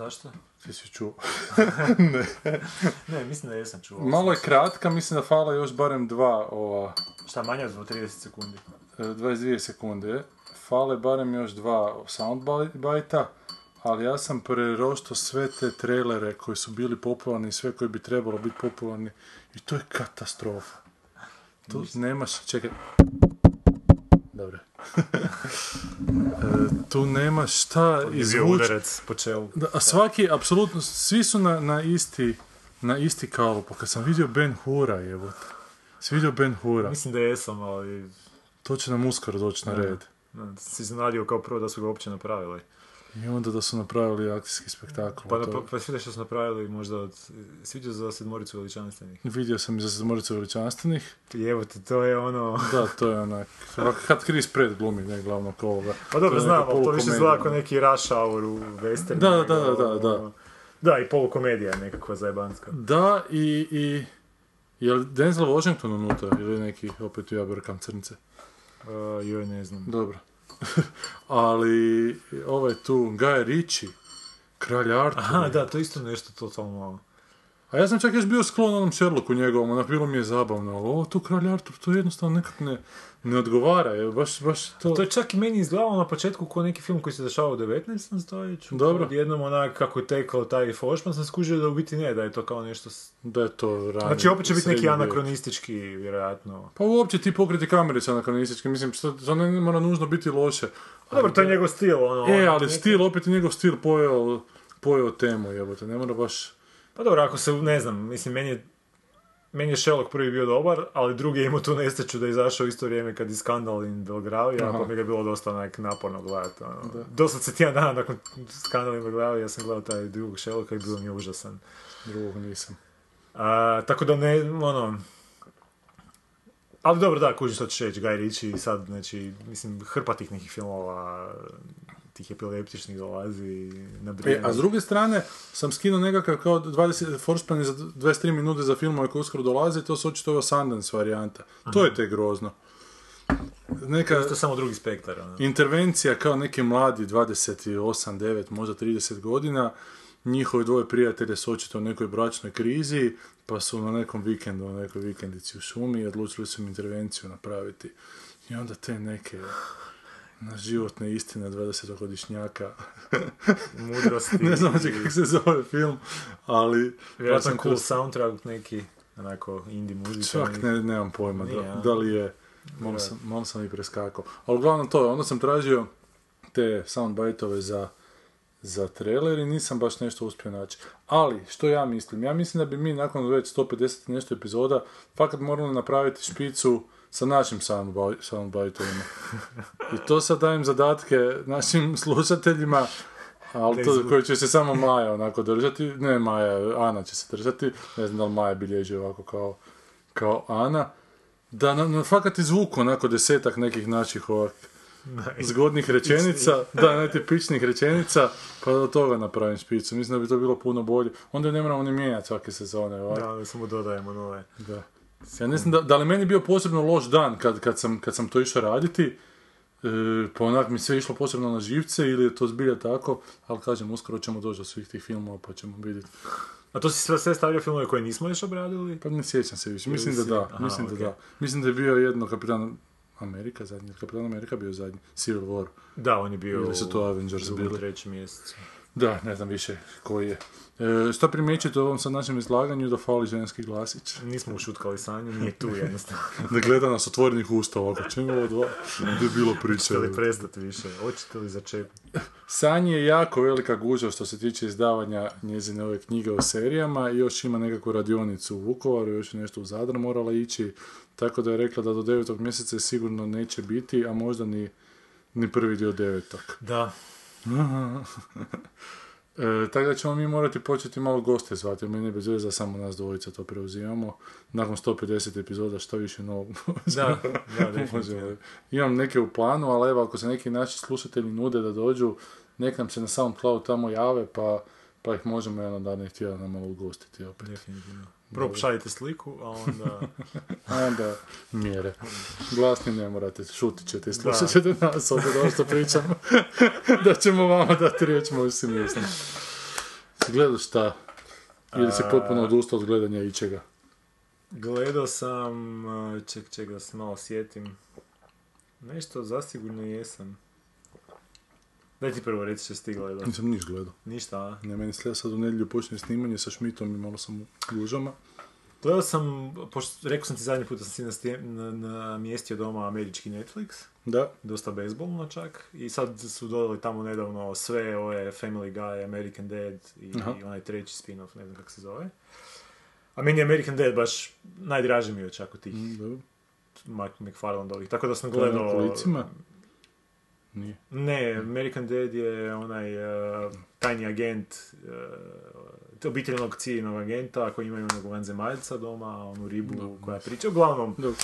Zašto? Ti si čuo. Ne, mislim da jesam čuo. Malo je kratka, mislim da fala još barem dva ova, Šta, manje od 30 sekundi? e, 22 sekunde. Fale barem još dva soundbite ali ja sam prerošto sve te trailere koji su bili popularni i sve koji bi trebalo biti popularni i to je katastrofa. Tu nemaš, čekaj. Dobro. E, tu nemaš šta izvući. po čelu. Da, a svaki, apsolutno, svi su na, na isti, na isti kalup. Pa kad sam vidio Ben Hura, jebote. Si vidio Ben Hura? Mislim da jesam, ali... To će nam uskoro doći na red. ne, Si iznenadio kao prvo da su ga uopće napravili. I onda da su napravili akcijski spektakl. Pa, pa, pa svi što su napravili možda od... Svidio za sedmoricu veličanstvenih. Vidio sam i za sedmoricu veličanstvenih. I evo te, to je ono... Da, to je onak. Kad Chris Pratt glumi, ne glavnog ovoga. Pa dobro, znam, ali to više izgleda kao neki rush hour u western. Da, da, da, da, da. Da, i polukomedija nekakva zajebanska. Da, i, i je li Denzel Washington unutra ili neki, opet ja brkam crnce? Uh, joj, ne znam. Dobro. Ali ovaj tu, Guy Ritchie, kralj Artur. Aha, da, to je isto nešto totalno... A ja sam čak još bio sklon onom Sherlocku njegovom, onak bilo mi je zabavno, ali ovo tu kralj Artur, to jednostavno nekak ne, ne odgovara, je, baš, baš to... To je čak i meni izgledalo na početku kao neki film koji se dešava u 19. stoljeću. Dobro. Jednom onak kako je tekao taj Fošman sam skužio da u biti ne, da je to kao nešto... Da je to ranije. Znači opet će biti neki anakronistički, vjerojatno. Pa uopće ti pokreti kamere su anakronistički, mislim, što, to ne mora nužno biti loše. Dobro, to je njegov stil, ono... E, ali neki- stil, opet je njegov stil pojeo, pojeo temu, jebote, ne mora baš... Pa dobro, ako se, ne znam, mislim, meni je meni je Sherlock prvi bio dobar, ali drugi je imao tu da je izašao isto vrijeme kad je skandal in Belgravija, pa mi ga je bilo dosta onak naporno gledati. Ono. Dosad se tjedan dana nakon skandala in Belgravija ja sam gledao taj drugog Sherlocka i bilo mi je užasan. Drugog nisam. A, tako da ne, ono... Ali dobro, da, kužim što ćeš reći, Guy Ritchie sad, znači, mislim, hrpa tih nekih filmova, tih epileptičnih dolazi na E, a s druge strane, sam skinuo nekakav kao 20, Forspan za 23 minute za filmove koji uskoro dolaze, to su očito ova Sundance varijanta. To je te grozno. Neka To je samo drugi spektar, ono. intervencija kao neki mladi, 28, 9, možda 30 godina, njihovi dvoje prijatelje su očito u nekoj bračnoj krizi, pa su na nekom vikendu, na nekoj vikendici u šumi i odlučili su im intervenciju napraviti. I onda te neke životne istine 20-godišnjaka Mudrosti. ne znam uopće kako se zove film, ali... Vjerojatno sam cool kroz- soundtrack neki, onako, indie muzika. Čak ne, nemam pojma Nije, da, da li je, malo sam, malo sam i preskakao. Ali uglavnom to je, onda sam tražio te soundbite-ove za, za trailer i nisam baš nešto uspio naći. Ali, što ja mislim? Ja mislim da bi mi nakon već 150 i nešto epizoda fakat morali napraviti špicu sa našim soundbi- soundbite-ovima. I to sad dajem zadatke našim slušateljima, ali to koji će se samo Maja onako držati, ne Maja, Ana će se držati, ne znam da li Maja bilježi ovako kao, kao Ana, da na, na fakat izvuku onako desetak nekih naših ovak zgodnih rečenica, da, netipičnih rečenica, pa do toga napravim špicu. Mislim da bi to bilo puno bolje. Onda ne moramo ni mijenjati svake sezone. Ovak. Da, da samo dodajemo nove. Da. Ja ne znam da, da li meni bio posebno loš dan kad, kad, sam, kad sam to išao raditi, e, pa onak mi sve išlo posebno na živce ili je to zbilja tako, ali kažem, uskoro ćemo doći do svih tih filmova pa ćemo vidjeti. A to si sve, sve stavio filmove koje nismo još obradili? Pa ne sjećam se više, mislim da da, aha, mislim da okej. da. Mislim da je bio jedno Kapitan Amerika zadnji, Kapitan Amerika bio zadnji, Civil War. Da, on je bio Ili su to Avengers u drugom, bili? trećem mjesecu. Da, ne znam više koji je. E, što primjećujete u ovom sad našem izlaganju da fali ženski glasić? Nismo ušutkali Sanju, nije tu jednostavno. Da gleda nas otvorenih usta ovako, čim ovo dva, je bilo priče. Hoćete li prestati više? Hoćete li začepiti? Sanji je jako velika gužva što se tiče izdavanja njezine ove knjige o serijama i još ima nekakvu radionicu u Vukovaru, još je nešto u Zadar morala ići, tako da je rekla da do devetog mjeseca je sigurno neće biti, a možda ni, ni prvi dio devetog. Da. E, tako da ćemo mi morati početi malo goste zvati, ne bez veze samo nas dvojica to preuzimamo. Nakon 150 epizoda što više novog Da, da. Imam neke u planu, ali evo ako se neki naši slušatelji nude da dođu, nek nam se na SoundCloud tamo jave, pa, pa ih možemo jedan od danih tjedana malo ugostiti opet. Definitivno. Prvo pošaljite sliku, a onda... A onda mjere. Glasni ne morate, šutit ćete i slušat ćete nas ovdje da što pričamo. da ćemo vama dati riječ, moju si mislim. Gledao šta? Ili si potpuno odustao od gledanja ičega? Gledao sam, ček, ček da se malo sjetim. Nešto zasigurno jesam. Daj ti prvo reći što si ti gledao. Nisam niš gledao. Ništa, a? Ne, meni slija sad u nedjelju počne snimanje sa Šmitom i malo sam u gužama. Gledao sam, pošto rekao sam ti zadnji put da sam si nastije- na, namjestio doma američki Netflix, Da, dosta bezbolno čak, i sad su dodali tamo nedavno sve ove Family Guy, American Dad i, i onaj treći spin-off, ne znam kako se zove. A meni je American Dad baš najdraži mi je čak od tih mm. Mike McFarlandovih, tako da sam na gledao... kolicima? Nije. Ne, American Dad je onaj uh, tajni agent, uh, obitelj onog cijenog agenta koji imaju onog vanzemaljca doma, onu ribu Dobro. koja priča. Uglavnom, Dobro.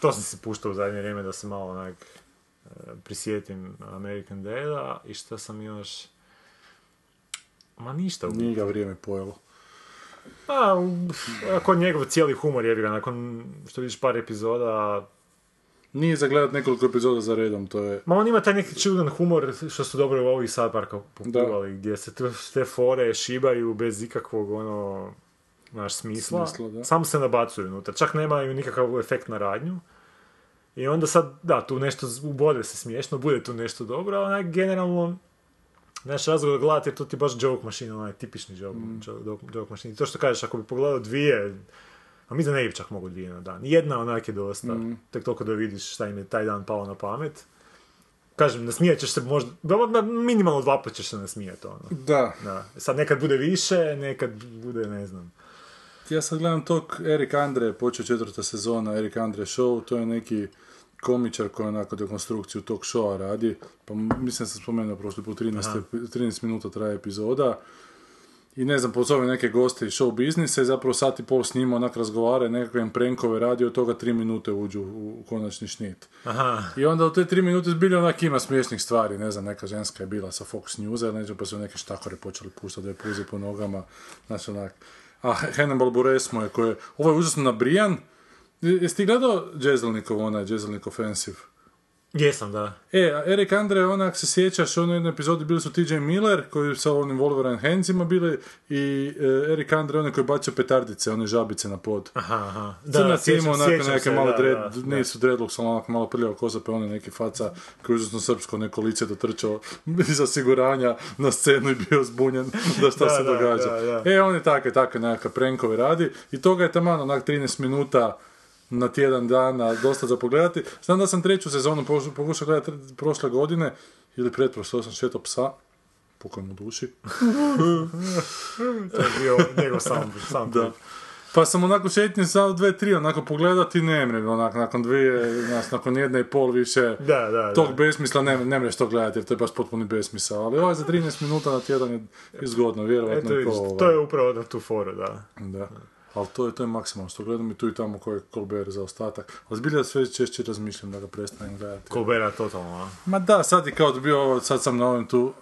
to sam si puštao u zadnje vrijeme da se malo onak uh, prisjetim American Dada i šta sam još... Ma ništa. u Nije ga vrijeme pojelo. Pa, kod njegov cijeli humor je ga, nakon što vidiš par epizoda, Nije za gledat nekoliko epizoda za redom, to je... Ma on ima taj neki čudan humor što su dobro u ovih sad parka popivali, gdje se te, fore šibaju bez ikakvog ono, naš smisla. Smisla, da. Samo se nabacuju unutra. Čak nemaju nikakav efekt na radnju. I onda sad, da, tu nešto ubode se smiješno, bude tu nešto dobro, ali onak generalno Znaš, razlog da gledati je to ti baš joke machine, onaj tipični joke, Mm. joke, joke machine. I to što kažeš, ako bi pogledao dvije, a mi da ne čak mogu dvije na dan. Jedna onak je dosta. Mm. Tek toliko da vidiš šta im je taj dan pao na pamet. Kažem, nasmijat ćeš se možda, minimalno dva put ćeš se nasmijati, ono. Da, Da. Sad nekad bude više, nekad bude, ne znam. ja sad gledam tog Erik Andre, počeo četvrta sezona Erik Andre show, to je neki komičar koji onako dekonstrukciju tog showa radi, pa mislim da sam spomenuo prošli put 13, epi- 13 minuta traje epizoda. I ne znam, pozove neke goste iz show biznisa i zapravo sat i pol s njima onak razgovara, nekakve prenkove radi, od toga tri minute uđu u konačni šnit. Aha, I onda u te tri minute zbilja onak ima smiješnih stvari, ne znam, neka ženska je bila sa Fox Newsa, ne znam, pa su neke štakore počeli puštati da je puze po nogama, znači onak. A Hannibal Buresmo je koji je, ovo je užasno nabrijan. Jesi ti gledao Jezelnikov, onaj Jezelnik Offensive? Jesam, da. E, a Erik Andre, onak se sjećaš, ono jednoj epizodi bili su TJ Miller, koji sa onim Wolverine handsima bili, i e, Erik Andre, onaj koji bacio petardice, one žabice na pod. Aha, aha. Crnac je imao onako sjećam neke se, malo da, dread, da, da. nisu dreadlocks, ali onako malo prljava koza, pa on je neki faca koji je srpsko neko lice dotrčao iz osiguranja na scenu i bio zbunjen da šta Da, se da, događa. da, da. E, on je takve, takve nekakve prenkove radi i toga je taman onak 13 minuta na tjedan dana, dosta za pogledati. Znam da sam treću sezonu pokušao gledati prošle godine, ili pretprošle, sam šetao psa, pokoj mu duši. To je bio njegov sam, sam Da. Pa sam onako šetnje samo dve, tri, onako pogledati ne mrem, onak, nakon dvije, nas, nakon jedne i pol više, Da, da, tog da. besmisla ne, ne mreš to gledati, jer to je baš potpuni besmisao, ali ovaj za 13 minuta na tjedan je izgodno, vjerovatno Eto, je to, ovaj, to je upravo na tu foru, da. da. Ali to je, to je maksimalno što gledam i tu i tamo koji je Colbert za ostatak. Ali zbilja sve češće razmišljam da ga prestanem gledati. Colbera totalno, a? Ma da, sad je kao bio, ovo, sad sam na ovim tu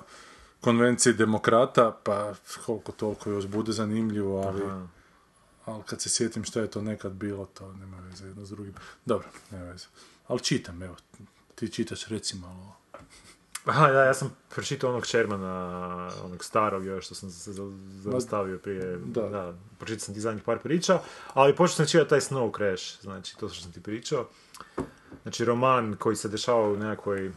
konvenciji demokrata, pa koliko toliko još bude zanimljivo, ali, Aha. ali kad se sjetim šta je to nekad bilo, to nema veze jedno s drugim. Dobro, nema veze. Ali čitam, evo, ti čitaš reci malo. Aha, da, ja sam pročitao onog Shermana, onog starog još što sam se za- zaustavio prije, Da. da. pročitao sam ti zadnjih par priča, ali počeo sam čitati taj Snow Crash, znači to što sam ti pričao. Znači roman koji se dešava u nekakvoj,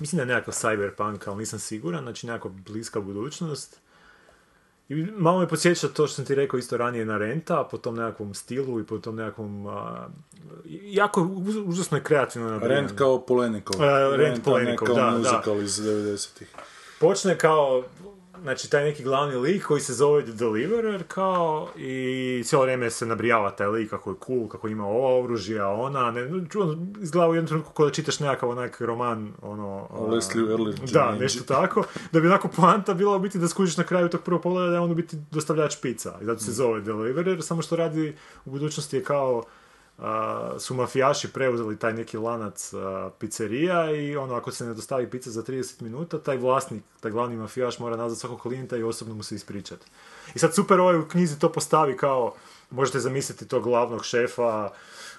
mislim da je nekakav cyberpunk, ali nisam siguran, znači nekakva bliska budućnost. I malo me podsjeća to što sam ti rekao isto ranije na Renta, po tom nekakvom stilu i po tom nekakvom, a, jako užasno je kreativno nabrijan. Rent kao Polenikov. E, Rent Renta ne Polenikov, kao da, da. muzikal iz 90-ih. počne kao znači taj neki glavni lik koji se zove The Deliverer kao i cijelo vrijeme se nabrijava taj lik kako je cool, kako ima ovo oružje, a ona, ne, čuo, izgleda u jednom trenutku kao da čitaš nekakav onak roman, ono... Leslie Early Da, nešto tako, da bi onako poanta bila u biti da skužiš na kraju tog prvog pogleda da je on u biti dostavljač pizza. I zato se zove Deliverer, samo što radi u budućnosti je kao su mafijaši preuzeli taj neki lanac a, pizzerija i ono ako se ne dostavi pizza za 30 minuta, taj vlasnik, taj glavni mafijaš mora nazvat svakog klijenta i osobno mu se ispričati. I sad super ovaj u knjizi to postavi kao, možete zamisliti tog glavnog šefa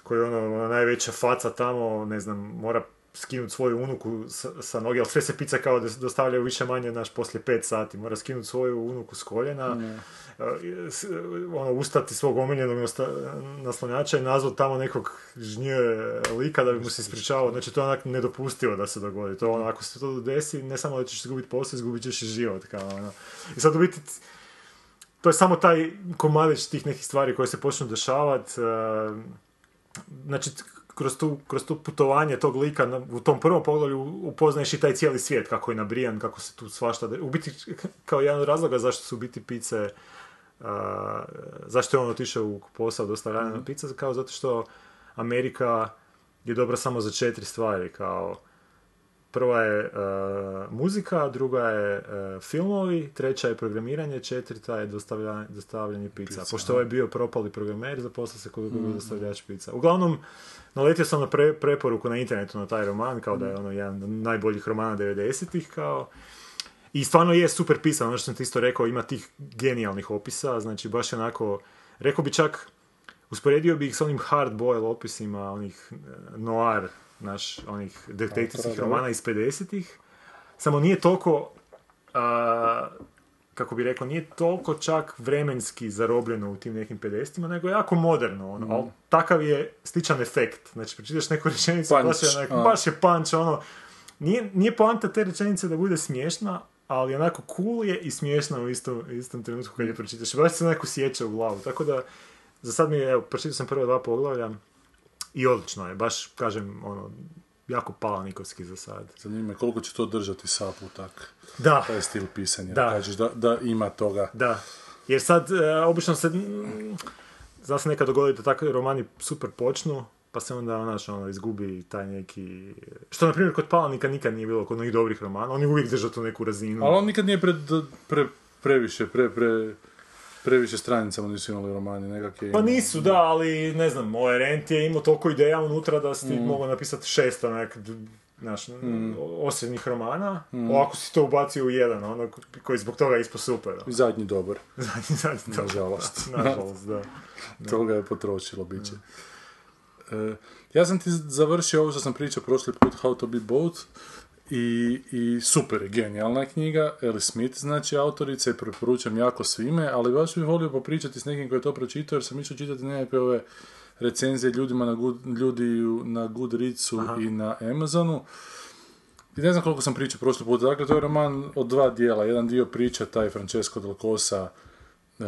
koji je ono, ona najveća faca tamo, ne znam, mora skinuti svoju unuku sa, sa noge, ali sve se pizza kao da dostavljaju više manje naš poslije 5 sati, mora skinuti svoju unuku s koljena, e, s- ono, ustati svog omiljenog naslonjača i nazvat tamo nekog žnje lika da bi mu se ispričavao, znači to je onak nedopustivo da se dogodi, to je ono, ako se to desi, ne samo da ćeš izgubiti posao, izgubit ćeš i život, kao ono. I sad u biti, to je samo taj komadić tih nekih stvari koje se počnu dešavati, znači kroz tu, kroz tu putovanje tog lika na- u tom prvom poglavlju upoznaješ i taj cijeli svijet kako je nabrijan, kako se tu svašta... de- U biti, kao jedan od razloga zašto su u biti pice a, zašto je on otišao u posao dostavljanja na pizza, kao zato što Amerika je dobra samo za četiri stvari, kao prva je e, muzika, druga je e, filmovi, treća je programiranje, četvrta je dostavljanje, dostavljanje pizza. Pošto ovaj je bio propali programer, zaposlio se kod Google dostavljač pizza. Uglavnom, naletio sam na pre- preporuku na internetu na taj roman, kao da je ono jedan od najboljih romana 90-ih, kao i stvarno je super pisan, ono što sam ti isto rekao, ima tih genijalnih opisa, znači baš onako, rekao bi čak, usporedio bi ih s onim hard boil opisima, onih e, noir, naš, onih detektivskih romana iz 50-ih, samo nije toliko, a, kako bi rekao, nije toliko čak vremenski zarobljeno u tim nekim 50-ima, nego je jako moderno, ono, ali takav je sličan efekt, znači pročitaš neku rečenicu, baš je, onak, baš je punch, ono, nije, nije poanta te rečenice da bude smiješna, ali onako cool je i smiješna u istom, istom trenutku kad je pročitaš. Baš se neko sjeća u glavu. Tako da, za sad mi je, evo, pročitao sam prva dva poglavlja i odlično je. Baš, kažem, ono, jako palanikovski za sad. Zanima koliko će to držati sapu tak, Da, taj stil pisanja. Da. Kažeš da, da ima toga. da. Jer sad, e, obično se, mm, zna se nekad dogodi da takvi romani super počnu, pa se onda, znaš, ono, izgubi taj neki... Što, na primjer, kod Palanika nikad nije bilo kod onih dobrih romana. Oni uvijek drže tu neku razinu. Ali on nikad nije pre, pre, previše, pre, pre, previše stranicama nisu imali romani, nekak je Pa nisu, da, ali ne znam, moj Rent je imao toliko ideja unutra da si ti mogao napisati šest onak, znaš, osrednjih romana, ovako si to ubacio u jedan, ono, koji zbog toga je ispao super. ono. I zadnji dobar. Zadnji, zadnji, to. Nažalost. Nažalost, da. Toga je potrošilo biće. E, ja sam ti završio ovo što sam pričao prošli put, How to be both, i, i super je, genijalna knjiga, Ellie Smith, znači autorica i preporučam jako svime, ali baš bih volio popričati s nekim koji je to pročitao, jer sam išao čitati nekakve ove recenzije ljudima na, good, ljudi na Goodreadsu i na Amazonu. I ne znam koliko sam pričao prošli put, dakle to je roman od dva dijela, jedan dio priča taj Francesco del Cosa, e,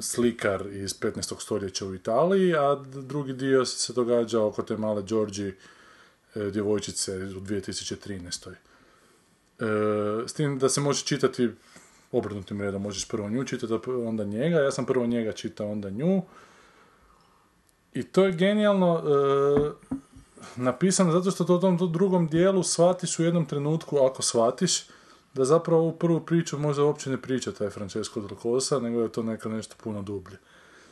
slikar iz 15. stoljeća u Italiji, a drugi dio se događa oko te male Đorđi, e, djevojčice u 2013. E, s tim da se može čitati obrnutim redom, možeš prvo nju čitati, onda njega, ja sam prvo njega čitao, onda nju. I to je genijalno e, napisano zato što to u tom drugom dijelu shvatiš u jednom trenutku, ako shvatiš, da zapravo ovu prvu priču možda uopće ne priča taj Francesco del Cosa, nego je to neka nešto puno dublje.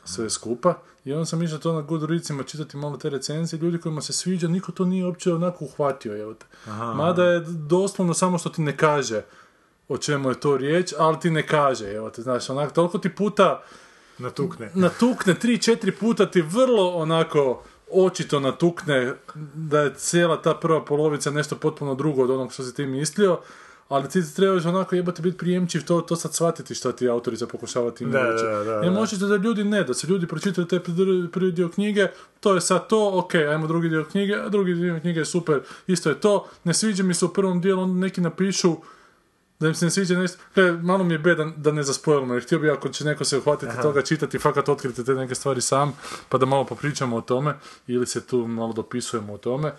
Sve skupa. I onda sam išao to na Goodreadsima čitati malo te recenzije, ljudi kojima se sviđa, niko to nije uopće onako uhvatio, evo te. Mada je doslovno samo što ti ne kaže o čemu je to riječ, ali ti ne kaže, evo te, znaš, onak, toliko ti puta Natukne. natukne tri, četiri puta ti vrlo onako očito natukne da je cijela ta prva polovica nešto potpuno drugo od onog što si ti mislio, ali ti trebaš onako jebati biti prijemčiv to, to sad shvatiti što ti autorica pokušava tim Da, reći. da, da, Jer da. možete da ljudi ne, da se ljudi pročitaju taj prvi- dio knjige, to je sad to, ok, ajmo drugi dio knjige, a drugi dio knjige je super, isto je to, ne sviđa mi se u prvom dijelu, onda neki napišu da im se ne sviđa nešto, Gle, malo mi je bed da, ne zaspojilimo, jer htio bi ako će neko se uhvatiti toga čitati, fakat otkriti te neke stvari sam, pa da malo popričamo o tome, ili se tu malo dopisujemo o tome.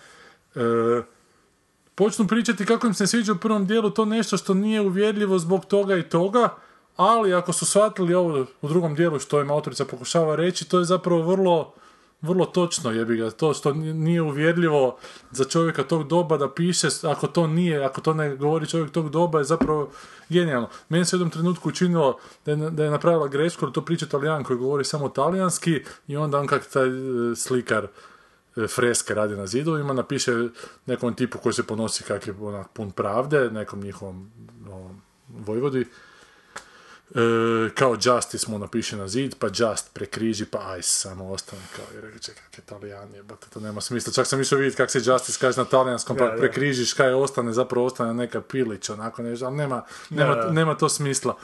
E, počnu pričati kako im se sviđa u prvom dijelu to nešto što nije uvjerljivo zbog toga i toga, ali ako su shvatili ovo u drugom dijelu što im autorica pokušava reći, to je zapravo vrlo vrlo točno jebi ga, to što nije uvjerljivo za čovjeka tog doba da piše, ako to nije, ako to ne govori čovjek tog doba je zapravo genijalno. Meni se u jednom trenutku učinilo da je, da je napravila grešku, to priča talijan koji govori samo talijanski i onda on kak taj e, slikar freske radi na zidovima, napiše nekom tipu koji se ponosi kak je onak pun pravde, nekom njihovom ovom, vojvodi, E, kao Justice mu napiše na zid, pa Just prekriži, pa Ice samo ostane kao i rekao, čekaj, kak je talijan jebate, to nema smisla. Čak sam išao vidjeti kako se Justice kaže na talijanskom, pa da. prekrižiš kaj ostane, zapravo ostane neka pilić, onako nešto, ali nema, nema, da. nema to smisla.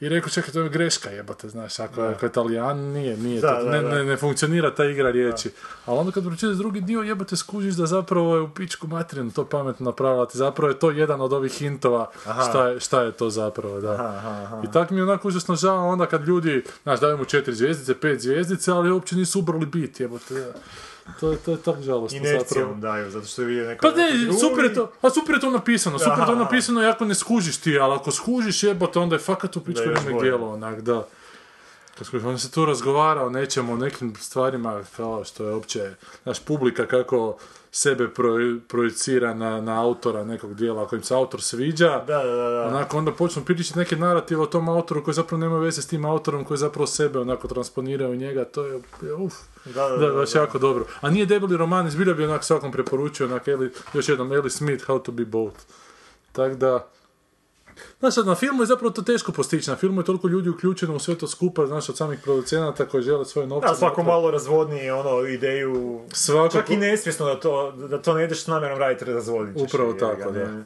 I rekao, čekaj, to je greška jebate, znaš, ako, je- ako je talijan, nije, nije, Da, to, da, ne, da. ne, ne funkcionira ta igra riječi. Ali onda kad pročitaš drugi dio, jebate, skužiš da zapravo je u pičku materinu to pametno napravila, ti zapravo je to jedan od ovih hintova šta je, šta je to zapravo, da. I tak mi je onako užasno žao onda kad ljudi, znaš, daju mu četiri zvijezdice, pet zvijezdice, ali uopće nisu ubrali bit, jebote. To je, to je tak žalostno zapravo. Inercijom daju, zato što je vidio neko... Pa ne, neko- super je to, a super je to napisano, super je to napisano i ako ne skužiš ti, ali ako skužiš jebote, onda je fakat u pičku ime dijelo, onak, da. Onda se tu razgovara o nečemu, o nekim stvarima, kao što je opće, znaš, publika kako sebe pro- projicira na, na autora nekog dijela, ako im se autor sviđa, Da, da, da, onako onda počnu pričati neke narative o tom autoru koji zapravo nema veze s tim autorom, koji zapravo sebe onako transponiraju u njega, to je, uf, Da, da, da, da, baš da. jako dobro. A nije debeli roman, izbilja bi onak svakom preporučio, onak Eli, još jednom Eli Smith, How to be both. Tako da, Znaš, sad, na filmu je zapravo to teško postići, na filmu je toliko ljudi uključeno u sve to skupa, znaš, od samih producenata koji žele svoje novce. Da, svako unutra. malo razvodni ono ideju, Svako čak i nesvjesno da to, da to ne ideš s namjerom raditi, razvodit ćeš. Upravo je, tako, ne. da.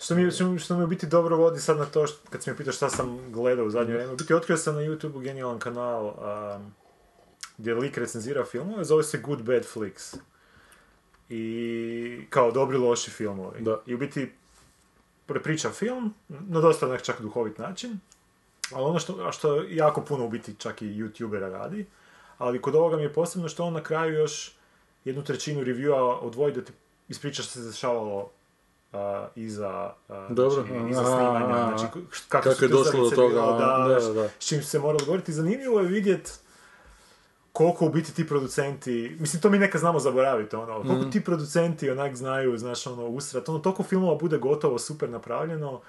Što mi, što, što mi u biti dobro vodi sad na to, što, kad si me pitao šta sam gledao u zadnje vrijeme, u biti otkrio sam na YouTube genijalan kanal um, gdje lik recenzira filmove, zove se Good Bad Flicks. I kao dobri loši filmovi. Da. I u biti prepriča film, na dosta onak čak duhovit način, ali ono što, a što jako puno u biti čak i youtubera radi, ali kod ovoga mi je posebno što on na kraju još jednu trećinu reviewa odvoji da ti ispriča što se dešavalo a, iza, a, Dobro, znači, iza snimanja, znači kako, Kako su je došlo do toga, da, da, da. s čim se morali govoriti. Zanimljivo je vidjet koliko u biti ti producenti, mislim to mi neka znamo zaboraviti, ono, koliko Mhm. ti producenti onak znaju, znaš, ono, usrat, ono, toliko filmova bude gotovo super napravljeno,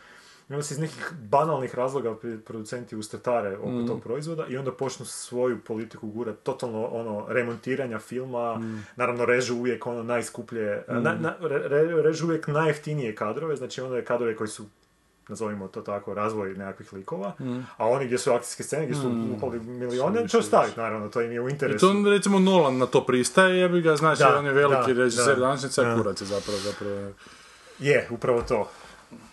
i onda se iz nekih banalnih razloga producenti ustrtare oko Mhm. tog proizvoda i onda počnu svoju politiku gurat, totalno ono, remontiranja filma, Mhm. naravno režu uvijek ono najskuplje, na, na- re- re- režu uvijek najjeftinije kadrove, znači onda kadrove koji su nazovimo to tako, razvoj nekakvih likova, a oni gdje su akcijske scene, gdje su upali milijone, će ostaviti, naravno, to im je u I interesu. to, recimo, Nolan na to pristaje, jebi ga, znači, Da, on je veliki da, režiser da. današnjica, Da. kurac je zapravo, zapravo. Je, upravo to.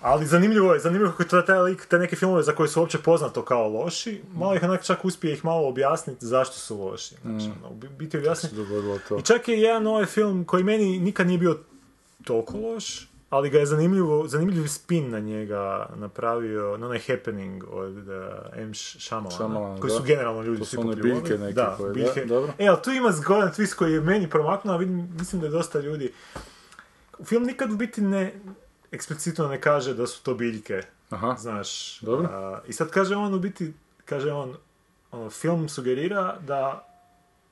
Ali zanimljivo je, zanimljivo kako to taj lik, te neke filmove za koje su uopće poznato kao loši, malo ih onak čak uspije ih malo objasniti zašto su loši. Znači, ono, u biti objasniti. I čak je jedan ovaj film koji meni nikad nije bio toliko loš, ali ga je zanimljivo, zanimljiv spin na njega napravio, na onaj Happening od uh, M. Shyamalan, koji da. su generalno ljudi To su one biljke neke da, koje- da, biljke. dobro. E, ali tu ima zgodan twist koji je meni promaknuo, a vidim, mislim da je dosta ljudi... Film nikad u biti ne, eksplicitno ne kaže da su to biljke, Aha. znaš. Dobro. A, I sad kaže on u biti, kaže on, ono, film sugerira da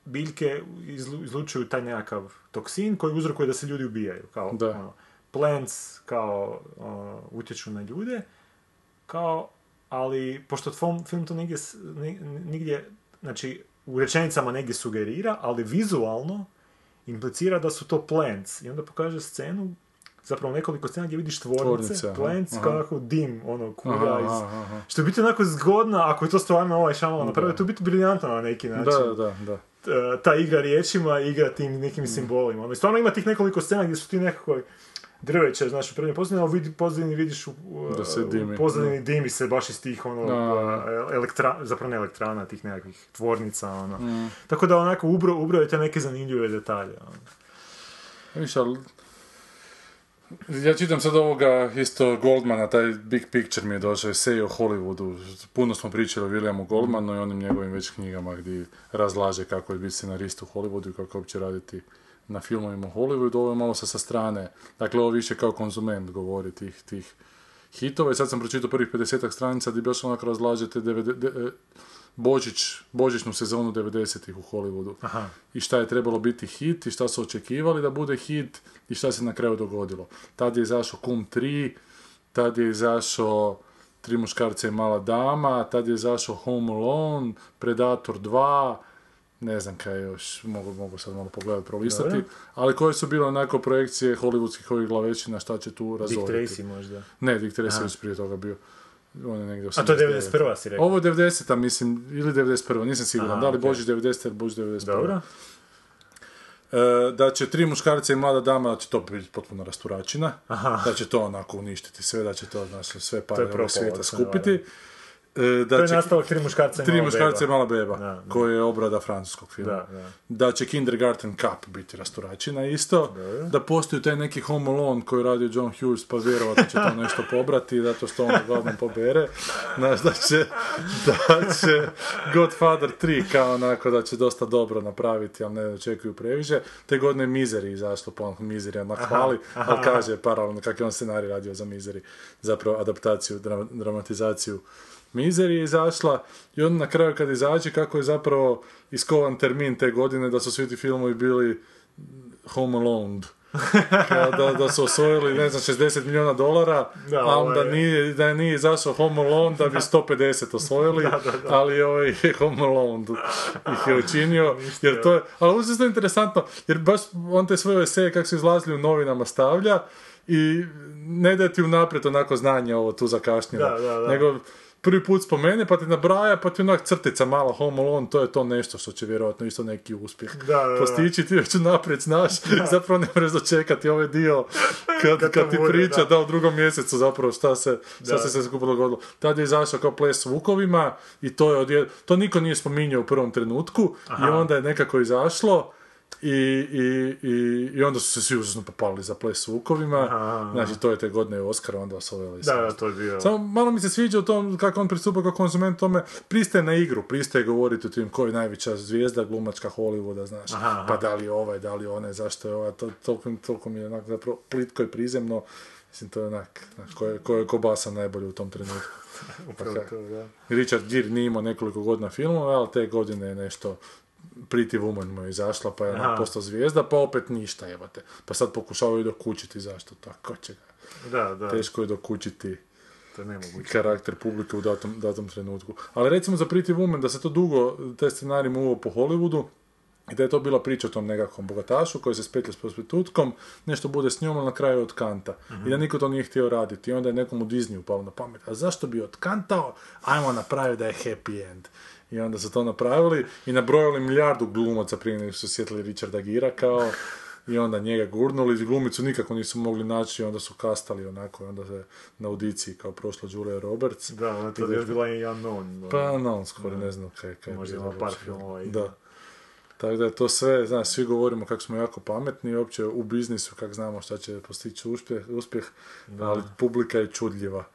biljke izlu- izlučuju taj nekakav toksin koji uzrokuje da se ljudi ubijaju. Kao, Da. ono, plants kao ono, utječu na ljude, kao, ali pošto film, film to nigdje, nigdje, znači u rečenicama negdje sugerira, ali vizualno implicira da su to plants. I onda pokaže scenu, zapravo nekoliko scena gdje vidiš tvornice, Tvornice, plants, aha. kako dim, ono, Aha, iz... aha, aha. Što je biti onako zgodno, ako je to stvarno ovaj Shyamalan napravio, to je biti briljantno na neki način. Da, da, da. Ta igra riječima, igra tim nekim simbolima. Ono, stvarno ima tih nekoliko scena gdje su ti nekako drveće, znaš, u prednjem pozadini, a u vidi- pozadini vidiš u, Da se dimi. pozadini dimi se baš iz tih, ono, Da. elektra, zapravo ne elektrana, tih nekakvih tvornica, ono. Mm. Tako da onako ubro, ubro je te neke zanimljive detalje. Ono. Viš, ali... Ja čitam sad ovoga isto Goldmana, taj Big Picture mi je došao, esej o Hollywoodu. Puno smo pričali o Williamu Goldmanu i onim njegovim već knjigama gdje razlaže kako je biti scenarist u Hollywoodu i kako uopće raditi na filmovima u Hollywoodu, ovo je malo sa, sa strane. Dakle, ovo više kao konzument govori tih, tih hitova i sad sam pročitao prvih 50 stranica gdje baš onako razlažete e, Božić, božićnu sezonu 90-ih u Hollywoodu. Aha. I šta je trebalo biti hit i šta su očekivali da bude hit i šta se na kraju dogodilo. Tad je izašao Kum 3, tad je izašao Tri muškarca i mala dama, tad je izašao Home Alone, Predator 2, ne znam kaj još, mogu, mogu sad malo pogledati, prolistati, ali koje su bile onako projekcije hollywoodskih ovih glavećina, šta će tu Dick razoriti. Tracy možda. Ne, Dick Tracy je još prije toga bio. On je negdje A to je 89. 91. si rekao. Ovo je 90-a, mislim, ili 91. Nisam siguran. Aha, da li okej. Božić 90 ili Božić 91. Dobro. E, da će tri muškarca i mlada dama, da će to biti potpuno rasturačina. Aha. Da će to onako uništiti sve, da će to, znači, sve pare propalo, svijeta ako se E, To da je će nastavak tri muškarca i tri mala muškarca i beba. mala beba, Da, da. koji je obrada francuskog filma. Da, da. Da će Kindergarten Cup biti rasturačina isto. Da postoji taj neki Home Alone koji radio John Hughes, pa vjerovatno će to nešto pobrati, zato što on uglavnom pobere. Znaš, da će, da će Godfather 3 kao onako da će dosta dobro napraviti, ali ne očekuju previše. Te godine je Misery izašlo, pa on Misery onak hvali, ali kaže paralelno kak je on scenarij radio za Misery, zapravo adaptaciju, dra- dramatizaciju Misery je izašla i onda na kraju kad izađe kako je zapravo iskovan termin te godine da su svi ti filmovi bili Home Alone. Da, da su osvojili, ne znam, 60 milijuna dolara, Da, a onda ovaj- nije, da nije izašao Home Alone da bi 150 osvojili, ali ovaj Home Alone ih je učinio, jer to je, ali je interesantno, jer baš on te svoje eseje kako su izlazili u novinama stavlja i ne daje ti unaprijed onako znanje ovo tu zakašnjeno, Da, da, da. nego prvi put spomene, pa ti nabraja, pa ti onak crtica mala Home Alone, to je to nešto što će vjerojatno isto neki uspjeh Da, da, da. postići, ti već unaprijed znaš, zapravo ne možeš dočekati ovaj dio kad, Kad kad, ti bude, priča da. da. u drugom mjesecu zapravo šta se, šta se sve skupo dogodilo. Tad je izašao kao ples s vukovima i to je odjed... to niko nije spominjao u prvom trenutku i onda je nekako izašlo i, i, i, i onda su se svi užasno popalili za ples vukovima. Aha. Znači, to je te godine Oscar, onda osvojili Da, da, to je bio. samo malo mi se sviđa u tom kako on pristupa kao konzument tome, pristaje na igru, pristaje govoriti o tim ko je najveća zvijezda glumačka Hollywooda, znaš, Aha, aha. pa da li je ovaj, da li onaj, zašto je ovaj, to, toliko, toliko mi je onak zapravo plitko i prizemno, mislim to je onak, ko je, ko je kobasa najbolji u tom trenutku. Upravo Tako. to, da. Richard Gere nije imao nekoliko godina filmova, ali te godine je nešto Pretty Woman mu je izašla, pa je Aha. postao zvijezda, pa opet ništa, jebate. Pa sad pokušavaju dokučiti zašto tako će ga. Da, da, Teško je dokučiti to je nemoguće. karakter publike u datom, datom trenutku. Ali recimo za Pretty Woman, da se to dugo, te scenarij muvo po Hollywoodu, i da je to bila priča o tom nekakvom bogatašu koji se spetlja s prostitutkom, nešto bude s njom, ali na kraju je od kanta. I da niko to nije htio raditi. I onda je nekom u Disneyu upalo na pamet. A zašto bi otkantao? Ajmo napraviti da je happy end. I onda su to napravili i nabrojali milijardu glumaca prije nego su sjetili Richarda Gira kao i onda njega gurnuli, glumicu nikako nisu mogli naći, onda su kastali onako, i onda se na audiciji kao prošla Julia Roberts. Da, ona to je bila i unknown. Pa no, skoro ne znam kaj, kaj je Možda bilo ima par filmova i- Da. Tako da je to sve, znaš, svi govorimo kako smo jako pametni i uopće u biznisu kako znamo šta će postići uspjeh, uspjeh ali publika je čudljiva.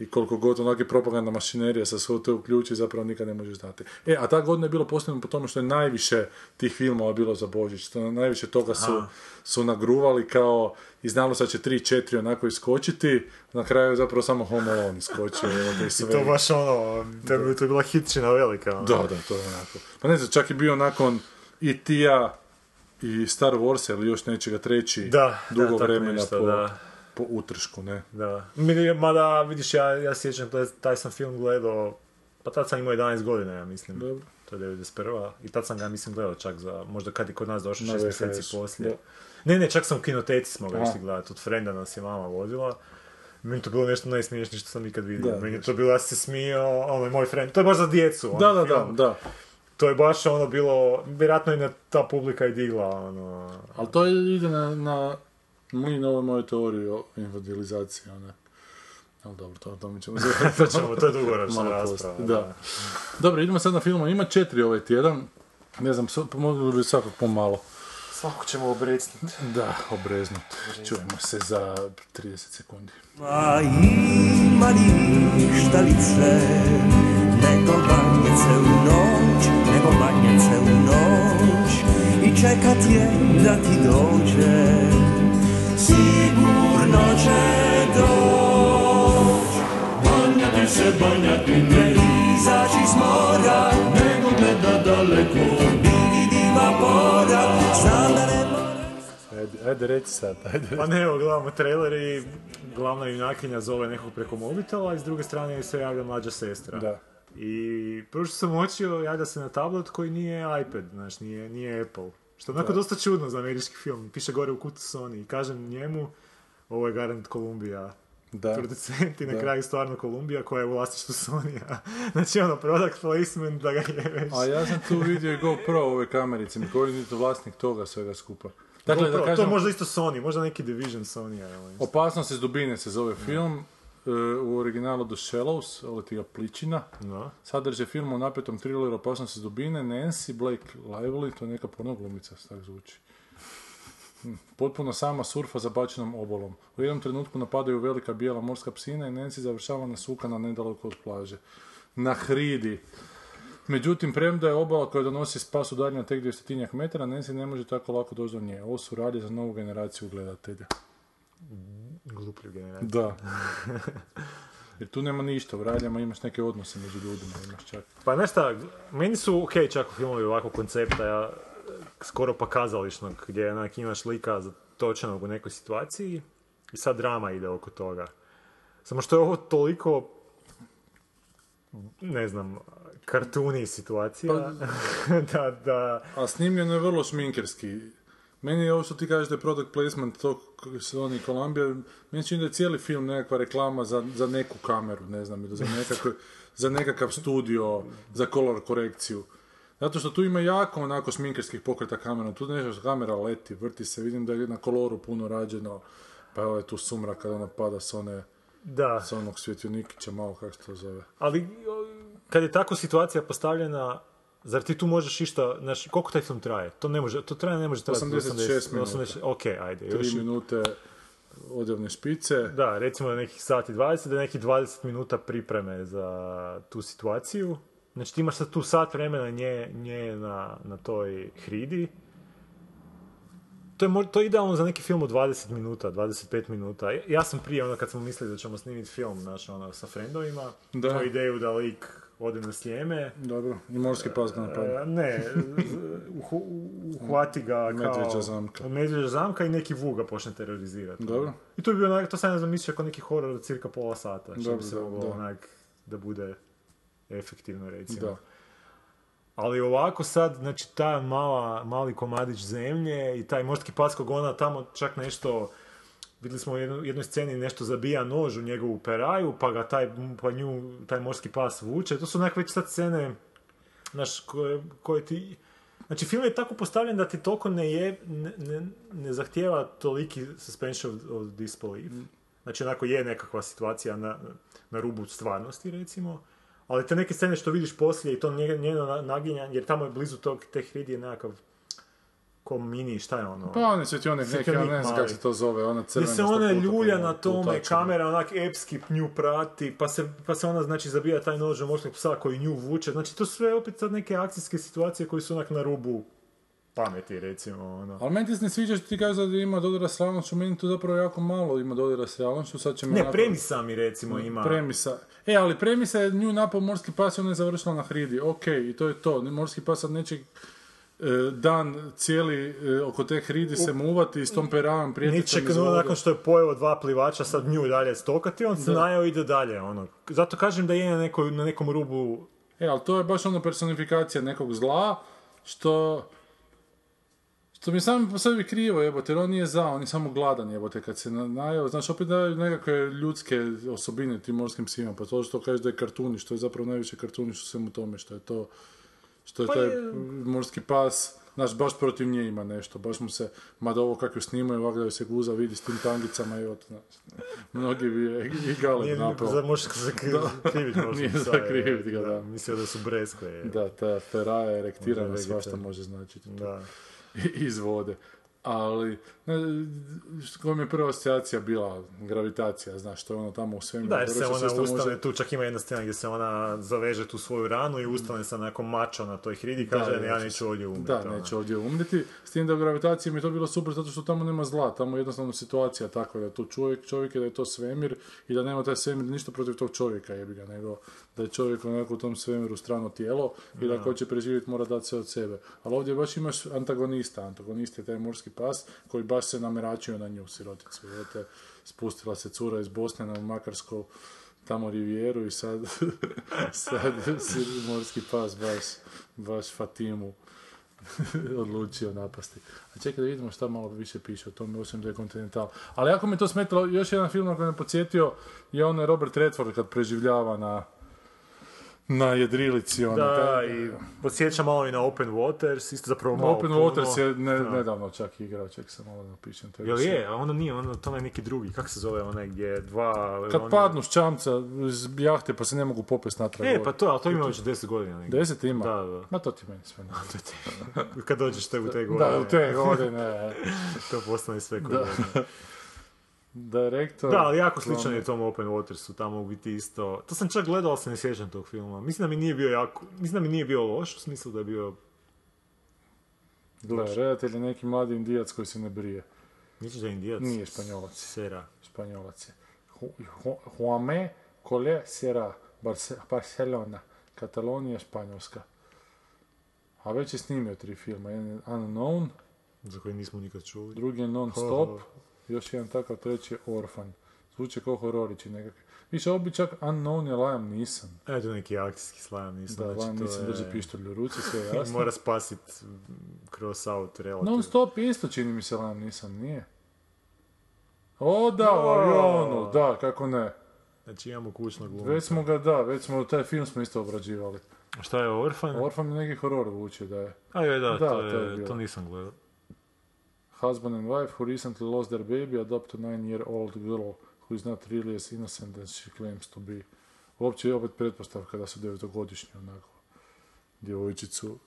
I koliko god onak je propagandna mašinerija sa sve to uključi, zapravo nikad ne možeš znati. E, a ta godina je bilo posljedno po tome što je najviše tih filmova bilo za Božić. To najviše toga su, su nagruvali kao i znalo se da će 3-4 onako iskočiti, na kraju je zapravo samo Home Alone iskočio. i to baš ono, to je, to je bila hitčina velika. ono. Da, da, to je onako. Pa ne znam, čak je bio nakon i Tija i Star Wars ili još nečega treći Da, dugo da, vremena nešto, po, da. Po utršku, ne? Da. Mada, vidiš, ja, ja sjećam, taj, taj sam film gledao, pa tad sam imao 11 godina, ja mislim. Dobro. To je 91. I tad sam ga, mislim, gledao čak za, možda kad je kod nas došao Na šest VHS, mjeseci poslije. da. Ne, ne, čak sam u kinoteci smo ga išli gledati, od frenda nas je mama vozila. Meni to bilo nešto najsmiješnije što sam ikad vidio. Da, Meni je to bilo, ja se smio, ono, moj friend, to je baš za djecu. Da, ono, da, da, film. da. To je baš ono bilo, vjerojatno i na ta publika je digla, ono... Ali to ide na, na mlin ovoj moje teoriji o infantilizaciji, one. Ali dobro, to, to mi ćemo To ćemo, to je dugoročna Malo rasprava. poslije, da. Dobro, idemo sad na film. Ima četiri ovaj tjedan. Ne znam, so- pomogli bi svakog pomalo. Svako ćemo obrecnuti. Da, obreznuti. Čujemo se za 30 sekundi. A ima li štalice, nego banjece u noć, nego banjece u noć. I čekat je da ti dođe Sigurno će doć Banja ti se, banja ti ne izaći s mora Nego gleda daleko Vidi diva pora Znam da ne Ajde, ajde reci sad, ajde. Pa ne, evo, gledamo trailer i glavna junakinja zove nekog preko mobitela i s druge strane se javlja mlađa sestra. Da. I prvo što sam uočio, javlja se na tablet koji nije iPad, znaš, nije, nije Apple. Što je onako dosta čudno za američki film. Piše gore u kutu Sony i kažem njemu, ovo je garant Columbia Da. producent i na Da. kraju stvarno Columbia koja je u vlasništvu Sony-a. znači ono, product placement da ga je već. A ja sam tu vidio i GoPro ove kamerice, koji je to vlasnik toga svega skupa. Dakle, GoPro, da To kažem, je možda isto Sony, možda neki division Sony-a. evo. Opasnost iz dubine se zove film, u originalu The Shallows, ovo ti ga pličina. No. Sadrže film o napetom thrilleru Opasnost iz dubine, Nancy Blake Lively, to je neka pornoglumica, tak zvuči. Hm, Potpuno sama surfa zabačenom obolom. U jednom trenutku napadaju velika bijela morska psina i Nancy završava nasukana nedaleko od plaže. Na hridi. Međutim, premda je obala koja donosi spas udaljena tek 200 metara, Nancy ne može tako lako doći do nje. Ovo su radi za novu generaciju gledatelja. Gluplju generaciju. Da. Jer tu nema ništa, u radijama imaš neke odnose među ljudima, imaš čak. Pa znaš šta, meni su ok čak filmovi ovakvog koncepta, ja, skoro pa kazališnog, gdje onak imaš lika zatočenog u nekoj situaciji i sad drama ide oko toga. Samo što je ovo toliko, ne znam, kartuni situacija, da, da, A snimljeno je vrlo šminkerski. Meni je ovo što ti kažeš da je product placement tog Sony i Columbia, meni se čini da je cijeli film nekakva reklama za, za neku kameru, ne znam, ili za, nekakve, za nekakav studio, za kolor korekciju. Zato što tu ima jako onako šminkerskih pokreta kamera, tu nešto kamera leti, vrti se, vidim da je na koloru puno rađeno, pa evo je tu sumrak kada ona pada s, one, da. s onog svjetionikića, malo kako se to zove. Ali kad je tako situacija postavljena, zar ti tu možeš išta, znaš, koliko taj film traje? To ne može, to traje ne može trajati 86 minuta. 80, ok, ajde. Tri Još, minute odjavne špice. da, recimo da nekih sat i 20, da je nekih 20 minuta pripreme za tu situaciju. Znači ti imaš sad tu sat vremena nje, nje na, na toj hridi. To je, mo- to je idealno za neki film od 20 minuta, 25 minuta. Ja- Ja sam prije, ono, kad smo mislili da ćemo snimiti film, znaš, ono, sa frendovima, Da. imao ideju da lik ode na sljeme, Dobro, i morski pas ga napadne. E, ne, uhvati ga kao... Medvjeđa zamka. Medvjeđa zamka i neki vuk ga počne terorizirati. Dobro. I to bi bio onak, to sam ja zamislio kao neki horor od cirka pola sata. Što bi se moglo onak da bude efektivno recimo. Da. Ali ovako sad, znači ta mala, mali komadić zemlje i taj morski pas kog ona tamo čak nešto, vidjeli smo u jedno- jednoj sceni nešto zabija nož u njegovu peraju, pa ga taj, pa nju, taj morski pas vuče. To su onak već sad scene, znaš, koje, koje ti... Znači, film je tako postavljen da ti toliko ne, je, ne, ne, ne zahtijeva toliki suspension of, of disbelief. Znači, onako je nekakva situacija na, na rubu stvarnosti, recimo. Ali te neke scene što vidiš poslije i to nje- njeno na- naginjanje, jer tamo je blizu tog, te hridi je nekakav ko mini, šta je ono? Pa on je svjetionik neki, ja ne znam kako se to zove, ona crvena se ona ljulja na tome, kamera onak epski nju prati, pa se, pa se ona znači zabija taj nož morskog psa koji nju vuče. Znači to sve opet sad neke akcijske situacije koje su onak na rubu pameti recimo. Ono. Ali meni ti se ne sviđa što ti kažeš da ima dodira s realnošću, meni tu zapravo jako malo ima dodira s realnošću, sad Ne, onako- premisa mi recimo ima. Premisa. E, ali premisa je nju napao morski pas i ona je završila na hridi. Ok, i to je to. Morski pas sad neće dan cijeli e, oko te hridi se muvati s tom peravom će iz ono vode. nakon što je pojeo dva plivača sad nju dalje stokati, on se najao i ide dalje. Ono. Zato kažem da je na, nekoj, na nekom rubu E, ali to je baš ono personifikacija nekog zla, što... Što mi je samo po sebi krivo, jebote, jer on nije za, on je samo gladan, jebote, kad se na- najao, znaš, opet daju nekakve ljudske osobine tim morskim psima, pa to što kažeš da je kartuni, što je zapravo najviše kartuni što svemu tome, što je to, što je Pa taj je- morski pas, znaš, baš protiv nje ima nešto, baš mu se, mada ovo kako ju snimaju, ovako da ju se guza vidi s tim tangicama i od, znaš, mnogi bi je i galeb Nije napao. za možeš se krivit Nije za krivit ga, da. Mislio da su breskve. je. Da, ta feraja erektirana svašta može značiti. Da. iz vode. Ali ne, koja mi je prva asocijacija bila gravitacija, znaš, što je ono tamo u svemiru. Da, jer se ona ustane, može- tu čak ima jedna scena gdje se ona zaveže tu svoju ranu i ustane sa nekom mačom na toj hridi i kaže, Da, ja da, neću ovdje umreti. Da, ono. neće ovdje umreti. S tim da u gravitaciji mi je to bilo super zato što tamo nema zla, tamo je jednostavno situacija takva da je to čovjek, čovjek je da je to svemir i da nema taj svemir ništa protiv tog čovjeka jebi ga, nego da je čovjek onako u tom svemiru strano tijelo i da ako hoće preživjeti mora dati sve od sebe. Ali ovdje baš imaš antagonista, antagonist je taj morski pas koji baš se nameračio na nju siroticu. Vidite, spustila se cura iz Bosne na Makarsku tamo rivijeru i sad, sad si morski pas baš, baš Fatimu odlučio napasti. A čekaj da vidimo šta malo više piše o tome, osim da je Continental. Ali ako mi to smetalo, još jedan film na koji me podsjetio je onaj Robert Redford kad preživljava na na jedrilici. Ono, Da, taj- i podsjeća malo i na Open Waters, isto zapravo malo Open puno. Waters je ne, Da. nedavno čak igrao, ček sam malo napišem. Jel više- je? A ono nije, ono, to je neki drugi. Kako se zove onaj gdje je dva... Kad ono- padnu s čamca iz jahte pa se ne mogu popest natrag. E, pa to, ali to ima već 10 godina. negdje. Deset ima? Da, da. Ma to ti meni sve ne. Kad dođeš te u te godine. Da, u te godine. to postane sve godine. Direktor... Da, ali jako sličan je tom Open Watersu, tamo u biti isto... To sam čak gledao, ali se ne sjećam tog filma. Mislim da mi nije bio jako... Mislim da mi nije bio loš, u smislu da je bio... Gle, redatelj je neki mladi indijac koji se ne brije. Misliš da je indijac? Nije španjolac. Sera. Španjolac je. Ju- Ju- Juame Cole Barce- Barcelona, Katalonija, Španjolska. A već je snimio tri filma. Jedan je Unknown, Za koji nismo nikad čuli. drugi je Non Stop, još jedan takav, treći je Orphan. Zvuče kao hororići nekakvi. Više, ovo bi čak Unknown je Liam Neeson. E, to je neki akcijski slam, nisam. Da, znači, to Neeson je- drži pištolj u ruci, sve jasno. Mora spasit cross out relativno. Non Stop isto čini mi se Liam Neeson, nije? O da, avionu, da, kako ne. Znači imamo kućnog glumca. Već smo ga, da, već smo, taj film smo isto obrađivali. A Šta je Orphan? Orphan je neki horor vuče da je. A da, Da, to, to je bilo. to nisam gledao. Husband and wife who recently lost their baby adopt a nine-year-old girl who is not really as innocent as she claims to be. Uopće je opet pretpostavka da su devetogodišnji onako djevojčicu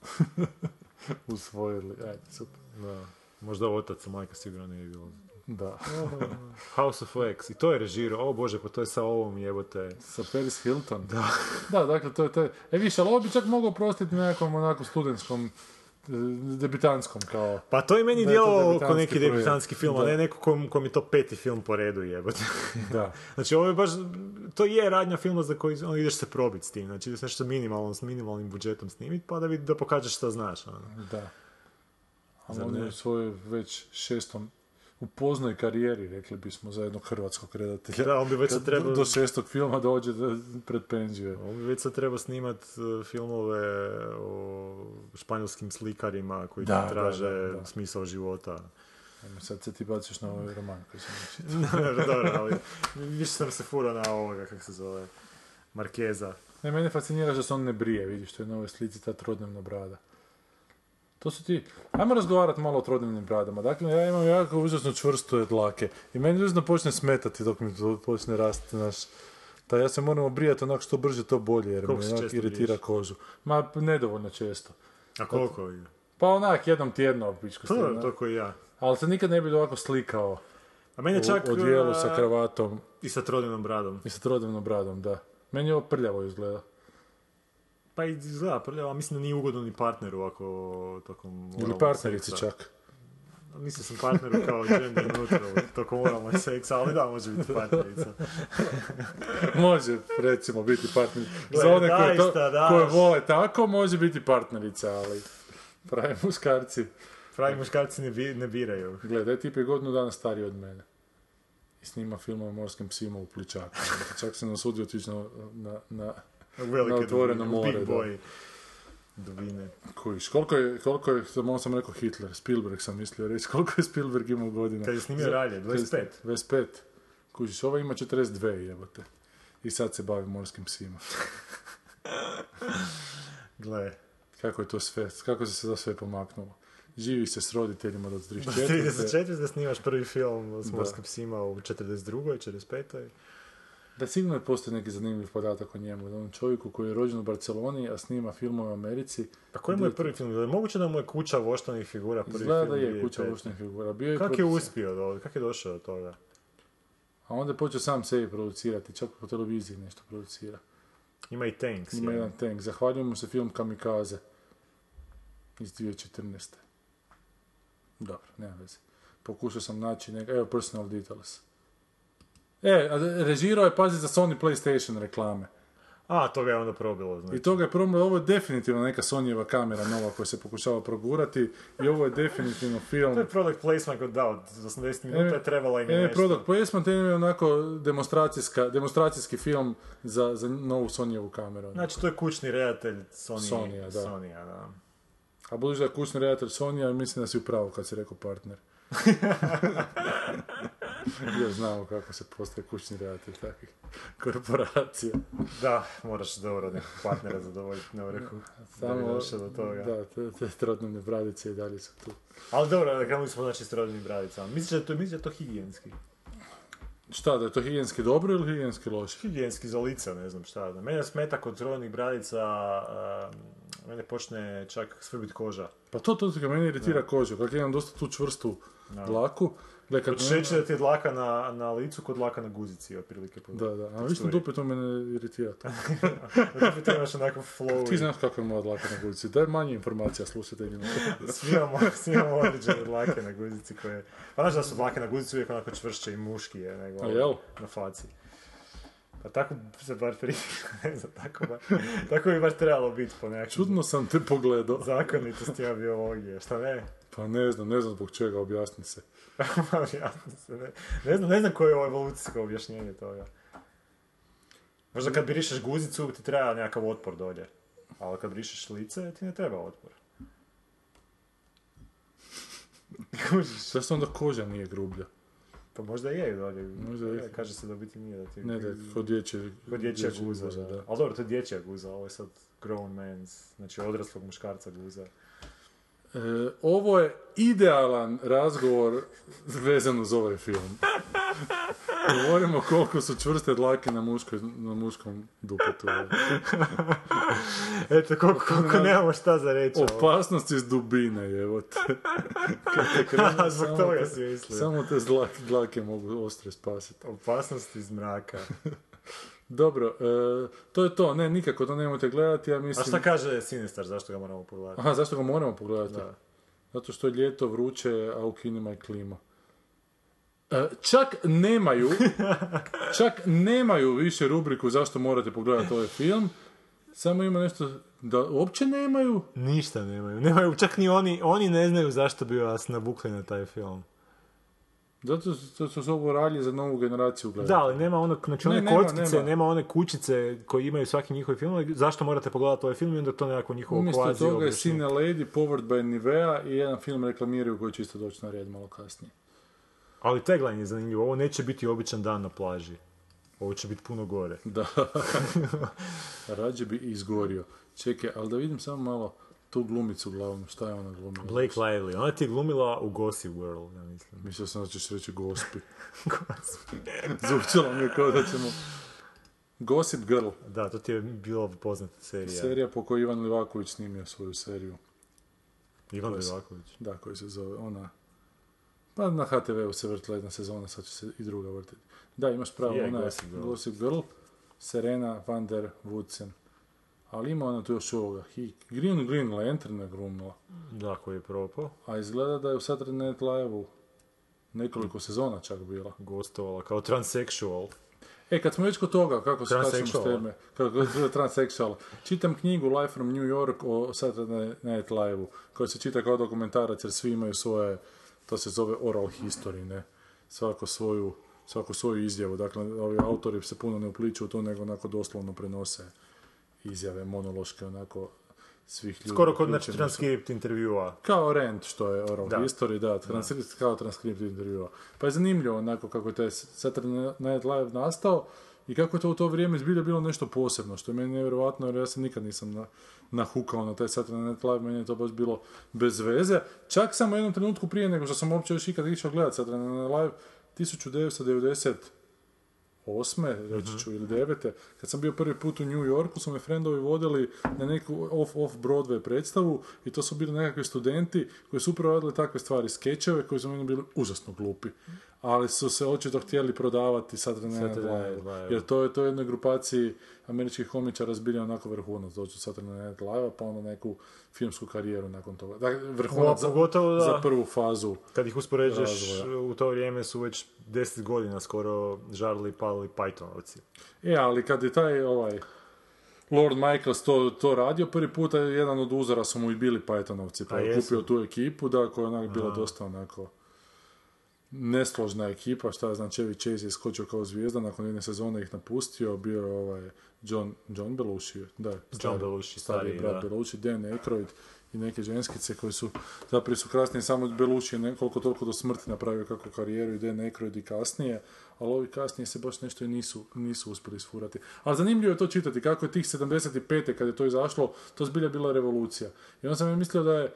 usvojili. Ajde, super. Da. Možda otac, majka sigurno nije bilo. Da. House of X. I to je režirao. O bože, pa to je sa ovom jebote. Sa Paris Hilton. Da. da, dakle, to je to. E više, ali ovo bi čak mogao prostiti nekakvom onako studentskom, debitantskom kao... Pa to je meni debitanski kao neki debitanski film, a ne neko kom, kom je to peti film po redu jebote. Da. Znači ovo je baš, to je radnja filma za koji ono, ideš se probiti s tim, znači ideš nešto minimalno, s minimalnim budžetom snimiti, pa da, vidi, da pokažeš šta znaš. Ono. Da. Zar on je u svojoj već šestom, u poznoj karijeri, rekli bismo, za jednog hrvatskog redatelja. Da, on bi već sad Kad trebao- Do šestog filma dođe do, pred penziju. On bi već sad treba snimat e, filmove o španjolskim slikarima koji Da, traže da, da, da. smisao života. Sad se ti baciš na ovaj roman koji sam. Dobro, ali više sam se furao na ovoga, kako se zove, Markeza. Ne, mene fascinira što se on ne brije, vidiš, to je na ovoj slici ta trodnevna brada. To su ti... Ajmo razgovarati malo o trodnevnim bradama. Dakle, ja imam jako užasno čvrsto dlake. I meni užasno počne smetati dok mi to počne rasti, naš... Ta ja se moram obrijati onako što brže to bolje, jer Koliko mi se onak iritira kožu. Ma, nedovoljno često. A koliko je? Pa onak, jednom tjedno, pičko To, stigna. to koji ja. Ali se nikad ne bi ovako slikao A meni je čak... u dijelu e, sa kravatom I sa trodinom bradom. i sa trodnevnom bradom, da. Meni je ovo prljavo izgleda. Pa i izgleda prljavo, a mislim da nije ugodno ni partneru ako tokom Ili partnerici seksa. čak. Mislio sam partneru kao gender neutral tokom oralnog seksa, ali da, može biti partnerica. Može, recimo, biti partner. Gle, Za one koje, to, koje vole tako, može biti partnerica, ali pravi muškarci. Pravi muškarci ne, bi, ne biraju. Gledaj, tip je godinu dana stariji od mene. I snima film o morskim psima u Pličaku. Čak se nasudio otići na, na, na Velike Na otvoreno more, Big da. boy dubine. Kujiš, koliko je, koliko je, samo sam rekao Hitler, Spielberg sam mislio reći, koliko je Spielberg imao godina? Kad je snimio Za- Ralje, 25. 25. Kužiš, ova ima 42 jebote. I sad se bavi morskim psima. Gle, Kako je to sve, kako se to sve pomaknulo? Živi se s roditeljima do 34. 34 da snimaš prvi film s Da. morskim psima u 42. 45. Da sigurno postoji neki zanimljiv podatak o njemu, da on čovjeku koji je rođen u Barceloni, a snima filmove u Americi. Pa koji mu je prvi film? Je moguće da mu je kuća voštanih figura prvi Izgleda da film je kuća 2005? voštanih figura. Bio je Kako je uspio do Kako je došao do toga? A onda je počeo sam sebi producirati, čak po televiziji nešto producira. Ima i Tanks. Ima je. jedan tank. Zahvaljujem mu se film Kamikaze iz 2014. Dobro, nema veze. Pokušao sam naći neka, evo Personal Details. E, režirao je, pazi, za Sony PlayStation reklame. A, to ga je onda probilo, znači. I toga je problem, ovo je definitivno neka Sonyjeva kamera nova koja se pokušava progurati i ovo je definitivno film. To je product placement kod da, od 80 minuta je trebala im E, nešto. product placement je onako demonstracijska, demonstracijski film za, za novu Sonyjevu kameru. Znači, to je kućni redatelj Sony, Sonija, da. Sonija, da. A budući da je kućni redatelj Sony, mislim da si u pravu kad si rekao partner. Jer znamo kako se postaje kućni redatelj takvih korporacija. Da, moraš dobro nekog partnera zadovoljiti da bi Samo, došao do toga. da, te, te trodnevne bradice i dalje su tu. Ali dobro, da kamo smo znači s rodnim bradicama. Misliš da je to, misliš da je to higijenski? Šta, da je to higijenski dobro ili higijenski loše? Higijenski za lica, ne znam šta. Da. Mene smeta kod rodnih bradica, um, mene počne čak svrbit koža. Pa to, to ga meni iritira kožu, kako imam dosta tu čvrstu dlaku. Gle, kad reći da ti je dlaka na, na licu kod dlaka na guzici, otprilike. Po Da, da, a na dupe to mene iritira. to. Da ti imaš onako flow. Ti znaš kako je moja dlaka na guzici, daj manje informacija slušateljima. Svi imamo, svi imamo određene dlake na guzici koje... Pa znaš da su dlake na guzici uvijek onako čvršće i muški je nego A jel? na faci. Pa tako se bar pri... ne znam, tako, bar, tako bi baš trebalo biti po nekakvim Čudno sam te pogledao. zakonitostima biologije, šta ne? Pa ne znam, ne znam zbog čega, objasni se. Jasno se, ne, ne, znam, ne znam koje je ovo evolucijsko objašnjenje toga. Možda kad brišeš guzicu ti treba nekakav otpor dolje. Ali kad brišeš lice ti ne treba otpor. Kužiš? Zašto onda koža nije grublja? Pa možda je i dolje. Možda je. Kaže se da biti nije da ti... Ne da je kod dječje, Kod dječja guza, guza, da. Ali dobro, to je dječja guza, ovo je sad grown man's, znači odraslog muškarca guza. E, ovo je idealan razgovor vezan uz ovaj film. Govorimo koliko su čvrste dlake na, muškoj, na muškom dupetu. Eto, koliko, koliko nemamo šta za reći. ovo. Opasnost iz dubine, evo te. Zbog samo toga te- si mislio. Samo te zlake, dlake mogu ostre spasiti. Opasnost iz mraka. Dobro, e, to je to. Ne, nikako to nemojte gledati, ja A mislim... šta kaže Sinistar, zašto ga moramo pogledati? Aha, zašto ga moramo pogledati? Da. Zato što je ljeto vruće, a u kinima je klima. E, čak nemaju, čak nemaju više rubriku zašto morate pogledati ovaj film. Samo ima nešto da uopće nemaju. Ništa nemaju. Nemaju, čak ni oni, oni ne znaju zašto bi vas nabukli na taj film. Zato što su ovo ralje za novu generaciju gledati. Da, ali nema onog, znači Ne, one nema, kockice, nema. nema. one kućice koji imaju svaki njihovi film, zašto morate pogledati ovaj film i onda to nekako njihovo Umjesto kvazi toga je. Cine Lady, Powered by Nivea i jedan film reklamiraju koji će isto doći na red malo kasnije. Ali tagline je zanimljivo, ovo neće biti običan dan na plaži. Ovo će biti puno gore. Da. Rađe bi izgorio. Čekaj, ali da vidim samo malo tu glumicu glavnu. Šta je ona glumila? Blake Lively, ona ti je glumila u Gossip Girl, ja mislim. Mislio sam da ćeš reći Gospi. Zvučalo mi je kao da ćemo... Gossip Girl. Da, to ti je bila poznata serija. Serija po kojoj Ivan Livaković snimio svoju seriju. Ivan Koja se- Livaković. Da, koji se zove ona... Pa na HTV-u se vrtila jedna sezona, sad će se i druga vrtiti. Da, imaš pravo, Je, ona je Gossip Girl. Gossip Girl, Serena van der Woodsen. Ali ima ona tu još ovoga. He, Green Green Lantern je glumila. Da, koji je propao. A izgleda da je u Saturday Night Live-u nekoliko sezona čak bila. Gostovala kao transsexual. E, kad smo već kod toga, kako se kačemo s Transsexual. teme, kako je transseksual, čitam knjigu Life from New York o Saturday Night Live-u, koja se čita kao dokumentarac jer svi imaju svoje, to se zove oral history, ne, svako svoju, svako svoju izjavu, dakle, ovi autori se puno ne upliču u to, nego onako doslovno prenose izjave monološke, onako, svih ljudi. Skoro kod su. transkript intervjua. Kao rent, što je oral Da. history, da, transkript, kao transkript intervjua. Pa je zanimljivo onako kako je taj Saturday Night Live nastao i kako je to u to vrijeme zbilja bilo nešto posebno, što je meni nevjerojatno jer ja se nikad nisam na, nahukao na taj Saturday Night Live, meni je to baš bilo bez veze. Čak samo u jednom trenutku prije nego što sam uopće još ikad išao gledati Saturday Night Live, 1998. reći ću, ili devete, kad sam bio prvi put u New Yorku, su me friendovi vodili na neku off-off Broadway predstavu i to su bili nekakvi studenti koji su upravo radili takve stvari, skečeve koji su meni bili užasno glupi. Ali su se očito htjeli prodavati Saturday Night Saturday. Night Live. Jer to je to je jednoj grupaciji američkih komičara zbilja onako vrhunac dođu Saturday Night Live, pa onda neku filmsku karijeru nakon toga. Dakle, vrhunac za, pogotovo da- za prvu fazu. Kad ih uspoređuješ, u to vrijeme su već 10 godina skoro žarili i palili Pythonovci. E, ali kad je taj ovaj Lord Michaels to, to radio prvi puta, jedan od uzora su mu i bili Pythonovci, pa je kupio tu ekipu, da, koja je onak bila dosta onako nesložna ekipa, šta Chevy Chase je skočio kao zvijezda, nakon jedne sezone ih napustio, bio je ovaj John, John Belushi, da, stari- Belushi, stariji stariji, brat da. Belushi, Dan Aykroyd i neke ženskice koji su, zapravo su kasnije samo Belushi je nekoliko toliko do smrti napravio kako karijeru i Dan Aykroyd i kasnije, ali ovi kasnije se baš nešto i nisu, nisu uspjeli isfurati. Ali zanimljivo je to čitati, kako je tih 75. kad je to izašlo, to zbilja bila revolucija. I onda sam ja mislio da je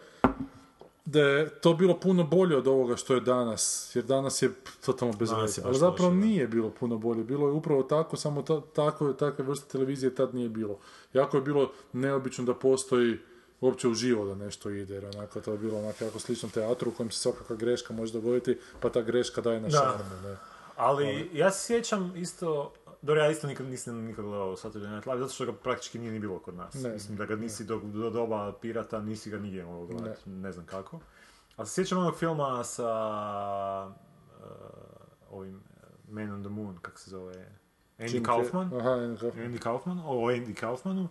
da je to bilo puno bolje od ovoga što je danas, jer danas je totalno bez veze. Ali zapravo loše, da. nije bilo puno bolje, bilo je upravo tako, samo ta, tako, takve vrste televizije tad nije bilo. Jako je bilo neobično da postoji uopće uživo da nešto ide, jer onako to je bilo onako jako slično teatru u kojem se svakakva greška može dogoditi, pa ta greška daje na Da. šarmu. Ne? Ali ja se sjećam isto, dobro ja isto nikad nisam nikad gledao Saturday Night Live, zato što ga praktički nije ni bilo kod nas. Ne, Mislim da ga nisi do, do doba pirata, nisi ga nigdje mogao gledati, ne. znam kako. Ali se sjećam onog filma sa uh, ovim uh, Man on the Moon, kako se zove, Andy Jim Kaufman. Aha, Andy Kaufman. Andy Kaufman, o Andy Kaufmanu,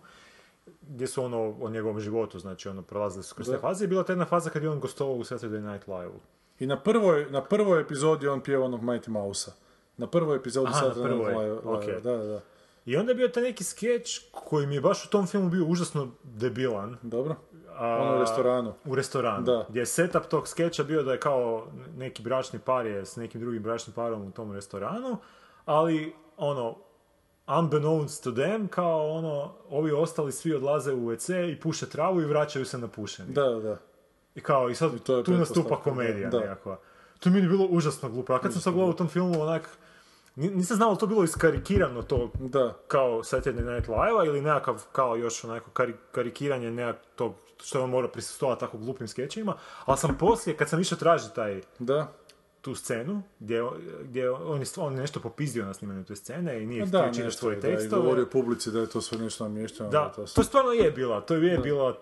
gdje su ono o njegovom životu, znači ono prolazili su kroz te faze i bila ta jedna faza kad je on gostovao u Saturday Night Live. I na prvoj, na prvoj epizodi on pjeva onog Mighty Mouse-a. Na prvoj epizodi Aha, Saturday Night Live, ok. Da, da, da. I onda je bio taj neki skeč koji mi je baš u tom filmu bio užasno debilan. Dobro. A, Ono u restoranu. U restoranu. Da. Gdje je setup tog skeča bio da je kao neki bračni par je s nekim drugim bračnim parom u tom restoranu, ali ono, unbeknownst to them, kao ono, ovi ostali svi odlaze u WC i puše travu i vraćaju se na pušenje. Da, da, da. I kao, i sad I to je tu nastupa komedija da. nekakva. To je bilo užasno glupo. A kad sam sad gledao u tom filmu, onak, ni- nisam znao li to bilo iskarikirano to Da. kao Saturday Night Live ili nekakav kao još onako kari- karikiranje nekak tog što je on mora prisustovati tako glupim skečevima, ali sam poslije, kad sam išao tražiti taj, Da. tu scenu, gdje, gdje on, je, on je nešto popizdio na snimanju te scene i nije Da, htio čitati svoje je, da, i tekstove. govorio publici da je to sve nešto namješteno. Da, to to stvarno je bila, to je bila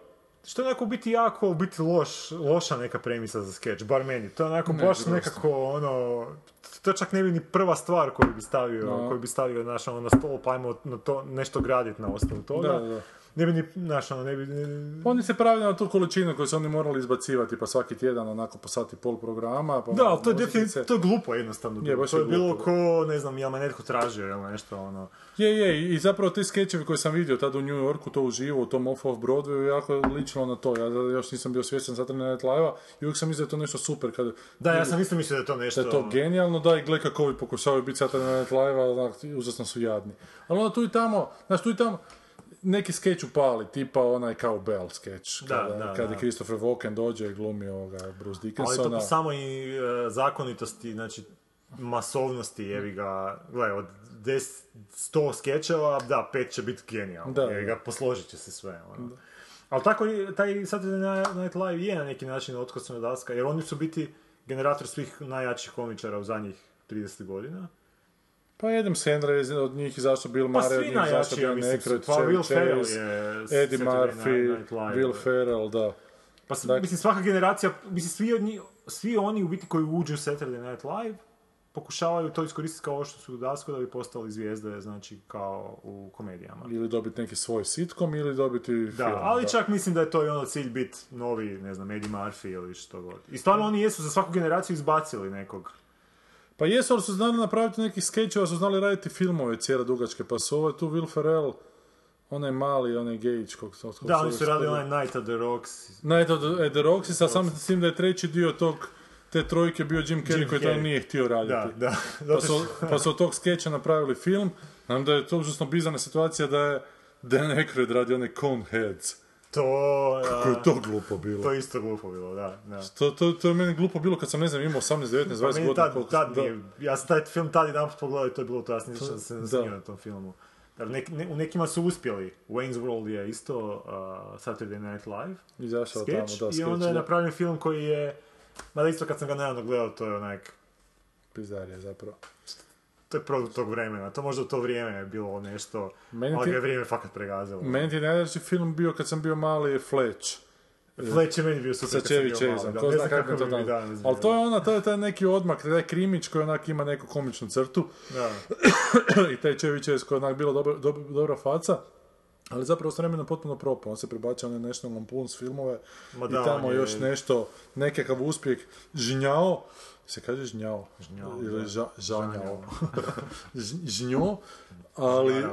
što je onako u biti jako, u biti loš, loša neka premisa za skeč, bar meni. To je onako Ne, baš nekako, ono, to čak ne bi ni prva stvar koju bi stavio, No. koju bi stavio, znaš, ono, na stol, pa ajmo na to, nešto graditi na osnovu toga. Da, da. Ne bi ni, znaš, ono, ne bi... ni- Oni se pravi na tu količinu koju su oni morali izbacivati pa svaki tjedan onako po sati pol programa. Pa Da, ali to je, definitivno, to je glupo jednostavno. Je, baš to je je bilo ko, ne znam, jel me netko tražio, jel nešto, ono... Je, je, i- zapravo ti skečevi koje sam vidio tada u New Yorku, to uživo, u tom off-off Broadwayu, jako ličilo na to. Ja još nisam bio svjestan Saturday Night Live-a i uvijek sam mislio da to nešto super. Kad, Da, ja sam isto mislio da je to da nešto... je to genijalno, da i gle kako ovi pokušavaju biti Saturday Night Live, a onak, užasno su jadni. Ali onda tu i tamo, znaš, tu i tamo, neki skeč upali, tipa onaj kao Bell skeč, Da, kada, da, kada da. Christopher Walken dođe i glumi ovoga Bruce Ali Dickinsona. to po samoj e, zakonitosti, znači masovnosti, jevi ga, gle, od 10, 100 skečeva, da, pet će biti genijalno, Da, jevi ga, posložit će se sve, ono. Ali tako, i taj Saturday Night Live je na neki način otkosna daska, jer oni su biti generator svih najjačih komičara u zadnjih 30 godina. Pa Adam Sandler je od njih izašao, Bill Pa Murray, svi od njih izašao, Aykroyd, pa Will Ferrell je Eddie Murphy. Will Ferrell, da. Pa s- Dakle- mislim, svaka generacija, mislim, svi, od njih, svi oni u biti koji uđu u Saturday Night Live, pokušavaju to iskoristiti kao što su u Dasku da bi postali zvijezde, znači kao u komedijama. Ili dobiti neki svoj sitcom ili dobiti Da, film. ali da. čak mislim da je to i ono cilj bit novi, ne znam, Eddie Murphy ili što god. I stvarno oni jesu za svaku generaciju izbacili nekog. Pa jesu, ali su znali napraviti neki skečeva, su znali raditi filmove cijele dugačke, pa su ovo tu Will Ferrell, onaj mali, onaj Gage, kog, kog Da, oni su radili onaj Night at the Rocks. Night of the, at the Roxy, a sam s tim da je treći dio tog, te trojke bio Jim Carrey Jim koji to Carrey. nije htio raditi. Da, da. Pa su, pa su od tog skeča napravili film. Znam da je to užasno bizarna situacija da je Dan Aykroyd radi onaj Coneheads. To, Kako je to glupo bilo. to je isto glupo bilo, da. da. To, to, to je meni glupo bilo kad sam, ne znam, imao 18, 19, 20 Pa meni godina. tad, koliko tad da. nije, ja sam taj film tad jedan pogledao i to je bilo to, ja sam nisam To- se da. nasmio na tom filmu. Nek, ne- u nekima su uspjeli. Wayne's World je isto uh, Saturday Night Live, Izašao tamo, da, i sketch, onda je da. napravljen film koji je, mada isto kad sam ga nedavno gledao, to je onak, Pizdarija zapravo. To je produkt tog vremena, to možda u to vrijeme je bilo nešto, Meni ali ga je vrijeme fakat pregazilo. Meni ti najdraži film bio kad sam bio mali je Fletch. Fletch je meni bio super Sa kad sam Chevy bio mali, Chaseom, da, zna znam kako je to danas Ali to je bilo. ona, to je taj neki odmak, taj krimić koji onak ima neku komičnu crtu Da. i taj Chevy Chase koji je onak bila dobra, dobra, dobra faca. Ali zapravo s vremenom potpuno propao. On se prebacio na National Lampoon's filmove Ma i da, tamo on je- još nešto, nekakav uspjeh žnjao, se kaže žnjao? Žnjao, Ili žanjao. Ali, e,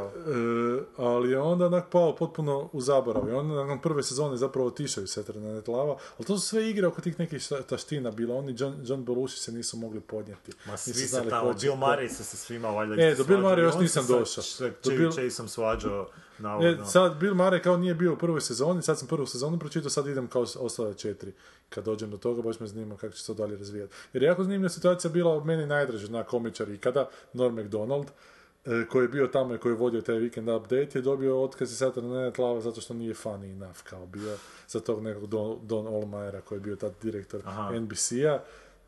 ali je onda onak pao potpuno u zaborav. I onda nakon prve sezone zapravo otišao iz Saturday Night ali to su sve igre oko tih nekih taština bila. Oni John, John Belushi se nisu mogli podnijeti. Ma Nisu svi se tamo, Bill Murray se sa svima valjda E, do Bill. Murray još nisam došao. Do Bill- Chaseom svađao, E, navodno. sad Bill Murray kao nije bio u prvoj sezoni, sad sam prvu sezonu pročitao, sad idem kao ostale četiri. Kad dođem do toga, baš me zanima kako će se to dalje razvijati. Jer je jako zanimljiva situacija bila meni najdraži na komičar ikada, Norm MacDonald, e, koji je bio tamo i koji je vodio taj Weekend Update, je dobio otkaz iz Saturday Night Live zato što nije funny enough kao bio za tog nekog Don, Don Olmajera koji je bio tad direktor Aha. NBC-a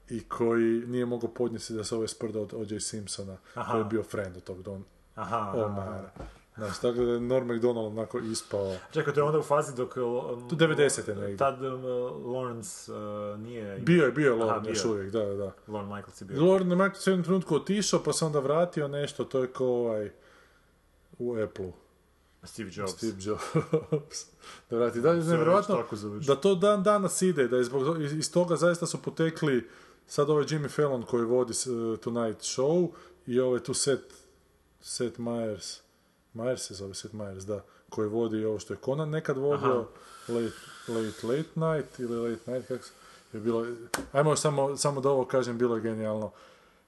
i koji nije mogao podnijeti da se ovaj sprda od O.J. Simpsona, Aha. koji je bio friend od tog Don Aha, aha. Olmajera. Znaš, tako da je Norm MacDonald onako ispao. Čekaj, to je onda u fazi dok... Um, Tu 90-te negdje. Tad um, Lawrence uh, nije... Bio je, bio je Lorne još je. uvijek, da, da, da. Lorne Michaels je bio. Lorne Michaels je u jednom trenutku otišao, pa se onda vratio nešto, to je kao ovaj u Apple-u. Steve Jobs. Steve Jobs. da vrati. Da, nevjerojatno još tako završilo. da to dan danas ide, da je zbog, iz, iz toga zaista su potekli sad ovaj Jimmy Fallon koji vodi uh, Tonight Show i ovaj tu Seth, Seth Meyers, Meyers se zove Seth Meyers, da, koji vodi ovo što je Conan nekad vodio, late, late, late Night ili Late Night, kako je bilo, ajmo još samo, samo da ovo kažem, bilo je genijalno.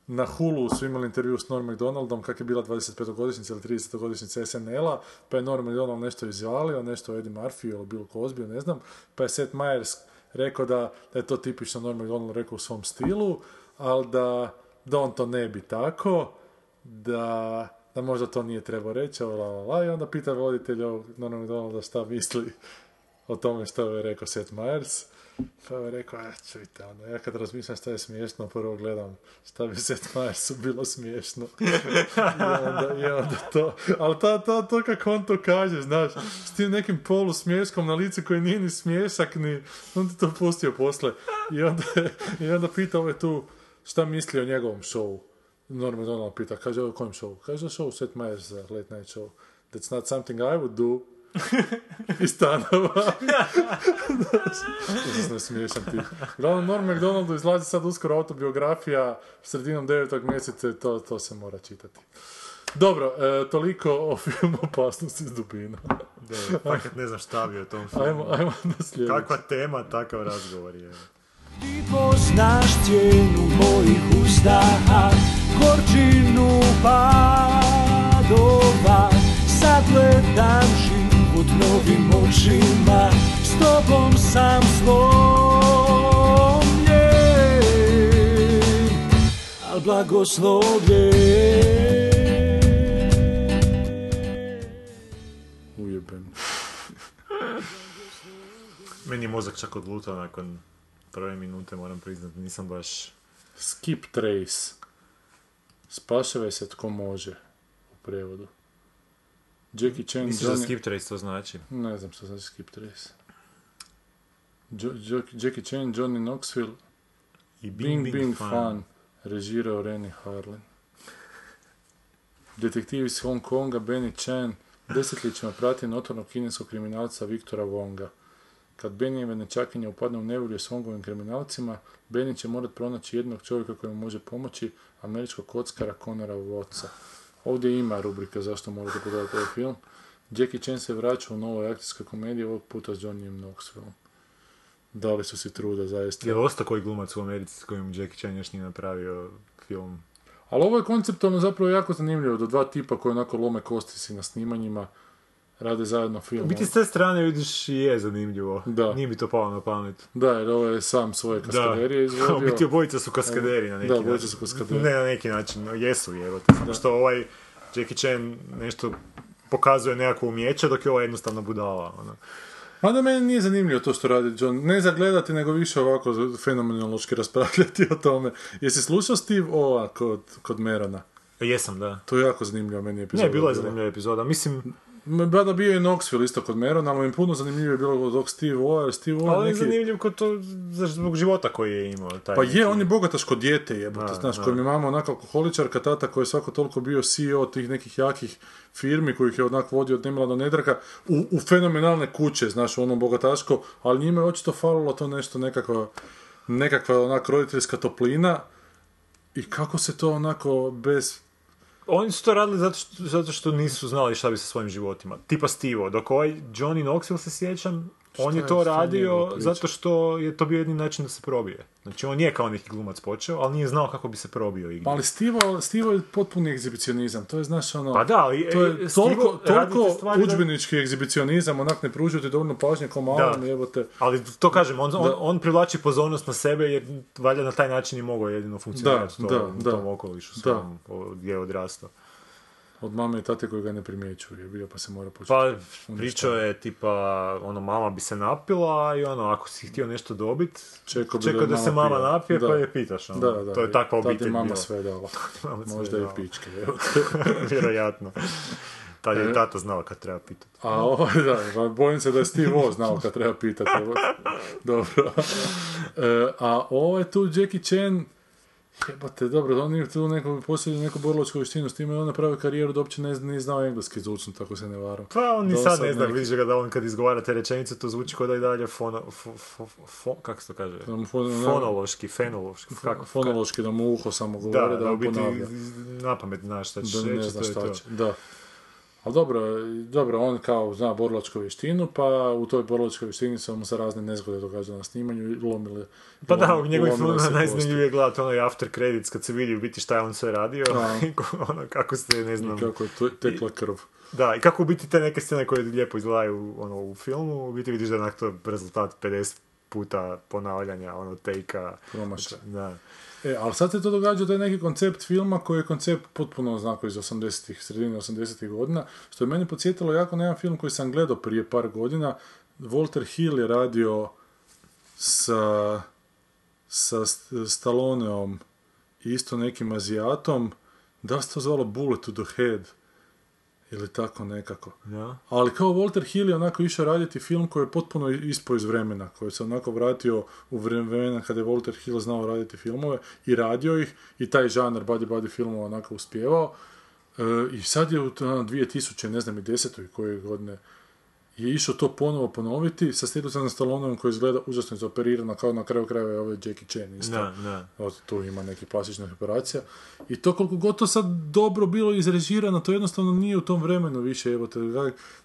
Na Hulu su imali intervju s Norm MacDonaldom kak je bila 25-godišnjica ili 30-godišnjica SNL-a, pa je Norm MacDonald nešto izvalio, nešto o Eddie Murphy ili Bill Cosby, ne znam, pa je Seth Meyers rekao da, da je to tipično Norm MacDonald rekao u svom stilu, ali da, da on to ne bi tako, da, da možda to nije trebao reći, la, la, la, i onda pita voditelj ovog Norma MacDonalda šta misli o tome što je rekao Seth Meyers. Pa je rekao, a čujte, ono, ja kad razmišljam šta je smiješno, prvo gledam šta bi Seth Meyersu bilo smiješno. I onda, i onda to, ali to, to, to kako on to kaže, znaš, s tim nekim polu smješkom na licu koji nije ni smješak, ni, on ti to pustio posle. I onda, i onda pita ove tu šta misli o njegovom šovu. Norman Donald pita, kaže o kojem šovu? Kaže o šovu Seth Meyers za Late Night Show. That's not something I would do. iz stanova. Užasno smiješan ti. Uglavnom, Norm MacDonaldu izlazi sad uskoro autobiografija sredinom devetog mjeseca i to, to se mora čitati. Dobro, e, toliko o filmu Opasnost iz dubina. Da, fakat ne znam šta bi o tom filmu. Ajmo, ajmo na sljedeći. Kakva tema, takav razgovor je. Ti poznaš cijenu mojih ustaha Gorčinu padova Sad gledam život novim očima S tobom sam slomljen Al blagoslovljen Ujeben. Meni je mozak čak odlutao nakon prve minute, moram priznati, nisam baš... Skip Trace. Spašavaj se tko može u prevodu. Jackie Chan, Misliš da skip trace to znači? Ne znam što znači Skip Trace. Jo, Jo- Jackie Chan, Johnny Knoxville, I Bing Bing, Fun, režirao Rennie Harlin. Detektiv iz Hong Konga, Benny Chan, desetljećima prati notornog kineskog kriminalca Viktora Wonga. Kad Benijeve nečakinje upadne u nevolju s Wongovim kriminalcima, Benny će morat pronaći jednog čovjeka koji mu može pomoći, američkog kockara Conora Watsa. Ovdje ima rubrika zašto morate pogledati ovaj film. Jackie Chan se vraća u novoj akcijskoj komediji, ovog puta s Johnnyem Knoxvilleom. Dali su si truda, zaista. Je li ostao koji glumac u Americi s kojim Jackie Chan još nije napravio film? Ali ovo je konceptualno zapravo jako zanimljivo, do dva tipa koji onako lome kosti si na snimanjima, rade zajedno film. U biti s te strane vidiš i je zanimljivo. Da. Nije mi to palo na pamet. Da, jer ovo je sam svoje kaskaderije U izvodio. biti obojica su kaskaderi na neki Da, način. obojica su kaskaderi. Ne na neki način, no, jesu je. Samo što ovaj Jackie Chan nešto pokazuje nekakvo umjeće, dok je ovo jednostavno budala. Ono. Mada meni nije zanimljivo to što radi John. Ne za gledati, nego više ovako fenomenološki raspravljati o tome. Jesi slušao Steve Ova kod, kod Merona? Jesam, da. To je jako zanimljivo meni epizoda. Ne, bila je zanimljiva epizoda. Mislim, Bada bio je Knoxville isto kod Merona, ali mi je puno zanimljivije bilo od ovog Steve jer Steve Ova ali je neki... zanimljiv kod to zbog života koji je imao. Taj Pa neki- je, on je bogataško dijete jebote, znaš, da. koji mi mama onako alkoholičarka, tata koji je svako toliko bio CEO tih nekih jakih firmi kojih je onako vodio od nemila do nedraka u, u fenomenalne kuće, znaš, u onom bogataško, ali njima je očito falilo to nešto nekakva, nekakva onak roditeljska toplina i kako se to onako bez Oni su to radili zato što, zato što nisu znali šta bi sa svojim životima. Tipa Steve, dok ovaj Johnny Knoxville se sjećam, on Šta je to radio zato što je to bio jedini način da se probije. Znači on je kao neki glumac počeo, ali nije znao kako bi se probio igdje. Pa ali Stivo, Stivo je potpuni egzibicionizam, to je znaš ono... Pa da, ali, to e, je Stivo toliko, toliko stvari da- udžbenički egzibicionizam, onak ne pružio ti dovoljno pažnje kao malom, Da. jebote. Ali to kažem, on, on, on privlači pozornost na sebe jer valjda na taj način je mogao jedino funkcionirati Da, u tom, da, u da. tom okolišu svom, gdje je odrastao. Od mame i tate koji ga ne primjećuju je bio, pa se mora početi. Pa pričao je tipa, ono, mama bi se napila i ono, ako si htio nešto dobit, Čekao čekao da, se mama pije. napije Da. pa je pitaš. Ono. Da, da. To je takva Tad je obitelj mama bila. sve dala. Mama Možda i dala. pičke, evo. Vjerojatno. Tad E. je tata znao kad treba pitati. A ovo, da, pa bojim se da je Steve O znao kad treba pitati. Dobro. E, a ovo je tu Jackie Chan, jebate, dobro, on je tu neku, posjedio neku borločku vještinu, s time je on napravio karijeru da uopće ne, nije znao engleski zvučno, tako se ne varam. Pa on ni sad sad ne zna, vidiš ga da on kad izgovara te rečenice, to zvuči kao da i dalje fono, fo, fo, fo- kako se to kaže? Da Fonološki, fenološki, kako? Fonološki, da mu uho samo Da, govori, da, da, u biti ponavlja. na pamet znaš šta ćeš da reći, to je to. Da. Ali dobro, dobro, on kao zna borilačku vještinu, pa u toj borilačkoj vještini se mu se razne nezgode događaju na snimanju i lomile. Pa da, u njegovim filmima najzanimljivije je gledati onaj after credits kad se vidi u biti šta je on sve radio i ono, kako se, ne znam, kosti. Kako je to- tekla krv. da, i kako u biti te neke scene koje lijepo izgledaju ono, u filmu, u biti vidiš da je to rezultat 50 puta ponavljanja, ono, tejka. Promašaj. Da. E, ali sad se to događa da je neki koncept filma koji je koncept potpuno znako iz 80-ih, sredine 80-ih godina, što je meni podsjetilo jako na jedan film koji sam gledao prije par godina. Walter Hill je radio sa, sa St- Stalloneom i isto nekim Azijatom. Da se to zvalo Bullet to the Head? Ili tako nekako. Ja. Ali kao Walter Hill je onako išao raditi film koji je potpuno ispao iz vremena, koji se onako vratio u vremena kada je Walter Hill znao raditi filmove i radio ih i taj žanar body body filmova onako uspjevao. E, I sad je u to, ono, 2000, ne znam i desetoj koje godine je išao to ponovo ponoviti sa Stilsonom Stalloneom koji izgleda užasno izoperirano kao na kraju krajeva je ovaj Jackie Chan isto. Da, da. Od, tu ima nekih plastičnih operacija. I to koliko god to sad dobro bilo izrežirano, to jednostavno nije u tom vremenu više, evo te,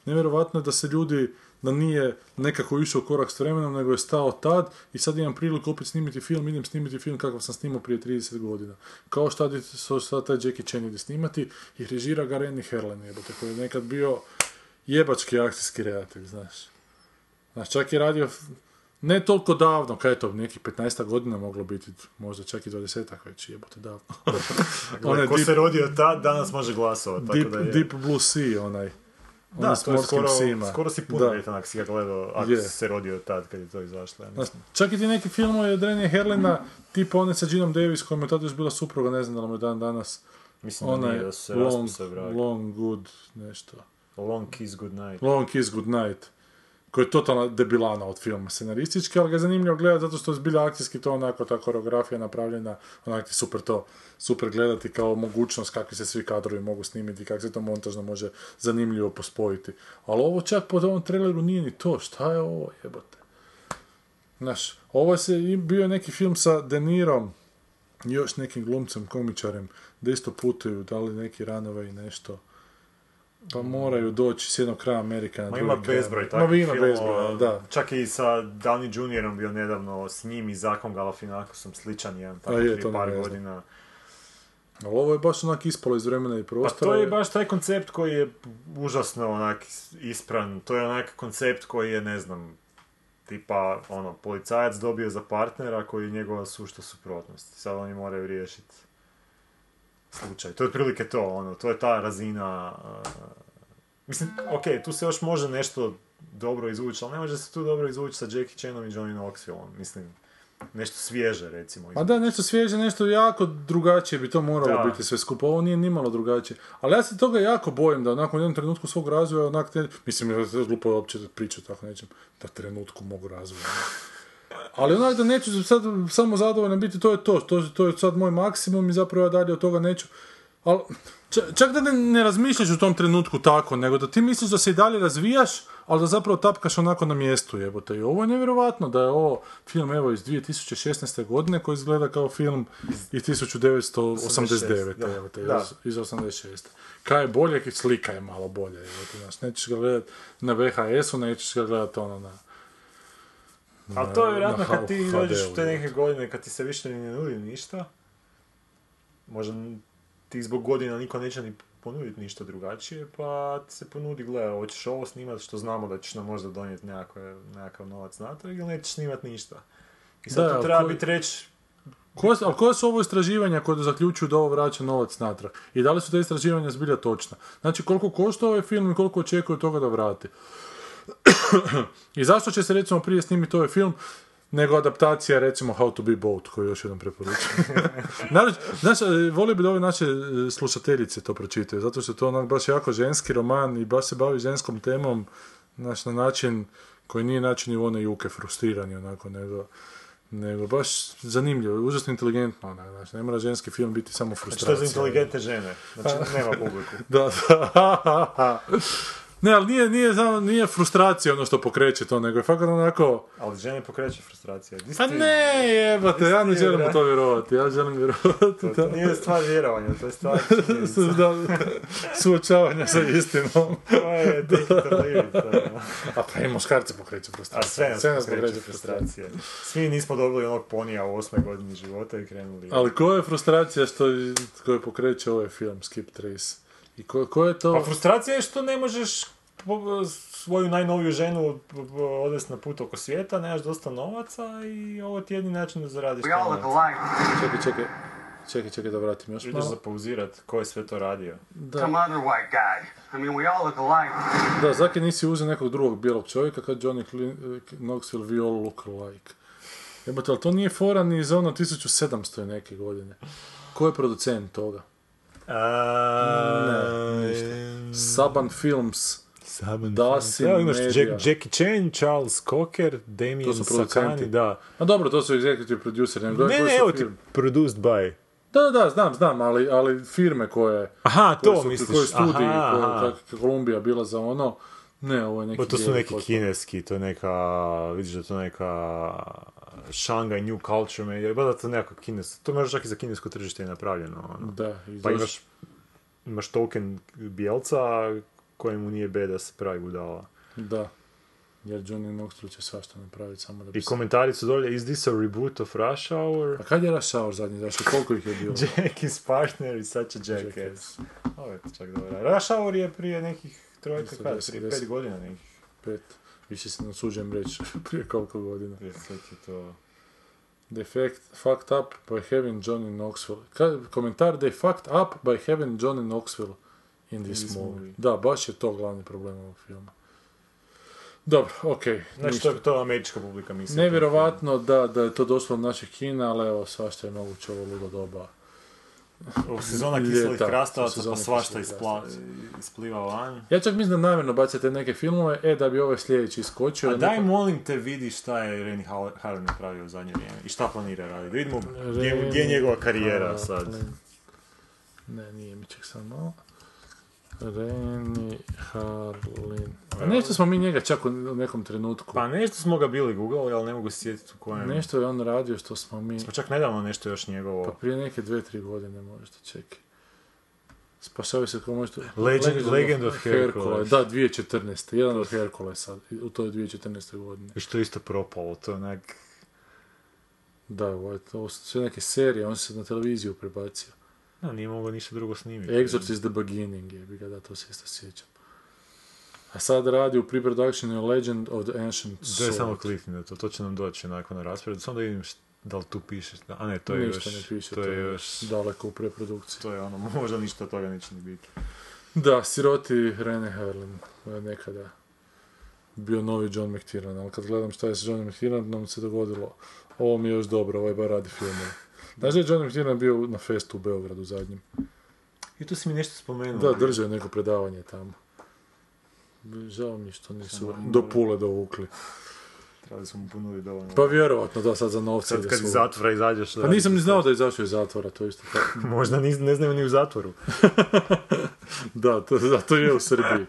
nevjerovatno je da se ljudi, da nije nekako išao korak s vremenom, nego je stao tad i sad imam priliku opet snimiti film, idem snimiti film kakav sam snimao prije 30 godina. Kao šta sad taj Jackie Chan ide snimati i režira ga Renny Herlen, jebote, koji je nekad bio jebački akcijski redatelj, znaš. Znaš, čak je radio, ne toliko davno, kaj je to, nekih 15 godina moglo biti, možda čak i 20 već, jebote, davno. onaj Ko Deep, se rodio tad, danas može glasovati. Tako deep, da je. deep Blue Sea, onaj. da, onaj to je skoro, psima. skoro si Da. punoljetan ako si ga gledao, ako si se rodio tad kad je to izašlo. Ja Znaš, mislim. čak i ti neki filmovi od Rennie Herlina, tipa onaj sa Ginom Davis, kojom je tada još bila supruga, ne znam da li mu je dan danas, Mislim da onaj nije da se long, long Good, nešto. Long Kiss Good Night. Long Kiss Goodnight, koji je totalna debilana od filma scenaristički, ali ga je zanimljivo gledati zato što je zbilja akcijski to onako, ta koreografija napravljena, onak ti super to, super gledati kao mogućnost kakvi se svi kadrovi mogu snimiti, kako se to montažno može zanimljivo pospojiti. Ali ovo čak po ovom traileru nije ni to, šta je ovo, jebote. Znaš, ovo se, bio neki film sa De Nirom, i još nekim glumcem, komičarem, da isto putuju, da li neki ranove i nešto. Pa moraju doći s jednog kraja Amerika na Ma ima bezbroj Ma takvih ima filmova, bezbroj, da. Čak i sa Downey Juniorom bio nedavno s njim i Zakom Galafinakosom sličan jedan, tako je, prije par godina. Ali ovo je baš onak ispalo iz vremena i Pa prostora. to je baš taj koncept koji je užasno onak ispran. To je onak koncept koji je, ne znam, tipa, ono, policajac dobio za partnera koji je njegova sušta suprotnost. Sad oni moraju riješiti slučaj. To je otprilike to, ono, to je ta razina... uh, mislim, ok, tu se još može nešto dobro izvući, ali ne može se tu dobro izvući sa Jackie Chanom i Johnny Knoxvilleom. Mislim, nešto svježe, recimo. A da, nešto svježe, nešto jako drugačije bi to moralo Da. biti sve skupo. Ovo nije nimalo drugačije. Ali ja se toga jako bojim da nakon jednom trenutku svog razvoja, onak, ne, mislim, ja se glupo uopće pričati tako nečem, da trenutku mogu razvoja. Ali onak da neću sad samo zadovoljan biti, to je to, to, to je sad moj maksimum i zapravo ja dalje od toga neću. Ali, čak da ne, ne razmišljaš u tom trenutku tako, nego da ti misliš da se i dalje razvijaš, ali da zapravo tapkaš onako na mjestu, jebote. I ovo je nevjerojatno da je ovo film, evo, iz 2016. godine, koji izgleda kao film iz 1989. Da. evo te, Da. iz, iz 86. Kaj je bolje, slika je malo bolje, evo te, znaš, nećeš ga gledat na VHS-u, nećeš ga gledat ono na... Ali to je vjerojatno kad ti dođeš u te neke godine, kad ti se više ni ne nudi ništa, možda ti zbog godina niko neće ni ponuditi ništa drugačije, pa ti se ponudi, gle, hoćeš ovo snimat što znamo da ćeš nam možda donijeti nekakav novac natrag ili nećeš snimat ništa. I sad Da, tu treba koji- biti reći, Koja, ali koja su ovo istraživanja koje zaključuju da ovo vraća novac natrag? I da li su te istraživanja zbilja točna? Znači koliko košta ovaj film i koliko očekuju toga da vrati? I zašto će se recimo prije snimiti ovaj film nego adaptacija recimo How to be boat koju još jednom preporučujem. Naravno, znaš, e, volio bi da ove naše e, slušateljice to pročitaju, zato što je to onak baš jako ženski roman i baš se bavi ženskom temom znaš, na način koji nije način Ivone Juke frustrirani onako, nego nego baš zanimljivo, užasno inteligentno, onak, znači, ne mora ženski film biti samo znači to frustracija. za inteligentne žene, znači nema publiku. Da, da. ne, ali nije, nije, nije frustracija ono što pokreće to, nego je fakat onako... Ali žene pokreće frustracija. Di Pa ti? ne, jebate, ja ne želim u to vjerovati, ja želim vjerovati To, to nije stvar vjerovanja, to je stvar da, suočavanja sa istinom. To je. A pa i muškarci pokreću A frustraciju. sve nas pokreće frustracije. Svi nismo dobili onog ponija u osmoj godini života i krenuli. Ali koja je frustracija što koja pokreće ovaj film Skip Trace? I ko, ko je to... Pa frustracija je što ne možeš svoju najnoviju ženu odvesti na put oko svijeta, nemaš dosta novaca i ovo ti je jedini način da zaradiš taj novac. Čekaj, čekaj. Čekaj, čekaj da vratim još Ideš malo. zapauzirat ko je sve to radio. Da, Some other white guy. I mean, we all look alike. da, zaki nisi uzeo nekog drugog bijelog čovjeka kad Johnny Cli- Knoxville we all look alike. Jebate, ali to nije fora ni za ono 1700 i neke godine. Ko je producent toga? Ne, ništa. Saban Films. Dasi Evo imaš. Jack, Jackie Chan, Charles Cocker, Damien Sakani, da. A dobro, to su executive producer. Ne, ne, su evo ti, produced by. Da, da, da, znam, znam, ali, ali firme koje... Aha, koje to su, misliš. Koje studiji, aha, koje, aha. kak Kolumbija bila za ono, ne, ovo je neki... Pa to su neki kineski, to je neka, vidiš da to neka Shanghai New Culture Media, ba da to nekako kines, to može čak i za kinesko tržište je napravljeno. Ono. Da, i Pa imaš, imaš token bijelca kojemu nije bed da se pravi budala. Da. Jer Johnny Knoxville će svašta napraviti samo da bi I komentari su dolje, is this a reboot of Rush Hour? A kad je Rush Hour zadnji zašto? Koliko ih je bilo? Jackie's partner is such a jackass. Ovo je čak dobro. Rush Hour je prije nekih trojka, kada, prije pet godina nekih. Pet. Više se nasuđujem reći prije koliko godina. Prije sad je to... They fact, fucked up by having Johnny Knoxville. Ka, komentar, they fucked up by having Johnny Knoxville in this, movie. movie. Da, baš je to glavni problem ovog filma. Dobro, okej. Znači, to, to američka publika misli. Nevjerovatno da, da je to došlo od naših kina, ali evo, svašta je moguće ovo ludo doba. U sezona kiselih krastavaca pa svašta ispla, ispliva van. Ja čak mislim da namjerno bacate neke filmove, e, da bi ovaj sljedeći iskočio. A da daj neko- molim te vidi šta je Rennie Hall- Harlin napravio u zadnje vrijeme i šta planira raditi. Vidimo gdje, je njegova karijera sad. Ne, nije mi ček samo malo. Reni Harlin. A nešto smo mi njega čak u nekom trenutku. Pa nešto smo ga bili googlali, ali ne mogu se sjetiti u kojem. Nešto je on radio što smo mi... Smo čak nedavno nešto još njegovo. Pa prije neke dve, tri godine možda, čekaj. Spašavaju se kao možda... Legend- Legend of Hercules. Da, 2014. Jedan od Herkulesa u toj 2014. godini. I što isto propalo, to je onak... Da, ovo je- ovo su sve neke serije, on se na televiziju prebacio. No, nije mogao ništa drugo snimiti. Exorcist the Beginning je, bi ga da to se isto sjećam. A sad radi u pre-productionu Legend of the Ancient Da je Sword. samo klikni na to, to će nam doći onako na raspored. Samo da vidim da li tu piše. A ne, to je Ništa još... ne piše, to je još... daleko u preprodukciji. To je ono, možda ništa toga neće ni biti. Da, siroti Rene je nekada bio novi John McTiernan, ali kad gledam šta je s Johnom McTiernanom se dogodilo, ovo mi je još dobro, ovaj bar radi filmove. Znaš da je John McTiernan bio na festu u Beogradu zadnjem? I tu si mi nešto spomenuo. Da, držao je neko predavanje tamo. Žao mi što nisu do pule dovukli. Trebali smo mu ponuditi dovoljno. Pa vjerovatno da sad za novce Sad kad iz zatvora izađeš... Pa nisam ni znao da je izašao iz zatvora, to isto tako. Možda ni, ne znaju ni u zatvoru. Da, to, zato je u Srbiji.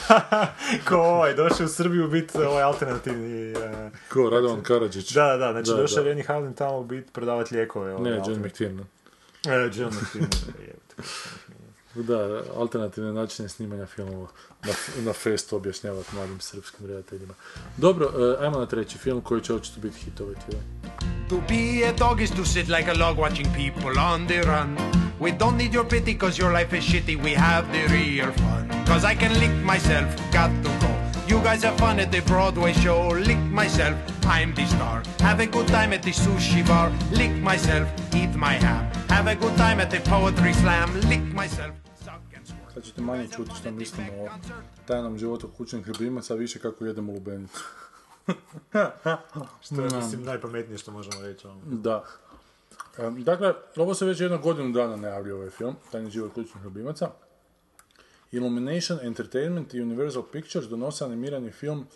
Ko ovaj, došao u Srbiju biti ovaj alternativni... eh, Ko, Radovan Karadžić? Da, da, da, znači Da, došao da. je Rennie Harlin tamo biti prodavati lijekove. Ovaj, Ne, John. McTiernan. E, John McTiernan. Da, alternativne načine snimanja filmova na, na festu objašnjavati mladim srpskim redateljima. Dobro, e, ajmo na treći film koji će očito biti hit ovaj. To be a dog is to sit like a log watching people on the run. We don't need your pity cause your life is shitty, we have the real fun. Cause I can lick myself, got to go. You guys have fun at the Broadway show, lick myself, I'm the star. Have a good time at the sushi bar, lick myself, eat my ham. Have a good time at the poetry slam, lick myself, Sad ćete manje čuti što mislimo o tajnom životu kućnih ljubimaca, a više kako jedemo lubenicu. Što je, mislim, najpametnije što možemo reći. ono. Da. Dakle, ovo se već jednu godinu dana najavljuje ovaj film, Tajni život kućnih ljubimaca. Illumination Entertainment i Universal Pictures donose animirani film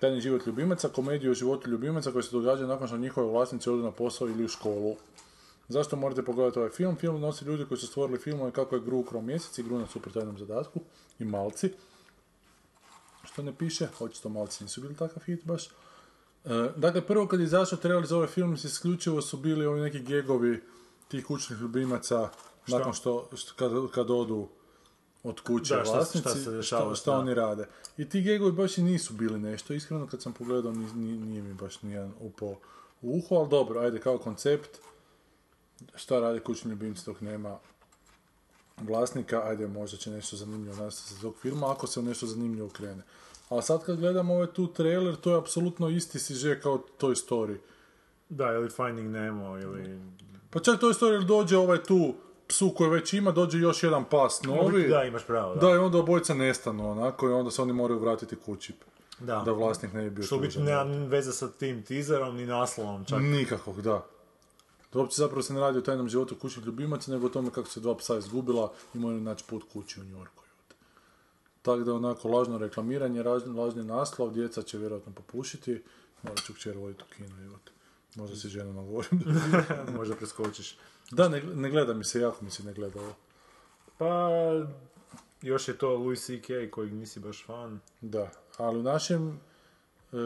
Tajni život ljubimaca, komediju o životu ljubimaca koji se događa nakon što njihovi vlasnici odu na posao ili u školu. Zašto morate pogledati ovaj film? Film nosi ljudi koji su stvorili filmove kako je Gru ukro mjesec i Gru na super tajnom zadatku i Malci. Što ne piše, očito Malci nisu bili takav hit baš. E, dakle, prvo kad je izašao trailer za ovaj film, isključivo su bili ovi neki gegovi tih kućnih ljubimaca nakon što, što kad, kad odu od kuće Da, vlasnici, šta se dešava, šta, oni rade. I ti gegovi baš i nisu bili nešto, iskreno kad sam pogledao ni, ni- nije mi baš nijedan upao u uho, ali dobro, ajde kao koncept, šta rade kućni ljubimci dok nema vlasnika, ajde možda će nešto zanimljivo nastati za tog filma, ako se nešto zanimljivo krene. A sad kad gledamo ovaj tu trailer, to je apsolutno isti siže kao Toy Story. Da, ili Finding Nemo, ili... Pa čak Toy Story dođe ovaj tu psu koji već ima, dođe još jedan pas novi. Da, imaš pravo, da. Da, i onda obojica nestanu onako i onda se oni moraju vratiti kući. Da. Da vlasnik ne bi bio Što biti nema veze sa tim teaserom ni naslovom čak. Nikakvog, da. To uopće zapravo se ne radi o tajnom životu kućnih ljubimaca, nego o tome kako se dva psa izgubila i moraju naći put kući u Njorku. Tako da onako lažno reklamiranje, lažni, naslov, djeca će vjerojatno popušiti, morat ću kćer voditi u kino. Možda si žena nagovorim. Možda preskočiš. da, ne, ne gleda mi se, jako mi se ne gleda ovo. Pa, još je to Louis C.K. kojeg nisi baš fan. Da, ali u našem e,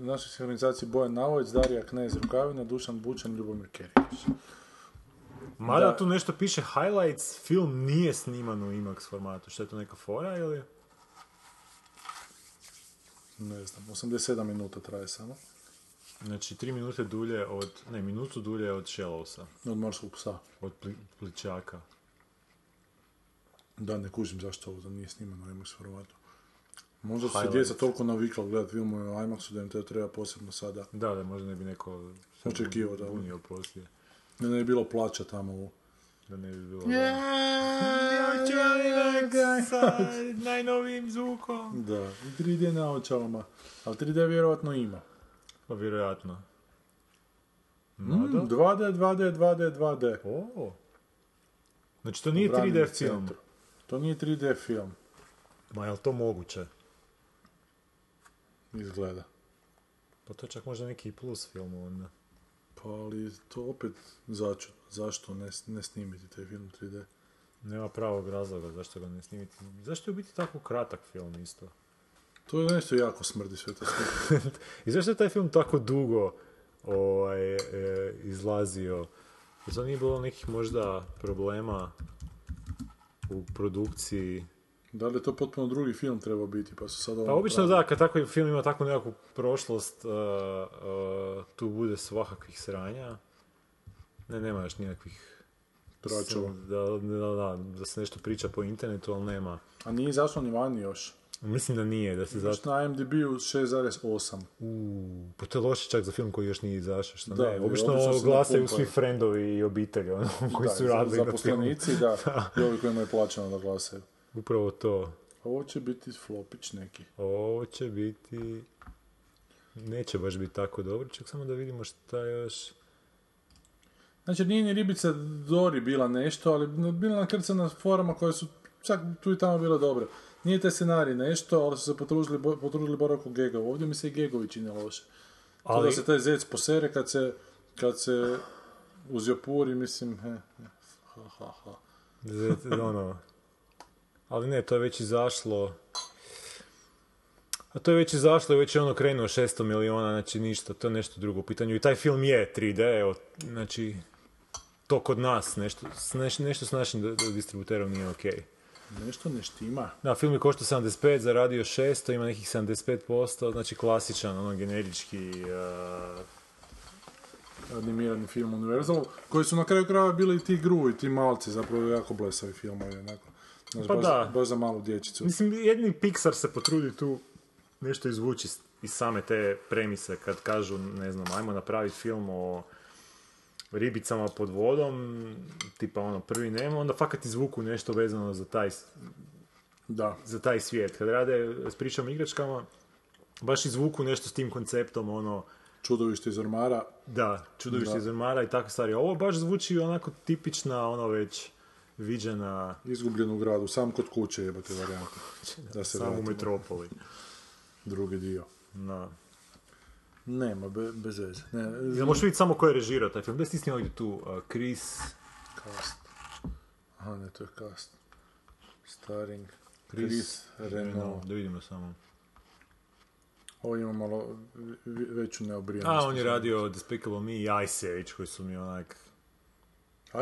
u našoj sinhronizaciji Bojan Navojec, Darija Knez Rukavina, Dušan Bučan, Ljubomir Kerić. Mada Da. tu nešto piše highlights, film nije sniman u IMAX formatu. Što je to neka fora ili? Ne znam, 87 minuta traje samo. Znači, tri minute dulje od, ne, minutu dulje od Shallowsa, Od morskog psa. od pli, pličaka. Da, ne kužim zašto ovo da nije snimano u IMAX formatu. Možda su se djeca toliko navikla gledati filmove u IMAX-u da im to treba posebno sada. Da, da, možda ne bi neko Očekivao da- unio poslije. Da ne bi bilo plaća tamo u... Da ne bi bilo... Yeah, sa najnovijim zvukom. Da, i 3D naočalama. Ali 3D vjerojatno ima. Pa vjerojatno. Mm, Mada? 2D, 2D, 2D, 2D. O. Znači to nije U Branimir 3D film. centru. To nije 3D film, Ma je li to moguće? Izgleda. Pa to je čak možda neki plus film onda. Pa ali to opet začu. Zašto ne, ne snimiti taj film 3D? Nema pravog razloga zašto ga ne snimiti. Zašto je u biti tako kratak film isto? To je nešto jako smrdi sve to. I zašto je taj film tako dugo ovaj, e, izlazio? Jer to nije bilo nekih možda problema u produkciji? Da li je to potpuno drugi film trebao biti, pa su sad ovo Pa obično napravili? da, kad takav film ima takvu nekakvu prošlost, uh, uh, tu bude svakakvih sranja. Ne, nema još nikakvih Tračalo. Da, da, da, da se nešto priča po internetu, ali nema. A nije izašlo ni vani još. Mislim da nije, da se zato... Na IMDb-u 6,8. Uuu, pa to je loše čak za film koji još nije izašao, što Da, ne? Obično, obično glasaju svi friendovi i obitelji, ono, koji Da, su radili na filmu. zaposlenici, da, i ovi kojima je plaćeno da glasaju. Upravo to. Ovo će biti flopić neki. Ovo će biti... Neće baš biti tako dobro, čak samo da vidimo šta još... Znači, nije ni ribica Dori bila nešto, ali bila nakrcana forama koje su čak tu i tamo bile dobre. Nije te scenarij nešto, ali su se potrudili, bo- potrudili bar oko gega. Ovdje mi se i gegovi čine loše. Ali... Da se taj zec posere kad se, kad se uzjopuri, mislim, he, he, ha, ha, ha. Z- ono... Ali ne, to je već izašlo... A to je već izašlo i već je ono krenuo 600 miliona, znači ništa, to je nešto drugo u pitanju. I taj film je 3D, evo, znači, to kod nas, nešto, neš- nešto s našim distributerom nije okej. Nešto ne štima. Da, film je košta 75, zaradio 600, ima nekih 75%, znači klasičan, ono, generički... uh, Animirani film Universalu, koji su na kraju krajeva bili i ti gru i ti malci, zapravo jako blesavi filmovi, onako. Znaš, Pa baš, da. baš za malu dječicu. Mislim, jedni Pixar se potrudi tu nešto izvući iz same te premise kad kažu, ne znam, ajmo napraviti film o ribicama pod vodom, tipa ono prvi Nemo, onda fakat izvuku nešto vezano za taj, Da. za taj svijet. Kad rade s pričama o igračkama, baš izvuku nešto s tim konceptom, ono, Čudovište iz ormara, da, čudovište Da. iz ormara i takve stvari. Ovo baš zvuči onako tipična, ono već viđena izgubljen u gradu, sam kod kuće jebate varijanta. Da se samo u metropoli. Drugi dio. Da. Nema, be, bez veze. Ne, Ja možeš vidjeti samo ko je režirao taj film. Da si snimao ovdje tu, uh, Chris... Cast. Aha, ne, to je cast. Starring. Chris, Renault. Da vidimo samo. Ovo ima malo veću neobrijanost. A, on je radio Despicable Me i Ice Age, koji su mi onak...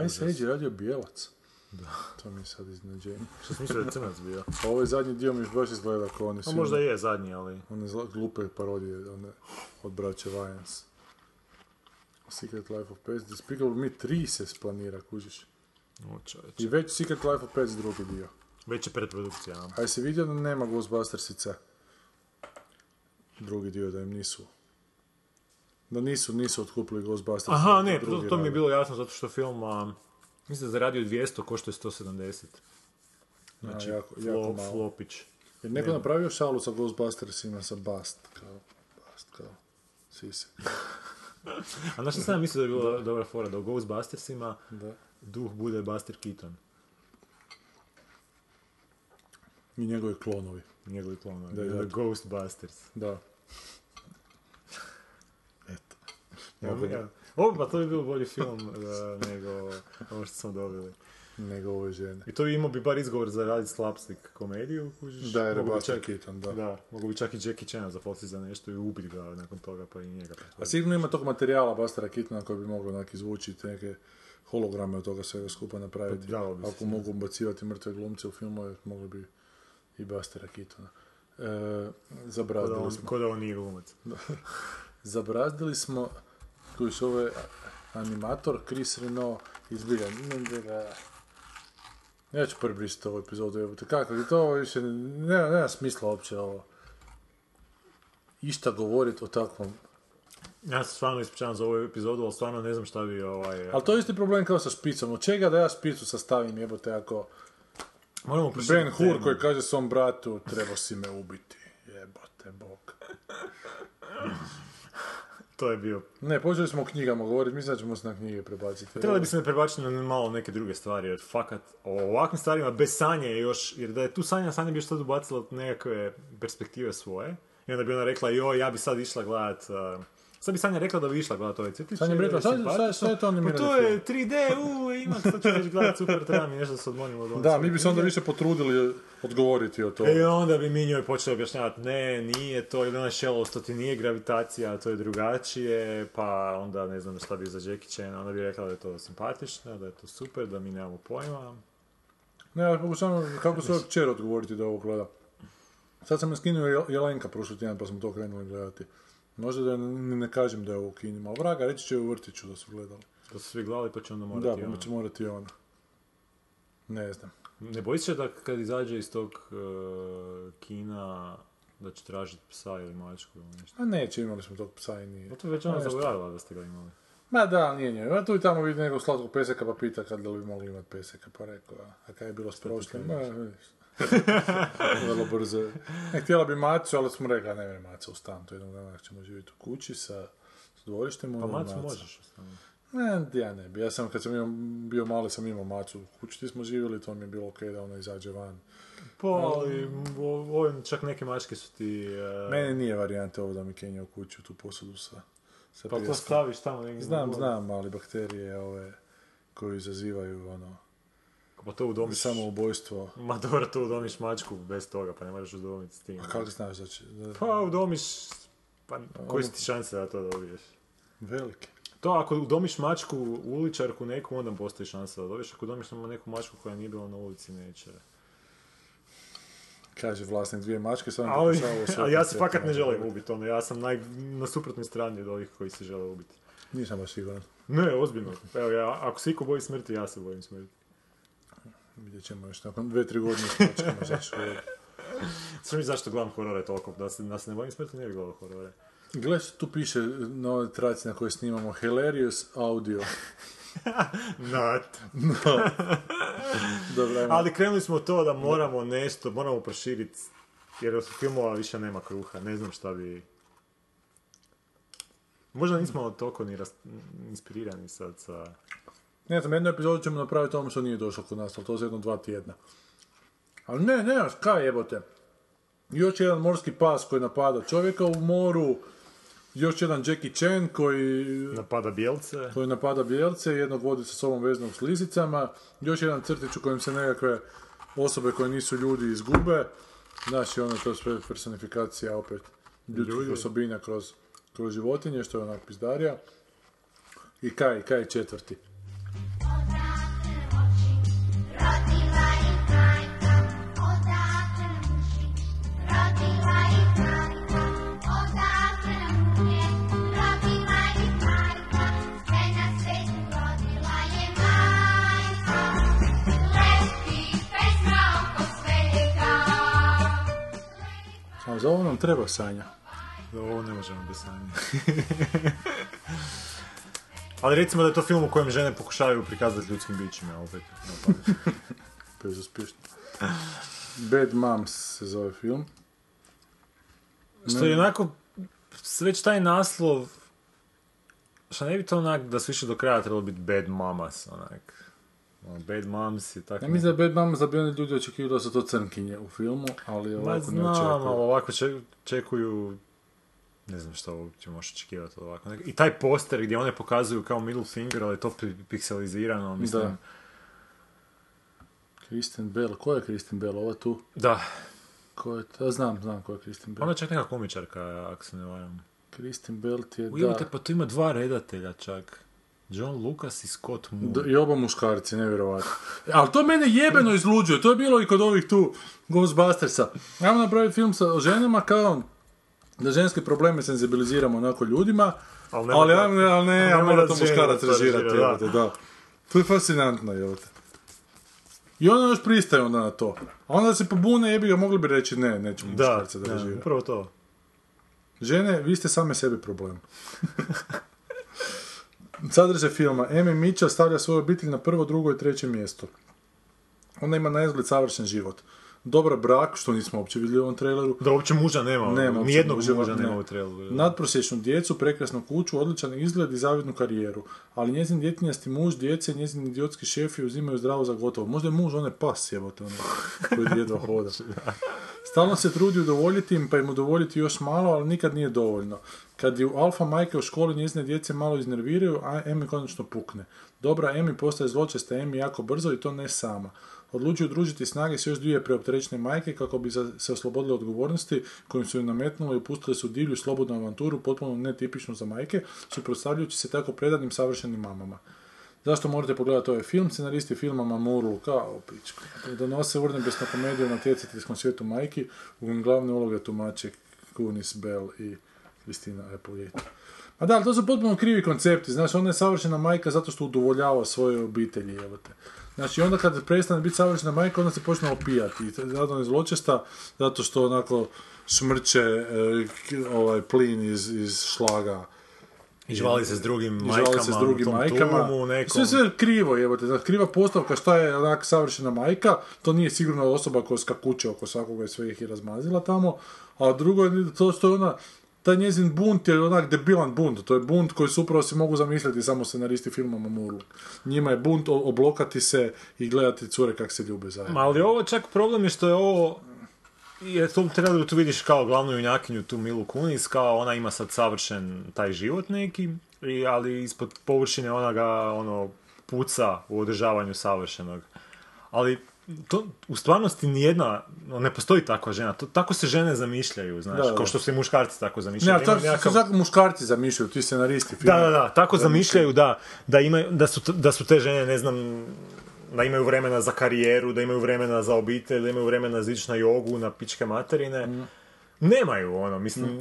Ice Age je radio Bijelac. Da. To mi je sad iznenađenje. Što sam mislio da je crnac bio. Pa ovaj zadnji dio mi baš izgleda kao oni A svi. možda je zadnji, ali... One zla- glupe parodije one, od braće Wayans. Secret Life of Pets. Despicable Me 3 se splanira, kužiš. O. I već Secret Life of Pets drugi dio. Već je predprodukcija. A jesi vidio da nema Ghostbustersica? Drugi dio da im nisu. Da nisu, nisu otkupili Ghostbusters. Aha, ne, to, mi je bilo jasno, zato što film... a, mislim da zaradio 200, košto je 170. Znači, A, jako- jako malo. flopić. Jer neko napravio šalu sa Ghostbustersima sa Bast, kao, Bast, kao, sise. A znaš što sam ja mislio da je bila dobra fora, da u Ghostbustersima Da. duh bude Buster Keaton. I njegovi klonovi. Njegovi klonovi. Da, Da, da. Ghostbusters. Da. Eto. Ja, ja. O, pa to bi bio bolji film uh, nego ovo što smo dobili. Nego ove žene. I to bi imao bi bar izgovor za raditi slapstick komediju, kužiš? Da, jer je čak- Keaton, da. Da, mogu bi čak i Jackie Chan zaposliti za nešto i ubiti ga nakon toga, pa i njega. A sigurno ima tog materijala Bastera Keatona koji bi moglo onak izvući te neke holograme od toga svega skupa napraviti. Pa se, Ako mogu ubacivati mrtve glumce u filmove, mogli bi i Bastera Keatona. E, da, zabrazdili smo. ko da on nije glumac. Zabrazdili smo, koji su ovaj animator, Chris Renault, izbilja. Ja ću prvi brisati ovu epizodu, jebote. Kako je to više, nema, nema smisla uopće ovo. Išta govoriti o takvom. Ja se stvarno ispričavam za ovu epizodu, ali stvarno ne znam šta bi ovaj... Ali to je isti problem kao sa špicom. Od čega da ja špicu sastavim, jebote, ako Moramo Ben Hur koji kaže svom bratu, trebao si me ubiti. Jebote, bog. To je bio... Ne, počeli smo o knjigama govoriti, mislim da ćemo se na knjige prebaciti. Trebali bi se ne prebaciti na malo neke druge stvari, jer fakat o ovakvim stvarima bez Sanje je još, jer da je tu Sanja, Sanja bi još sad ubacila nekakve perspektive svoje. I onda bi ona rekla, joj, ja bi sad išla gledat... uh, sad bi Sanja rekla da bi išla gledat ovaj crtić. Sanja bi rekla, šta- šta je to animirani Pa to je 3D, uuu, ima, sad ću već gledat, super, treba mi nešto da se odmonim od Da, mi bi se onda više potrudili odgovoriti o tome. E onda bi mi njoj počeli objašnjavati, ne, nije to, ili ona šelost, to ti nije gravitacija, to je drugačije, pa onda ne znam šta bi za Jackie Chan, onda bi rekla da je to simpatično, da je to super, da mi nemamo pojma. Ne, ja pokušavam kako kćer odgovoriti da ovo gleda. Sad sam je skinuo Jel- Jelenka prošli tjedan pa smo to krenuli gledati. Možda da ne, ne kažem da je ovo u kinima, ali vraga, reći će u vrtiću da su gledali. Da su svi gledali pa će onda Da, morati pa ono. će morati i ona. Ne znam. Ne bojiš se da kad izađe iz tog uh, kina da će tražiti psa ili mačku ili nešto? A neće, imali smo tog psa i nije. To već ona Nešto. zaboravila da ste ga imali. Ma da, nije njoj. A tu i tamo vidi nekog slatkog peseka pa pita kad li bi mogli imati peseka. Pa rekao, a, a kaj je bilo s prošlim? Vrlo brzo. Ne, htjela bi macu, ali smo rekli, ne vem maca u stan. To jednog dana ćemo živjeti u kući sa, s dvorištem. Pa onda macu maca. možeš ostaviti. Ne, ja ne bi. Ja sam, kad sam imao, bio mali, sam imao macu u kući, ti smo živjeli, to mi je bilo okej da ona izađe van. Pa, ali ovim čak neke mačke su ti... e, Meni nije varijante ovo da mi Kenja u kući u tu posudu sa, sa Pa to staviš tamo negdje. Znam, na znam, ali bakterije ove koje izazivaju ono, Pa to udomiš... samo ubojstvo. Ma dobro, to udomiš mačku bez toga, pa ne moraš udomiti s tim. A kako znaš da će... Da, Pa udomiš... Pa koji su ti šanse da to dobiješ? velike. To ako udomiš mačku, uličarku neku, onda postoji šansa da dobiješ. Ako udomiš samo neku mačku koja nije bila na ulici, neće. Kaže vlasnik dvije mačke, sam Ali, ali ja se fakat ne želim ubiti, ono, ja sam naj, na suprotnoj strani od ovih koji se žele ubiti. Nisam baš siguran. Ne, ozbiljno. Evo, ja, ako se iko boji smrti, ja se bojim smrti. Vidjet ćemo još nakon dve, tri godine je. Sve mi zašto gledam horore toliko, da se, da se ne bojim smrti, ne bi gledao horore. Gle, tu piše na ovoj traci na kojoj snimamo Hilarious audio. Not. Dobro, ajmo. Ali krenuli smo to da moramo nešto, moramo proširiti, jer od filmova više nema kruha, ne znam šta bi... Možda nismo toliko ni ras- inspirirani sad sa... Ne znam, jednu epizodu ćemo napraviti ono što nije došlo kod nas, ali to za jedno dva tjedna. Ali ne, ne, kaj jebote. Još jedan morski pas koji napada čovjeka u moru, još jedan Jackie Chan koji, Napada bijelce. koji napada bijelce, jednog vodi sa sobom veznog s lizicama, još jedan crtić u kojem se nekakve osobe koje nisu ljudi izgube. Znaš, i ono to sve personifikacija opet ljudskih Ljudi. osobina kroz, kroz životinje, što je onak pizdarija. I kaj, kaj četvrti? Za ovo nam treba Sanja. Da ovo ne možemo bez sanje. Ali recimo da je to film u kojem žene pokušavaju prikazati ljudskim bićima, opet. Bezuspješno. Bad Moms se zove film. Što je onako, već taj naslov, što ne bi to onak da su išli do kraja trebalo biti Bad Mamas, onak. Ono, Bad Moms je tako... Ja mislim da je Bad Moms da bi oni ljudi očekivali da su to crnkinje u filmu, ali Ma ovako ne znam, ali očekuju. ovako če- čekuju... Ne znam što uopće možeš očekivati od ovako. I taj poster gdje one pokazuju kao middle finger, ali to pi- pikselizirano, mislim... Da. Kristen Bell, ko je Kristen Bell? Ova tu? Da. Ko je to? Ja znam, znam ko je Kristen Bell. Ona je čak neka komičarka, ako se ne varam. Kristen Bell ti je, Ujebote, da. pa tu ima dva redatelja čak. John Lucas i Scott Moore. D- I oba muškarci, nevjerovatno. Ali to mene jebeno izluđuje, to je bilo i kod ovih tu Ghostbustersa. Ajmo napraviti film sa o ženama kao da ženske probleme senzibiliziramo onako ljudima, Ali ali, nema ali, da- ali ne, ali mora da to muškarac režirati, režira, da. da. To je fascinantno, jebote. I ona još pristaje onda na to. A onda se pobune, jebi ga, mogli bi reći ne, nećemo Da, muškarca da da, režira. upravo to. Žene, vi ste same sebi problem. Sadržaj filma. Amy Mitchell stavlja svoju obitelj na prvo, drugo i treće mjesto. Ona ima na izgled savršen život. Dobar brak, što nismo uopće vidjeli u ovom traileru. Da uopće muža nema, Nema nijednog muža, muža, ne. nema u traileru. Nadprosječnu djecu, prekrasnu kuću, odličan izgled i zavidnu karijeru. Ali njezin djetinjasti muž, djece, i njezin idiotski šefi uzimaju zdravo za gotovo. Možda je muž onaj pas, jebote, ono, koji jedva hoda. Stalno se trudi udovoljiti im, pa im udovoljiti još malo, ali nikad nije dovoljno. Kad ju alfa majke u školi njezine djece malo iznerviraju, a Emi konačno pukne. Dobra Emi postaje zločesta Emi jako brzo i to ne sama. Odlučuju družiti snage s još dvije preopterećene majke kako bi se oslobodile odgovornosti kojim su ju nametnule i upustile su divlju slobodnu avanturu potpuno netipičnu za majke, suprotstavljajući se tako predanim savršenim mamama. Zašto morate pogledati ovaj film? Scenaristi filma Mamuru, kao pičku. Donose urnebesnu komediju na tjecateljskom svijetu majki, u kojem glavne uloge tumače Kunis, Bell i Kristina Applegate. A da, ali to su potpuno krivi koncepti, znaš, ona je savršena majka zato što udovoljava svojoj obitelji, evo te. Znači, onda kad prestane biti savršena majka, onda se počne opijati. I zato je zločesta, zato što onako šmrče e, ovaj plin iz, iz šlaga. I žvali se s drugim majkama, žvali se s drugim u tom majkama. tulumu nekom. Sve sve krivo, evo te, znači, kriva postavka šta je onak savršena majka, to nije sigurno osoba koja skakuće oko svakoga i sve ih je razmazila tamo, a drugo je to što je ona, taj njezin bunt je onak debilan bunt, to je bunt koji su upravo si mogu zamisliti samo scenaristi filma Mamurluk. Njima je bunt oblokati se i gledati cure kak se ljube zajedno. Ali ovo čak problem je što je ovo je to traileru tu vidiš kao glavnu junakinju tu Milu Kunis, kao ona ima sad savršen taj život neki, i, ali ispod površine ona ga ono puca u održavanju savršenog. Ali to u stvarnosti nijedna, no, ne postoji takva žena, to, tako se žene zamišljaju, znaš, Da, da. kao što se i muškarci tako zamišljaju. Ne, Imaju tako nekakav- nekakav... muškarci zamišljaju, ti scenaristi Da, filma. da, da, tako zamišljaju da, da, imaju, da, su, da su te žene, ne znam, da imaju vremena za karijeru, da imaju vremena za obitelj, da imaju vremena za ići na jogu, na pičke materine. Nemaju, ono, mislim,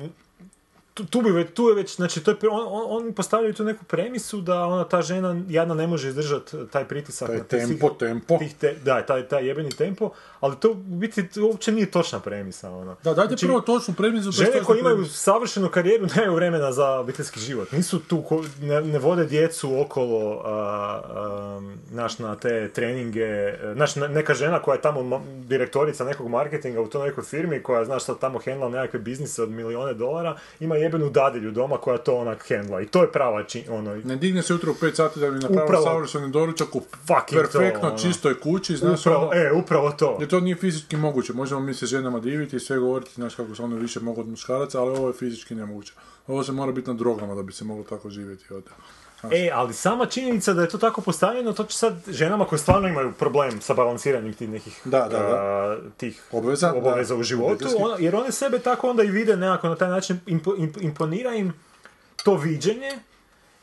tu, tu, bi već, tu je već, znači, to je, on, on, oni postavljaju tu neku premisu da ona, ta žena jadna ne može izdržati taj pritisak. Taj na te tempo, svih- tempo. Tih te, da, taj, taj jebeni tempo, ali to u biti to uopće nije točna premisa, ono. Da, dajte Znači, prvo točnu premisu. je Žene koje imaju savršenu karijeru nemaju vremena za obiteljski život. Nisu tu, ko- ne, ne vode djecu okolo, a, a, znaš, na te treninge. Znaš, ne- neka žena koja je tamo ma- direktorica nekog marketinga u toj nekoj firmi, koja, znaš, sad tamo hendla nekakve biznise od milijone dolara, ima jebenu dadilju doma koja to onak hendla. I to je prava čin, ono, Ne digne se jutro u 5 sati da bi napravio Upravo. savršeni doručak u Fucking perfektno to, ono. čistoj kući, znaš, upravo, ono, e, upravo to. jer to nije fizički moguće. Možemo mi se ženama diviti i sve govoriti, znaš, kako se one više mogu od muškaraca, ali ovo je fizički nemoguće. Ovo se mora biti na drogama da bi se moglo tako živjeti ovdje. E, ali sama činjenica da je to tako postavljeno, to će sad ženama koje stvarno imaju problem sa balansiranjem tih nekih Da, da, da. a, tih Obveza, obaveza da, u životu, ona- jer one sebe tako onda i vide nekako na taj način, impo- imp- imponira im to viđenje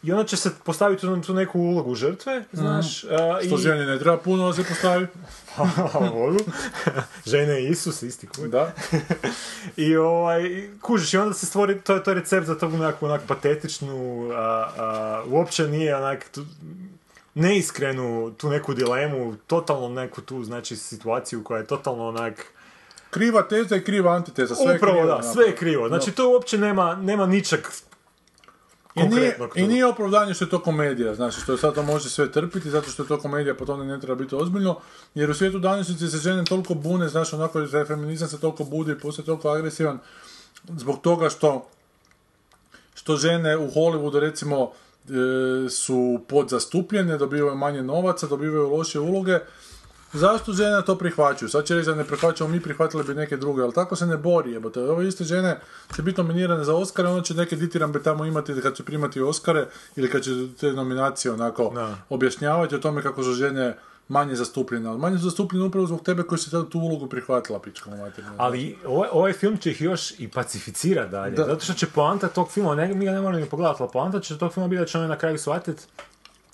i onda će se postaviti u tu neku ulogu žrtve, znaš. a, Što i- ženi ne treba puno da se postavi. Hvala Bogu. Žene i Isus, isti kut. Da. I ovaj, kužiš, i onda se stvori, to je to je recept za tu nekakvu onak patetičnu, a, a, uopće nije onak, tu, neiskrenu, tu neku dilemu, totalno neku tu, znači, situaciju koja je totalno onak, Kriva teza i kriva antiteza, sve upravo je krivo. da, sve je krivo. Znači, to uopće nema, nema ničeg I nije. I nije opravdanje što je to komedija, znači što sad to može sve trpiti, zato što je to komedija, pa to ne treba biti ozbiljno, jer u svijetu današnjice se žene toliko bune, znaš, onako, taj feminizam se toliko budi i postaje toliko agresivan, zbog toga što što žene u Hollywoodu, recimo, e, su podzastupljene, dobivaju manje novaca, dobivaju loše uloge, Zašto žene to prihvaćaju? Sad će reći da ne prihvaćamo, mi prihvatili bi neke druge, ali tako se ne bori, jebote. Ove iste žene će biti nominirane za Oscare, onda će neke ditirambe tamo imati kad će primati Oscare ili kad će te nominacije onako Da. objašnjavati o tome kako su žene manje zastupljene, ali manje su zastupljene upravo zbog tebe koji si sad tu ulogu prihvatila, pička. Ali ovaj, ovaj film će ih još i pacificira dalje. Da. Zato što će poanta tog filma, ne, mi ga ne moramo ni pogledati, ali poanta će tog filma biti da će oni na kraju shvatiti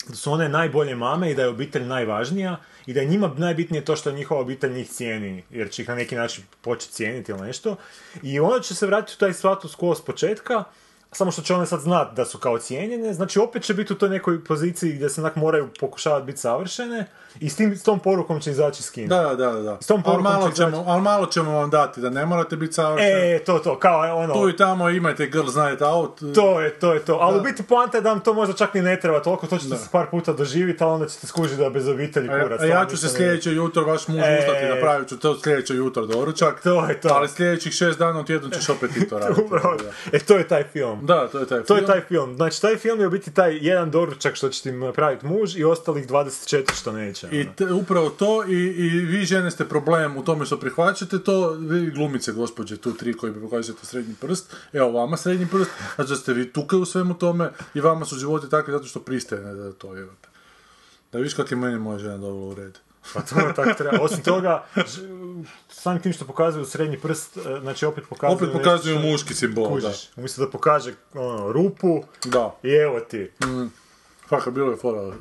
da su one najbolje mame i da je obitelj najvažnija i da je njima najbitnije to što njihova obitelj njih cijeni, jer će ih na neki način početi cijeniti ili nešto. I onda će se vratiti u taj status quo s početka, samo što će one sad znat da su kao cijenjene, znači opet će biti u toj nekoj poziciji gdje se onak moraju pokušavati biti savršene i s, tim, s tom porukom će izaći s kina. Da, da, da, da. S tom ali, porukom malo će ćemo, ali malo ćemo vam dati, da ne morate biti savršeni. E, to, to, kao ono... Tu i tamo imajte Girls Night Out. To je, to je to. Ali u biti poanta je da vam to možda čak ni ne treba toliko, to ćete se par puta doživjeti, ali onda ćete skužiti da bez obitelji A, kurac. a ja ću se sljedeće jutro, vaš muž E. ustati, napravit ću to sljedeće jutro doručak. To je to. Ali sljedećih šest dana u tjednu ćeš opet i to raditi. E, to je taj film. Da, to je taj To je film. taj film. Znači, taj film je u biti taj jedan doručak što će ti napraviti muž i ostalih 24 što neće. I ono. te- upravo to, i, i vi žene ste problem u tome što prihvaćate to, vi glumice gospođe, tu tri koji bi pokazujete srednji prst, evo vama srednji prst, znači da ste vi tuke u svemu tome i vama su životi takvi zato što pristajete na to, te. Da viš kak je meni moja žena dovela u red. Pa to je tako treba. Osim toga, samim tim što pokazuju srednji prst, e, znači opet pokazuju... Opet nešto pokazuju što- muški simbol, da. Kužiš. Umjesto da pokaže ono, rupu Da. i evo ti. Faka, bilo je fora.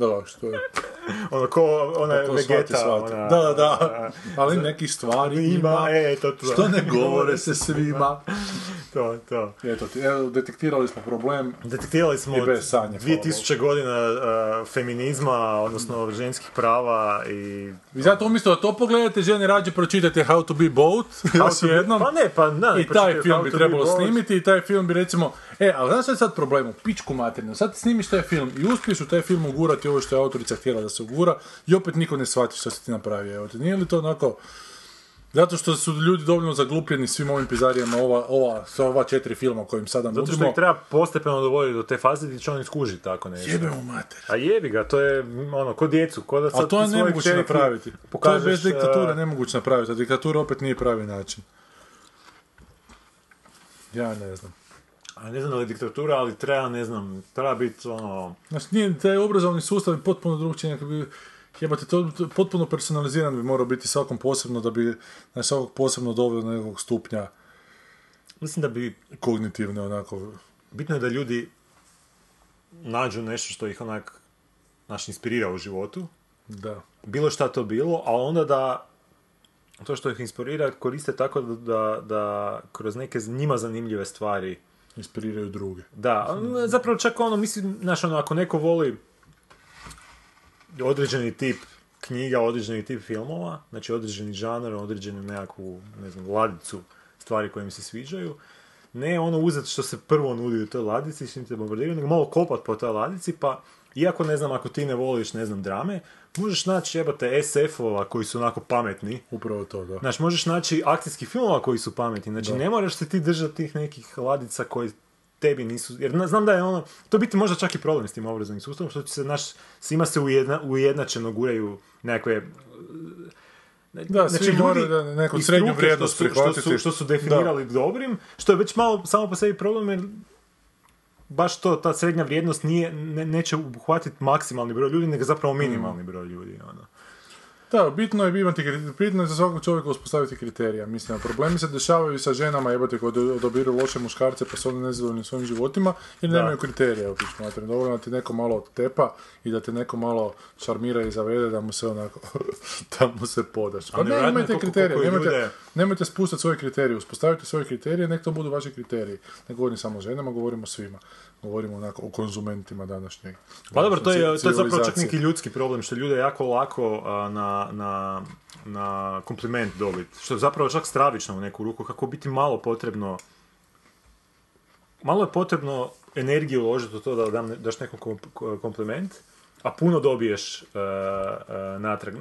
da to- Da, što je. Ono ko ona je shvati, vegeta. Ona, Da, da. Ali nekih stvari ima, Ima, e, to, to. što ne govore se svima. to, to. Eto, ti, evo, detektirali smo problem. Detektirali smo I bez hvala 2000 godina uh, feminizma, odnosno ženskih prava i... I zato umjesto da to pogledate, žene rađe pročitajte How to be both, još jednom. Pa ne, pa ne, I pročitaj taj film bi be trebalo both. snimiti i taj film bi recimo... E, ali znaš je sad problem? U pičku materinu. Sad snimiš taj film i uspiješ u taj film ugurati ovo što je autorica htjela da se ugura i opet niko ne shvati što si ti napravio. Evo nije li to onako... Zato što su ljudi dovoljno zaglupljeni svim ovim pizarijama, ova, ova, sa ova četiri filma kojim sada Zato što nudimo. ih treba postepeno dovoditi do te faze gdje će oni skužiti tako nešto. Jebe mu mater. A jebi ga, to je ono, ko djecu, ko da sad Ali to je nemoguće napraviti. To je Pokažeš, bez diktature uh, nemoguće napraviti, a diktatura opet nije pravi način. Ja ne znam. A ne znam da li je diktatura, ali treba, ne znam, treba biti ono... Znači, nije, taj obrazovni sustav je potpuno drugčiji, nekako bi, jebate, to, to potpuno personaliziran bi morao biti svakom posebno, da bi na svakog posebno doveo do nekog stupnja Mislim da bi, kognitivne, onako, bitno je da ljudi nađu nešto što ih onak, znaš, inspirira u životu, da. bilo šta to bilo, a onda da to što ih inspirira koriste tako da, da, da kroz neke njima zanimljive stvari Inspiriraju druge. Da, zapravo čak ono, mislim, znaš, ono, ako neko voli određeni tip knjiga, određeni tip filmova, znači određeni žanar, određenu nekakvu, ne znam, ladicu stvari koje mi se sviđaju, ne ono uzeti što se prvo nudi u toj ladici, što te bombardiraju, nego malo kopat po toj ladici, pa iako ne znam, ako ti ne voliš, ne znam, drame, možeš naći jebate SF-ova koji su onako pametni, Upravo to, da. Znači, možeš naći akcijskih filmova koji su pametni. Znači, Da. ne moraš se ti držati tih nekih ladica koji tebi nisu... Jer na- znam da je ono... To biti možda čak i problem s tim obrazovnim sustavom, što će se, naš, svima se ujedna, ujednačeno guraju nekakve... Da, svi moraju da neku srednju vrijednost što su, što što su definirali dobrim, što je već malo samo po sebi problem, jer baš to, ta srednja vrijednost nije, ne, neće uhvatiti maksimalni broj ljudi, nego zapravo minimalni broj ljudi. Ono. Da, bitno je imati, bitno je za svakog čovjeka uspostaviti kriterija. Mislim, problemi se dešavaju i sa ženama, jebate, koji odabiru loše muškarce pa su oni nezadovoljni svojim životima, jer nemaju kriterija materinu. Dovoljno da ti neko malo tepa i da te neko malo šarmira i zavede da mu se onako, da mu se podaš. Pa ne, imajte kriterije, nemojte, nemojte spustati svoje kriterije, uspostavite svoje kriterije, nek to budu vaši kriteriji. Ne govorim samo o ženama, govorimo o svima. Govorimo onako o konzumentima današnjeg. Pa dobro, to je, to je zapravo čak neki ljudski problem, što ljude jako lako a, na, na, na kompliment dobiti. Što je zapravo čak stravično u neku ruku, kako biti malo potrebno malo je potrebno energije uložiti u to da dam, daš nekom kom- kompliment, a puno dobiješ uh, uh, natrag.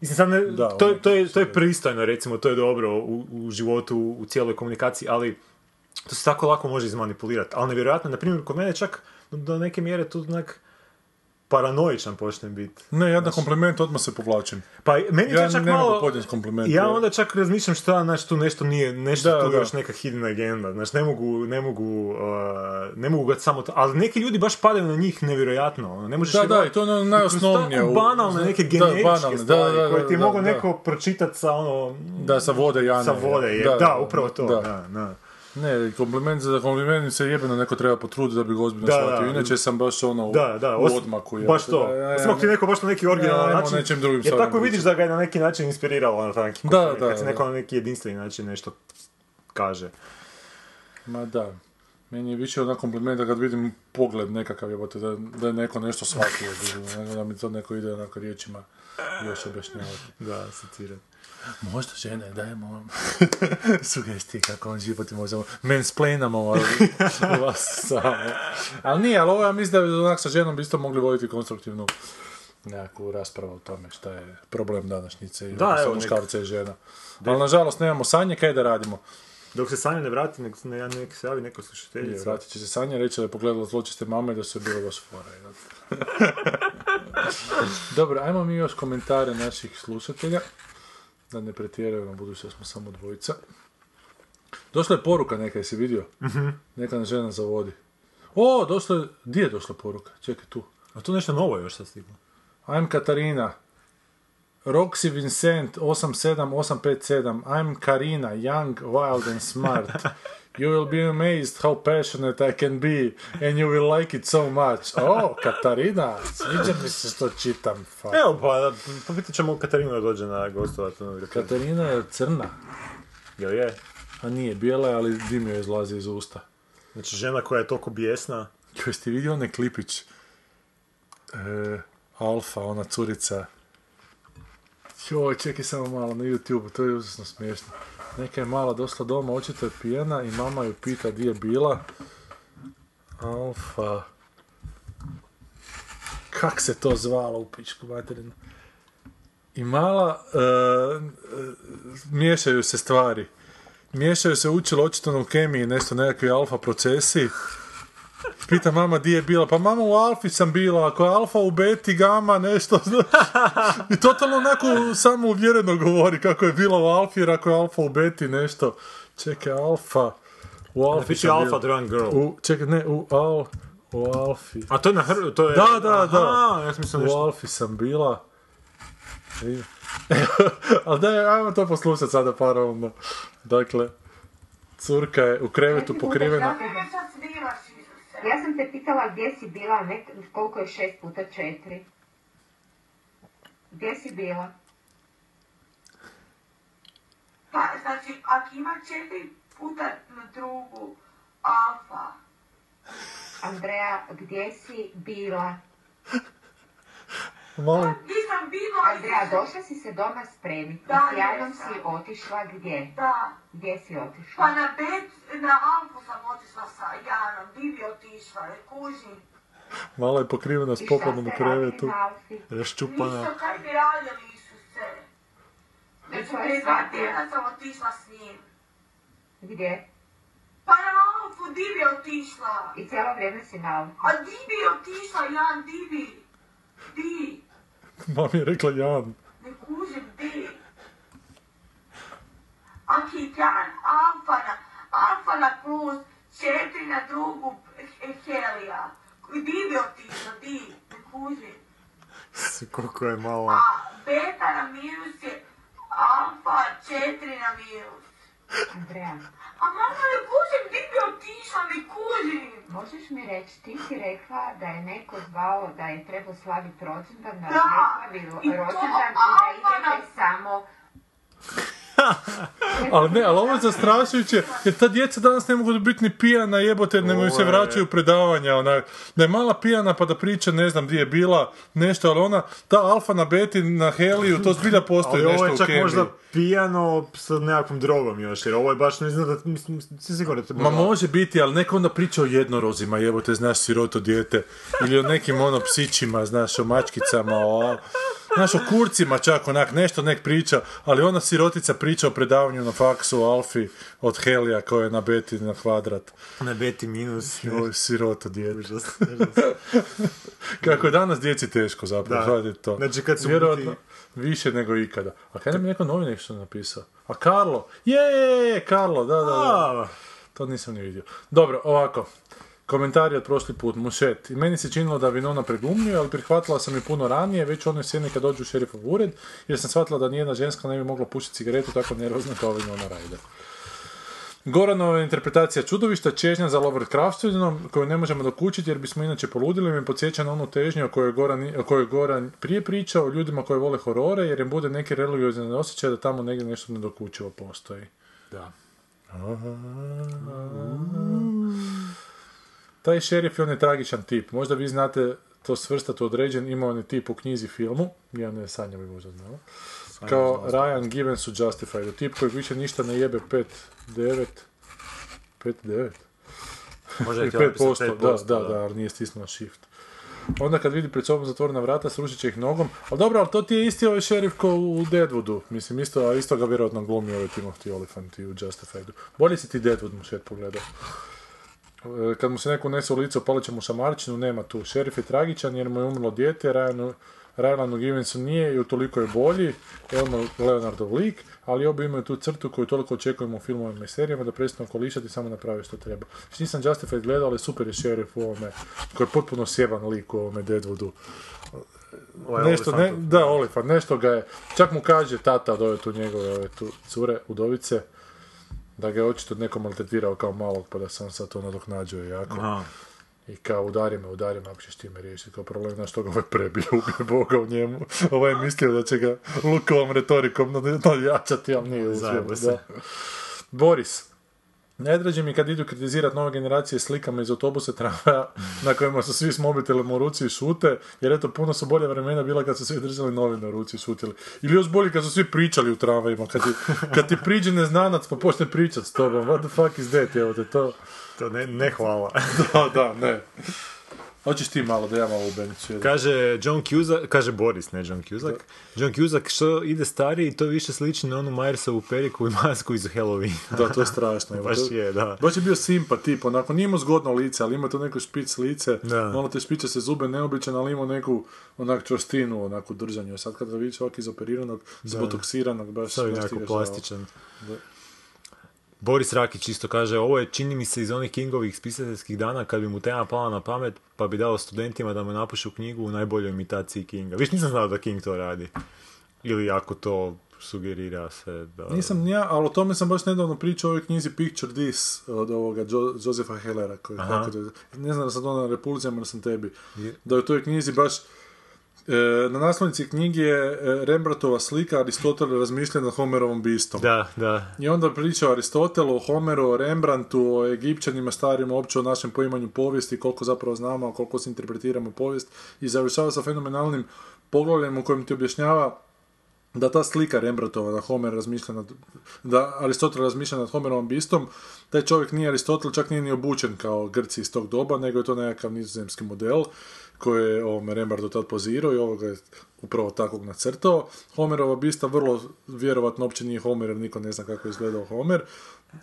Mislim, sad ne, Da, to, ono, to, je, to je pristojno, recimo, to je dobro u, u životu, u cijeloj komunikaciji, ali to se tako lako može izmanipulirati. Ali nevjerojatno, na primjer, kod mene čak do, neke mjere tu onak paranoičan počnem biti. Ne, ja na kompliment odmah se povlačim. Pa meni Ja čak ne mogu malo... podnijeti kompliment. Ja onda čak razmišljam šta, znači tu nešto nije, nešto Da, tu da. još neka hidden agenda, znači ne mogu, ne mogu, uh, ne mogu ga samo to, ali neki ljudi baš padaju na njih nevjerojatno, ono, ne možeš... Da, da, vjerovati- i to je ono najosnovnije tako u- banalne neke da, generičke banalne, da, stvari da, da, koje ti da, da. neko pročitati sa ono... Da, sa vode Jane. Sa vode, je, da, upravo to, da. da, da. Ne, kompliment za kompliment se jebeno neko treba potruditi da bi ga ozbiljno Da, shvatio. da. Inače sam baš ono u, Da, da, u os- odmaku. Baš jebote. to. Da, ja, ja, Smog ti ne- neko baš na neki originalan Ja, način. nečim drugim Jer tako vidiš da ga je na neki način inspiriralo na neki Da, kompliment, da, kad se da. neko na neki jedinstveni način nešto kaže. Ma da. Meni je više ona komplimenta kad vidim pogled nekakav jebote, da, da je neko nešto shvatio, nego da mi to neko ide onako riječima još objašnjavati. Da, asocirati. Možda žene, dajemo sugestije kako on život i možemo mansplainamo vas samo. Ali nije, ali ovo ja mislim da bi onak sa ženom bi isto mogli voditi konstruktivnu nekakvu raspravu o tome šta je problem današnjice i Da, evo, muškarca i žena. Ali nažalost nemamo sanje, kaj da radimo? Dok se Sanja ne vrati, nek, ne, nek se javi neko slušateljica. vratit će se Sanja reći da je pogledala zločiste mame i da su je bilo baš fora. Dobro, ajmo mi još komentare naših slušatelja. Da ne pretjerujemo, budući da smo samo dvojica. Došla je poruka neka, jesi vidio? Neka nas žena zavodi. O, došla je, di je došla poruka? Čekaj tu. A tu nešto novo još sad stiglo. I'm Katarina. Roxy Vincent 87857. I'm Karina, young, wild and smart. You will be amazed how passionate I can be and you will like it so much. Oh, Katarina, sviđa mi se što čitam. Fuck. Evo, pa, pa pitat ćemo Katarinu da dođe na gostovati. Ono, Katarina je crna. Jel je? A nije bijela, je, ali dim joj izlazi iz usta. Znači, žena koja je toliko bijesna. Joj, ste vidio onaj klipić? E, Alfa, ona curica. Joj, čekaj samo malo na YouTube, to je užasno smiješno. Neka je mala došla doma, očito je pijena i mama ju pita di je bila. Alfa. Kak se to zvalo u pičku materinu? I mala, e, e, miješaju se stvari. Miješaju se učilo očito u kemiji, nešto, nekakvi alfa procesi. Pita mama di je bila, pa mama u alfi sam bila, ako je alfa u beti, gama, nešto, znaš. I totalno onako samo uvjereno govori kako je bila u alfi, jer ako je alfa u beti, nešto. Čekaj, alfa, u alfi sam. Drunk Girl. U, čekaj, ne, u al, u alfi. A to je na hr... To je... Da, da, da. Aha, ja sam mislio U nešto... Alfi sam bila. I- Ali daj, ajmo to poslušati sada paralelno. Dakle, curka je u krevetu pokrivena. Ja sam te pitala gdje si bila, a ne koliko je šest puta četiri. Gdje si bila? Pa, znači, ako ima četiri puta na drugu alfa, Andreja, gdje si bila? Molim. nisam bila... Andreja, došla si se doma spremiti. Da, S Janom jesam. si otišla gdje? Da. Gdje si otišla? Pa na bet, na alfu sam otišla sa Janom, di bi otišla, ne kužim. Malo je pokrivena s I šta popladom u ste radili krevetu. Raščupana. Ništa, kaj bi radili, Isuse? Znači, koje prije dva tjedna sam otišla s njim. Gdje? Pa na alfu, di bi otišla? I cijelo vrijeme si na Alfi. A di bi otišla, Jan, di bi? Di? Mam je rekla Jan. Ne kužim, di? Aki Jan, alfa na, alfa na plus, četiri na drugu he- helija. Di bi otišla, di? Ne kužim. Koliko je malo... A beta na minus je alfa četiri na minus. Andreja, A mama ne kužim, di bi otišla, ne kužim. možeš mi reći, ti si rekla da je neko zvao da je trebao slaviti rođendan, da Da, ne slavi rođendan i da idete samo... Ali ne, ali ovo je zastrašujuće, jer ta djeca danas ne mogu biti ni pijana jebote, nego im se vraćaju predavanja, onak, da je mala pijana pa da priča, ne znam di je bila, nešto, ali ona, ta alfa na beti, na heliju, to zbilja postoji Ali nešto ovo je čak možda pijano sa nekakvom drogom još, jer ovo je baš, ne znam da, mislim, si sigurno da te Ma može biti, ali neko onda priča o jednorozima, jebote, znaš, siroto dijete. Ili o nekim ono psićima, znaš, o mačkicama, o... Znaš, o kurcima čak, onak, nešto nek priča, ali ona sirotica priča o predavanju na faksu o Alfi od Helija koja je na beti na kvadrat. Na beti minus. Joj, siroto užas. Kako je danas djeci teško zapravo, Da. to. Znači, kad su Vjerojatno biti- više nego ikada. A kaj nam je neko novi nešto napisao? A Karlo? Je, je, je, Karlo, da, da, da. A, To nisam ni vidio. Dobro, ovako. Komentari od prošli put, mušet. I meni se činilo da Vinona preglumljuje, ali prihvatila sam je puno ranije, već u onoj sceni kad dođu u šerifov ured, jer sam shvatila da nijedna ženska ne bi mogla pušiti cigaretu tako nervozno kao Vinona Ryder. Goranova interpretacija čudovišta, čežnja za Lovecraftinom, koju ne možemo dokučiti jer bismo inače poludili, me podsjeća na onu težnju o kojoj je Goran, o kojoj Goran prije pričao, o ljudima koji vole horore, jer im bude neki religiozni osjećaj da tamo negdje nešto nedokučivo postoji. Da. Taj šerif je on je tragičan tip. Možda vi znate to svrstati u određen, ima on je tip u knjizi filmu, ja ne Sanja bi možda znala. Kao Ryan Givens u Justified, tip koji više ništa ne jebe 5-9, 5-9? Možda je I htjela 5%, napisati da, 5%, da, da. da, ali nije stisnuo shift. Onda kad vidi pred sobom zatvorena vrata, srušit će ih nogom. Ali dobro, ali to ti je isti ovaj šerif ko u Deadwoodu. Mislim, isto, a isto ga vjerojatno glumi ovaj Timothy Olyphant i u Justifiedu. Bolje si ti Deadwood mu šet pogledao. E, Kad mu se neko unese u lice, opalit će mu šamarčinu, nema tu. Šerif je tragičan jer mu je umrlo dijete, Ryanu, Rylanu Givensu nije i utoliko je bolji, Elmo Leonardov lik, ali obi imaju tu crtu koju toliko očekujemo u filmovima i serijama da prestanu kolišati i samo napravi što treba. Znači, nisam Justified gledao, ali super je šerif u ovome, koji je potpuno sjeban lik u ovome Deadwoodu. Ovaj nešto, ne, da, Olifant, nešto ga je, čak mu kaže tata od ove tu njegove ove tu cure, udovice, da ga je očito neko maltretirao kao malog, pa da sam sad to nadoknađuje jako. Aha. I kao udari me, udari me, ako ćeš ti me riješiti. Kao problem, znaš što ga ovaj prebio, ubije Boga u njemu. Ovaj je mislio da će ga lukovom retorikom nad- nadjačati, ali nije uspio. Zajebo Boris, Najdraže mi kad idu kritizirati nove generacije slikama iz autobusa tramvaja na kojima su svi s mobitelom u ruci i šute, jer eto, puno su bolje vremena bila kad su svi držali novine u ruci i šutili. Ili još bolje kad su svi pričali u tramvajima, kad ti, kad ti priđe neznanac pa počne pričat s tobom, what the fuck is that, evo te to... To ne, ne hvala. Da, da, ne. Hoćeš ti malo da ja malo u Benicu jedem. Kaže John Cusack, kaže Boris, ne John Cusack. John Cusack što ide stariji, to više sliči na onu Myersovu periku i masku iz Halloween. Da, to je strašno. Baš to- je, da. Baš je bio simpa tip, onako, nije imao zgodno lice, ali ima to neko špic lice, Da. ono te špiče se zube neobičan, ali ima neku onak čvrstinu, onako držanju. Sad kada vidiš ovak izoperiranog, zbotoksiranog, baš... Sad je ga žao. plastičan. Da. Boris Rakić isto kaže, ovo je čini mi se iz onih Kingovih spisateljskih dana kad bi mu tema pala na pamet, pa bi dao studentima da mu napišu knjigu u najboljoj imitaciji Kinga. Viš nisam znao da King to radi. Ili ako to sugerira se da... Nisam ni ja, ali o tome sam baš nedavno pričao o ovoj knjizi Picture This od ovoga Jo- Josefa Hellera, koji ne znam da sam to na repulzijama ili sam tebi, da je u toj knjizi baš na naslovnici knjige je e, Rembrandtova slika Aristotel razmišlja nad Homerovom bistom. Da, da. I onda priča o Aristotelu, o Homeru, o Rembrandtu, o Egipćanima starima, uopće o našem poimanju povijesti, koliko zapravo znamo, koliko se interpretiramo povijest i završava sa fenomenalnim poglavljem u kojem ti objašnjava da ta slika Rembrandtova, da Homer razmišlja nad, da Aristotel razmišlja nad Homerovom bistom, taj čovjek nije Aristotel, čak nije ni obučen kao Grci iz tog doba, nego je to nekakav nizozemski model koje je ovome Rembrandtu tad pozirao i ovoga je upravo takvog nacrtao. Homerova bista vrlo vjerovatno uopće nije Homer, jer niko ne zna kako je izgledao Homer. E,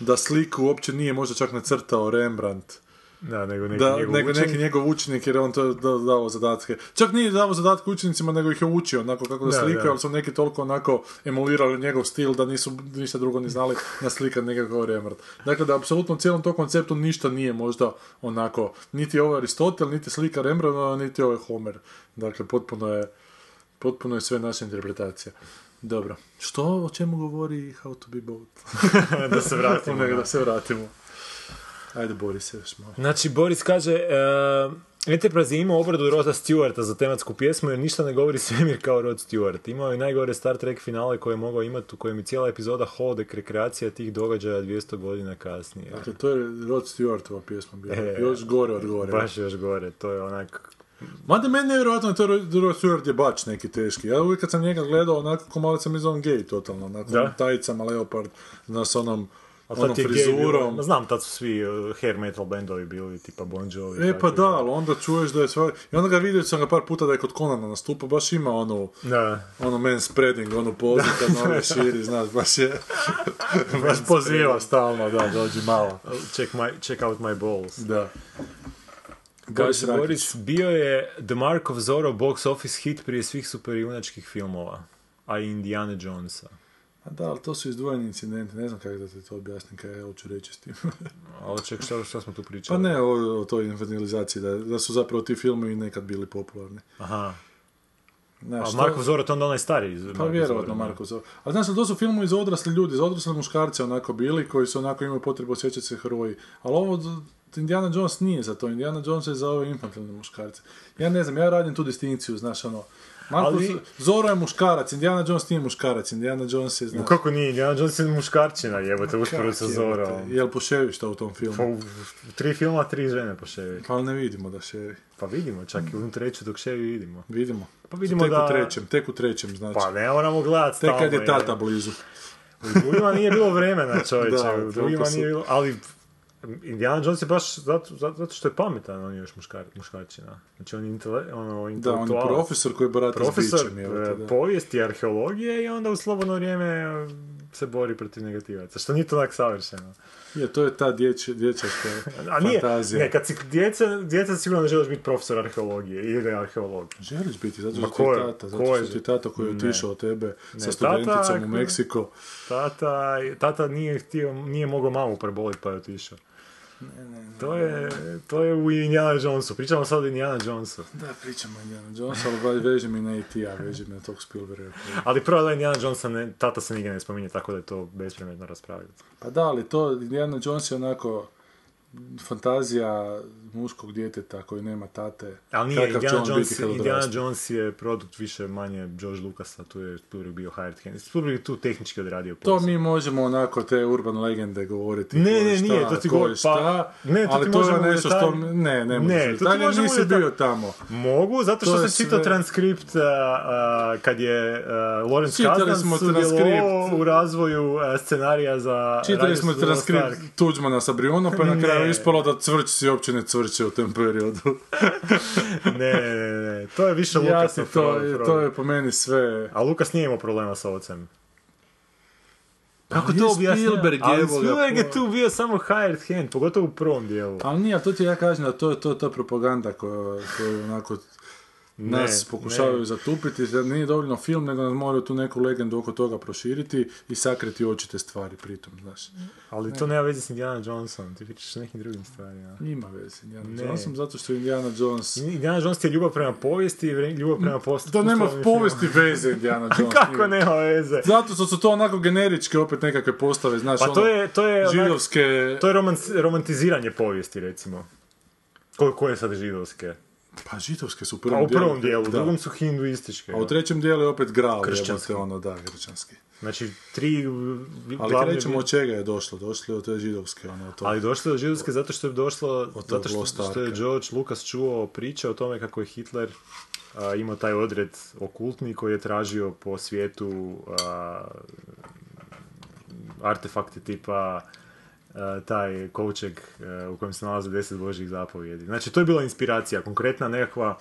da sliku uopće nije možda čak nacrtao Rembrandt, Da, nego neki da, njegov nego učenik. neki njegov učenik jer je on to da- dao zadatke. Čak nije dao zadatke učenicima, nego ih je učio onako kako da, Da, slikaju, da. ali su neki toliko onako emulirali njegov stil da nisu ništa drugo ni znali naslikati nego kao Rembrandt. Dakle, da apsolutno cijelom tom konceptu ništa nije možda onako, niti ovo Aristotel, niti slika Rembrandta, niti ovo Homer. Dakle, potpuno je, potpuno je sve naša interpretacija. Dobro. Što, o čemu govori How to be both? da se vratimo. Na- da se vratimo. Ajde, bori se još malo. Znači, Boris kaže, uh, Enterprise je imao obradu Roda Stewarta za tematsku pjesmu jer ništa ne govori svemir kao Rod Stewart. Imao je najgore Star Trek finale koje je mogao imati u kojem je cijela epizoda hodek rekreacija tih događaja 200 godina kasnije. Dakle, to je Rod Stewartova pjesma bila. E, još gore od gore. Baš još gore, to je onak... Mada meni je to Rod Stewart je bač neki teški. Ja uvijek kad sam njega gledao, onako ko malo sam izvan gay totalno. Onako, tajicama, leopard, na s onom, A tad onom je gay frizurom. Ma znam, tad su svi uh, hair metal bendovi bili, tipa Bon Jovi. E pa da, da. ali onda čuješ da je sve... I onda ga vidio sam ga par puta da je kod Conana nastupa, baš ima onu, Da. ono man spreading, onu pozu kad noge širi, znaš, baš je... baš poziva stalno, da, dođi malo. Check, my, check out my balls. Da. Boris Rakić. Boris, bio je The Mark of Zorro box office hit prije svih superjunačkih filmova, a i Indiana Jonesa. A da, ali to su izdvojeni incidenti, ne znam kako da ti to objasnim kaj ja hoću reći s tim. Ali ček, šta, šta smo tu pričali? pa ne o, o toj infantilizaciji, da, da su zapravo ti filmovi nekad bili popularni. Aha. Znaš, A Marko Zorro, to onda onaj stariji. Pa vjerovatno Marko Zorro. A znaš, to su filmovi za odrasli ljudi, za odrasle muškarce onako bili, koji su onako imaju potrebu osjećati se heroji. Ali ovo, Indiana Jones nije za to, Indiana Jones je za ove infantilne muškarce. Ja ne znam, ja radim tu distinkciju, znaš, ono, Marko Ali- Zorro je muškarac, Indiana Jones nije muškarac, Indiana Jones je, znaš... No, kako nije? Indiana Jones je muškarčina, jebote, uspored sa jebote, Jel poševišta u tom filmu? Pa u, u tri filma, tri žene po ševi. Ali ne vidimo da ševi. Pa vidimo, čak i u treću dok ševi vidimo. Vidimo. Pa vidimo tek da- u trećem, tek u trećem, znači. Pa ne moramo gledat tek kad je tata blizu. U drugima nije bilo vremena, čovječe. Da, u drugima su- nije bilo, ali Indiana Jones je baš zato, zato, što je pametan, on je još muškar, muškarčina. Znači on je intele, ono, Da, on je profesor koji barata s Profesor bićem, jel te, e, povijesti, arheologije i onda u slobodno vrijeme e, se bori protiv negativaca. Što nije to onak savršeno. Je, to je ta dječja, dječačka A nije, fantazija. ne, kad si djeca, djeca sigurno ne želiš biti profesor arheologije ili arheolog. Želiš biti, zato što ti ko je je- tata, zato što ti tata koji je otišao od tebe Ne, sa tata, studenticom u ako- Meksiko. Tata, tata nije htio, nije mogao mamu preboliti pa je otišao. To je, to je u Indiana Jonesu. Pričamo sad o Indiana Jonesu. Da, pričamo o Indiana Jones, ali veže mi na E.T.-a, veže mi na tog Spielberga. Ali prvo da Indiana Jonesa ne, tata se nigdje ne spominje, tako da je to bespredmetno raspravljati. Pa da, ali to, Indiana Jones je onako, fantazija muškog djeteta koji nema tate. Ali nije, Indiana on Jones, Indiana. Jones je produkt više manje George Lucasa, tu je Spielberg bio hired hand. Spielberg je tu tehnički odradio To posao. mi možemo onako te urban legende govoriti. Ne, je ne, nije, šta, to ti je govori- šta, pa, ne, to ali ti to je možemo u nešto što... Ne, ne, Ne, ne, to ti to možemo nisi bio tamo. Mogu, zato To što je sam čitao transkript kad je Lawrence Čitali Kasdan sudjelovao transkript. u razvoju scenarija za Čitali smo transkript. Tuđmana sa Brionom, pa je na kraju ispalo da cvrčci uopće ne cvrče u tom periodu. ne, ne, ne, to je više Ja Lukas. ti to, je- to je po meni sve... A Lukas nije imao problema sa ocem. Kako to objašnjava? Spielberg, Ali Spielberg je tu bio samo hired hand, pogotovo u prvom dijelu. Ali nije, to ti ja kažem da to je to, to propaganda koja, koju onako Ne, nas pokušavaju ne. zatupiti, da nije dovoljno film, nego nas moraju tu neku legendu oko toga proširiti i sakriti očite stvari pritom, znaš. Ali to nema veze s Indiana Jonesom, ti pričaš o nekim drugim stvarima. Ima veze Indiana Ne. Jonesom, zato što Indiana Jones... Indiana Jones ti je ljubav prema povijesti i ljubav prema post. To nema povijesti filmama. veze Indiana Jones. Kako nema veze? Zato što su to onako generičke opet nekakve postave, znaš, Pa to ono, je, to je, onak- židovske... to je roman- romantiziranje povijesti, recimo. Ko, koje je sad židovske? Pa židovske su u prvom u prvom dijelu, dijelu. u drugom su hinduističke. A u trećem dijelu je opet gral, Kršćanski. ono, da, kršćanski. Znači, tri Ali glavne- krećemo od čega je došlo, došlo je od te židovske, ono, to. Ali došlo je do židovske zato što je došlo, zato što, što je. George Lucas čuo priče o tome kako je Hitler a, imao taj odred okultni koji je tražio po svijetu a, artefakte tipa taj kovčeg a, u kojem se nalaze deset božjih zapovjedi. Znači, to je bila inspiracija, konkretna nekakva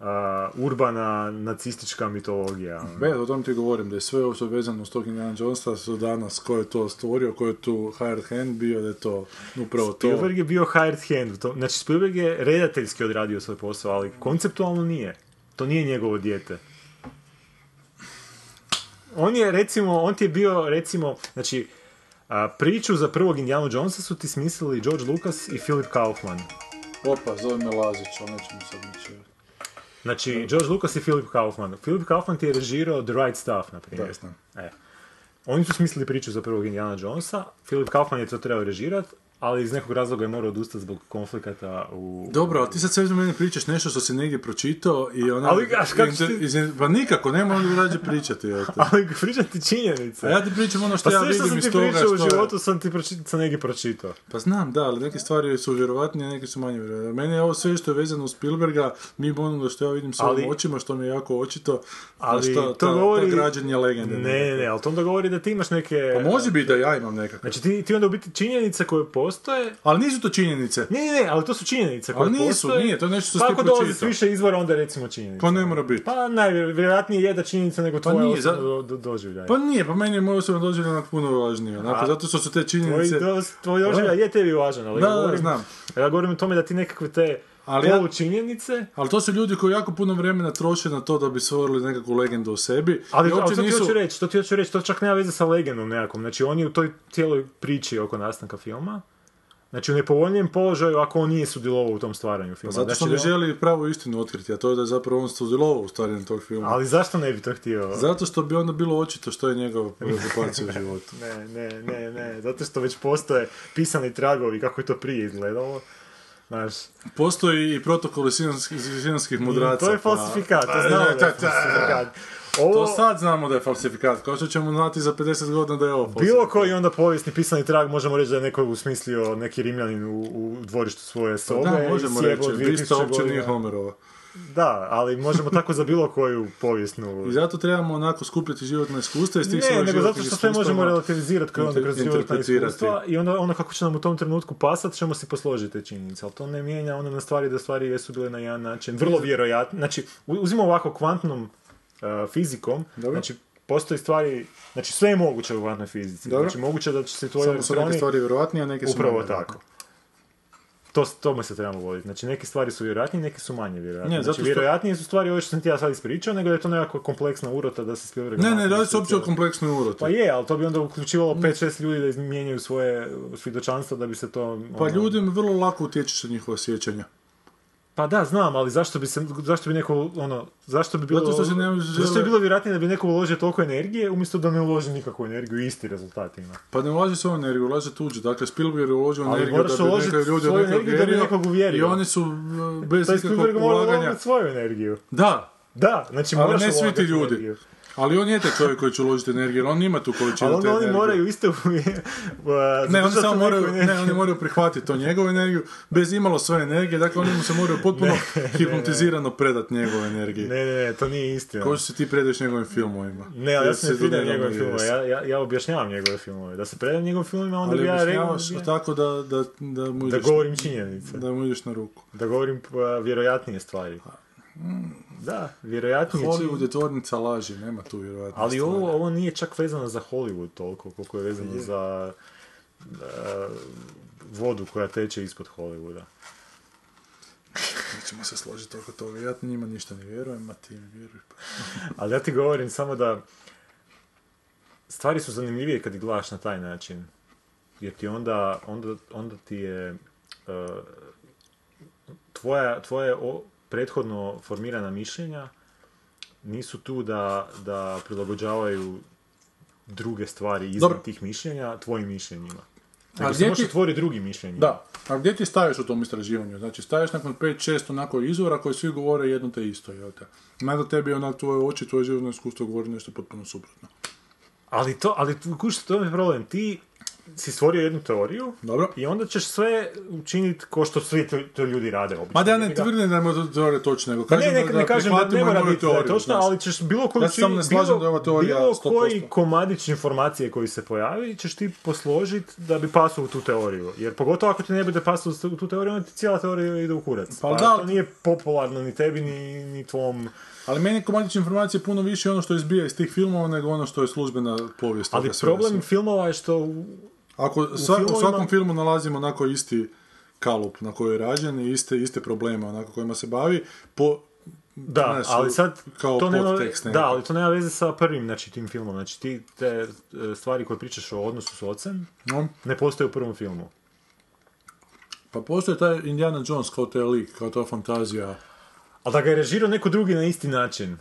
a, urbana nacistička mitologija. Be, o tom ti govorim, da je sve ovo što vezano s tog Indiana Jonesa su danas ko je to stvorio, ko je tu hired hand bio, da je to upravo to. Spielberg je bio hired hand. u tom- Znači, Spielberg je redateljski odradio svoj posao, ali konceptualno nije. To nije njegovo dijete. On je, recimo, on ti je bio, recimo, znači, a, priču za prvog Indiana Jonesa su ti smislili George Lucas i Philip Kaufman. Opa, zove me Lazić, ali nećemo sad nići. Znači, George Lucas i Philip Kaufman. Philip Kaufman ti je režirao The Right Stuff, na primjer. E. Oni su smislili priču za prvog Indiana Jonesa, Philip Kaufman je to trebao režirat, ali iz nekog razloga je morao odustati zbog konflikata u... Dobro, ali ti sad sve u meni pričaš nešto što si negdje pročitao i ona... Ali, a kako inter- ti- iz- Pa nikako, nema onda rađe pričati. eto. Ali pričam ti činjenice. A ja ti pričam ono što pa ja sve što vidim sam iz ti toga pričao u što životu sam ti proči- sam negdje pročitao. Pa znam, da, ali neke stvari su vjerovatnije, neke su manje vjerovatne. Meni je ovo sve što je vezano uz Spielberga, mimo onoga što ja vidim s ovim Ali- očima, što mi je jako očito, Ali ta, to ta, govori... ta građenje legende. Ne, ne, ne, ali to onda govori da ti imaš neke... Pa može biti da ja imam nekakve. Znači ti, ti onda u biti činjenice koje postoje... Ali nisu to činjenice. Ne, ne, ne, ali to su činjenice koje Ali nisu, postoje. nije, to je nešto što Pa ako dolazi s više izvora, onda recimo činjenice. Pa ne mora biti. Pa najvjerojatnije je da činjenica nego Pa tvoja nije, za- osobna do, do, doživljaj. Pa nije, pa meni je moj osobno doživljaj puno važnije. Onako, A- zato što su te Tvoj, činjenice... tvoj doživljaj je tebi važan, ali Da, ja da, govorim, znam. ja govorim o tome da ti nekakve te Ali ja- polučinjenice... Ali to su ljudi koji jako puno vremena troše na to da bi stvorili nekakvu legendu o sebi. Ali, to ti nisu... hoću reći, to ti hoću reći, to čak nema veze sa legendom nekakvom. Znači, on je u toj cijeloj priči oko nastanka filma, znači u nepovoljnijem položaju ako on nije sudjelovao u tom stvaranju filma. Zato što znači, ne želi pravu istinu otkriti, a to je da je zapravo on sudjelovao u stvaranju tog filma. Ali zašto ne bi to htio? Zato što bi onda bilo očito što je njegov preokupacija u životu. Ne, ne, ne, ne, zato što već postoje pisani tragovi kako je to prije izgledalo. Znaš, Postoji i protokoli sinanskih, mudraca. to je pa- falsifikat, to Pa, znamo da je ta- falsifikat. To Ovo, sad znamo da je falsifikat, kao što ćemo znati za 50 godina da je ovo falsifikat. bilo koji onda povijesni pisani trag možemo reći da je neko usmislio neki rimljanin u, u dvorištu svoje sobe. Pa Da, i možemo reći, 2000 Vista uopće nije Homerova. Da, ali možemo tako za bilo koju povijesnu... I zato trebamo onako skupljati životna iskustva iz tih Ne, nego zato što sve možemo relativizirati kroz, onda inter- kroz životna iskustva i onda ono kako će nam u tom trenutku pasat ćemo si posložiti te činjenice, ali to ne mijenja ono na stvari da stvari jesu bile na jedan način, vrlo vjerojatno, znači u- uzmimo ovako kvantnom fizikom, Dobro. znači postoji stvari, znači sve je moguće u kvantnoj fizici, Dobro. znači moguće da će se tvoji Samo su neke stvari vjerojatnije, a neke su upravo manje tako. To, tome se trebamo voditi. Znači, neke stvari su vjerojatnije, neke su manje vjerojatne. Ne, znači, vjerojatnije su stvari ove što sam ti ja sad ispričao, nego je to nekakva kompleksna urota da se Spielberg... Ne, ne, radi se uopće o kompleksnoj uroti. Pa je, ali to bi onda uključivalo 5-6 ljudi da izmijenjaju svoje svjedočanstva da bi se to... Pa ono- ljudima vrlo lako utječeš na njihova sjećanja. Pa da, znam, ali zašto bi se, zašto bi neko, ono, zašto bi bilo, Zato što se ne zašto bi žele- bilo vjerojatnije da bi neko uložio toliko energije, umjesto da ne uloži nikakvu energiju, isti rezultat ima. Pa ne ulaže svoju energiju, ulaže tuđu. Dakle, Spielberg je uložio Ali energiju da bi neke ljude u svoju nekog energiju da bi nekog uvjerio. I oni su uh, bez ikakvog Spielberg mora ulaganja... uložiti svoju energiju. Da, Da, znači ali moraš ne svi ti ulagati ljudi. energiju. Ali on je taj čovjek koji će uložiti energiju, jer on ima tu količinu Ali te oni energije. moraju isto Ne, oni samo moraju, ne, oni moraju prihvatiti to njegovu energiju, bez imalo svoje energije, dakle oni mu se moraju potpuno hipnotizirano predati njegove energije. Ne, ne, ne, to nije istina. Što se ti predaš njegovim filmovima. Ne, ali ja se ne nedavno njegove filmove, jesi. ja, ja, ja objašnjavam njegove filmove. Da se predajem njegovim filmovima, onda Ali bi ja rekao... tako da, da, da mu Da ideš, govorim činjenice. da mu ideš na ruku. Da govorim uh, vjerojatnije stvari. Da, vjerojatnije Hollywood je tvornica laži, nema tu vjerojatno Ali ovo, ovo nije čak vezano za Hollywood toliko, koliko je vezano Je. za uh, vodu koja teče ispod Hollywooda. Nećemo se složiti oko toga, ja njima ništa ne vjerujem, a ti mi vjeruj. Pa. Ali ja ti govorim samo da stvari su zanimljivije kad ih gledaš na taj način. Jer ti onda, onda, onda ti je uh, tvoja, tvoje o- prethodno formirana mišljenja nisu tu da, da prilagođavaju druge stvari izvan Dobro. tih mišljenja tvojim mišljenjima. A Nego se gdje ti- tvori drugi mišljenja. Da, a gdje ti staješ u tom istraživanju? Znači, staješ nakon 5-6 onako izvora koji svi govore jedno te isto, jel te? Mada tebi onak tvoje oči, tvoje životno iskustvo govori nešto potpuno suprotno. Ali to, ali kuš, to je problem. Ti si stvorio jednu teoriju Dobro. i onda ćeš sve učiniti ko što svi to, to ljudi rade obično. Ma da ja ne tvrdim da je moja teorija točna, nego Pa ne, kažem ne, da, ne da kažem da ne mora biti teoriju, točno, znaš. ali ćeš bilo koji, Ja se samo ne slažem da ova teorija bilo 100%. koji komadić informacije koji se pojavi ćeš ti posložiti da bi pasao u tu teoriju. Jer pogotovo ako ti ne bude pasao u tu teoriju, onda ti cijela teorija ide u kurac. Pa Pa, da. to nije popularno ni tebi, ni, ni tvom... Ali meni komadične informacije puno više ono što izbija iz tih filmova nego ono što je službena povijest. Ali problem filmova je što u- Ako sva- u filmovima- svakom filmu nalazimo onako isti kalup na koji je rađen i iste, iste probleme onako kojima se bavi, po, Da, ali sad kao to nema, da, ali to nema veze sa prvim znači, tim filmom. Znači ti te e, stvari koje pričaš o odnosu s ocem No, ne postoje u prvom filmu. pa postoji taj Indiana Jones kao taj lik, kao ta fantazija. Ali da ga je režirao neko drugi na isti način.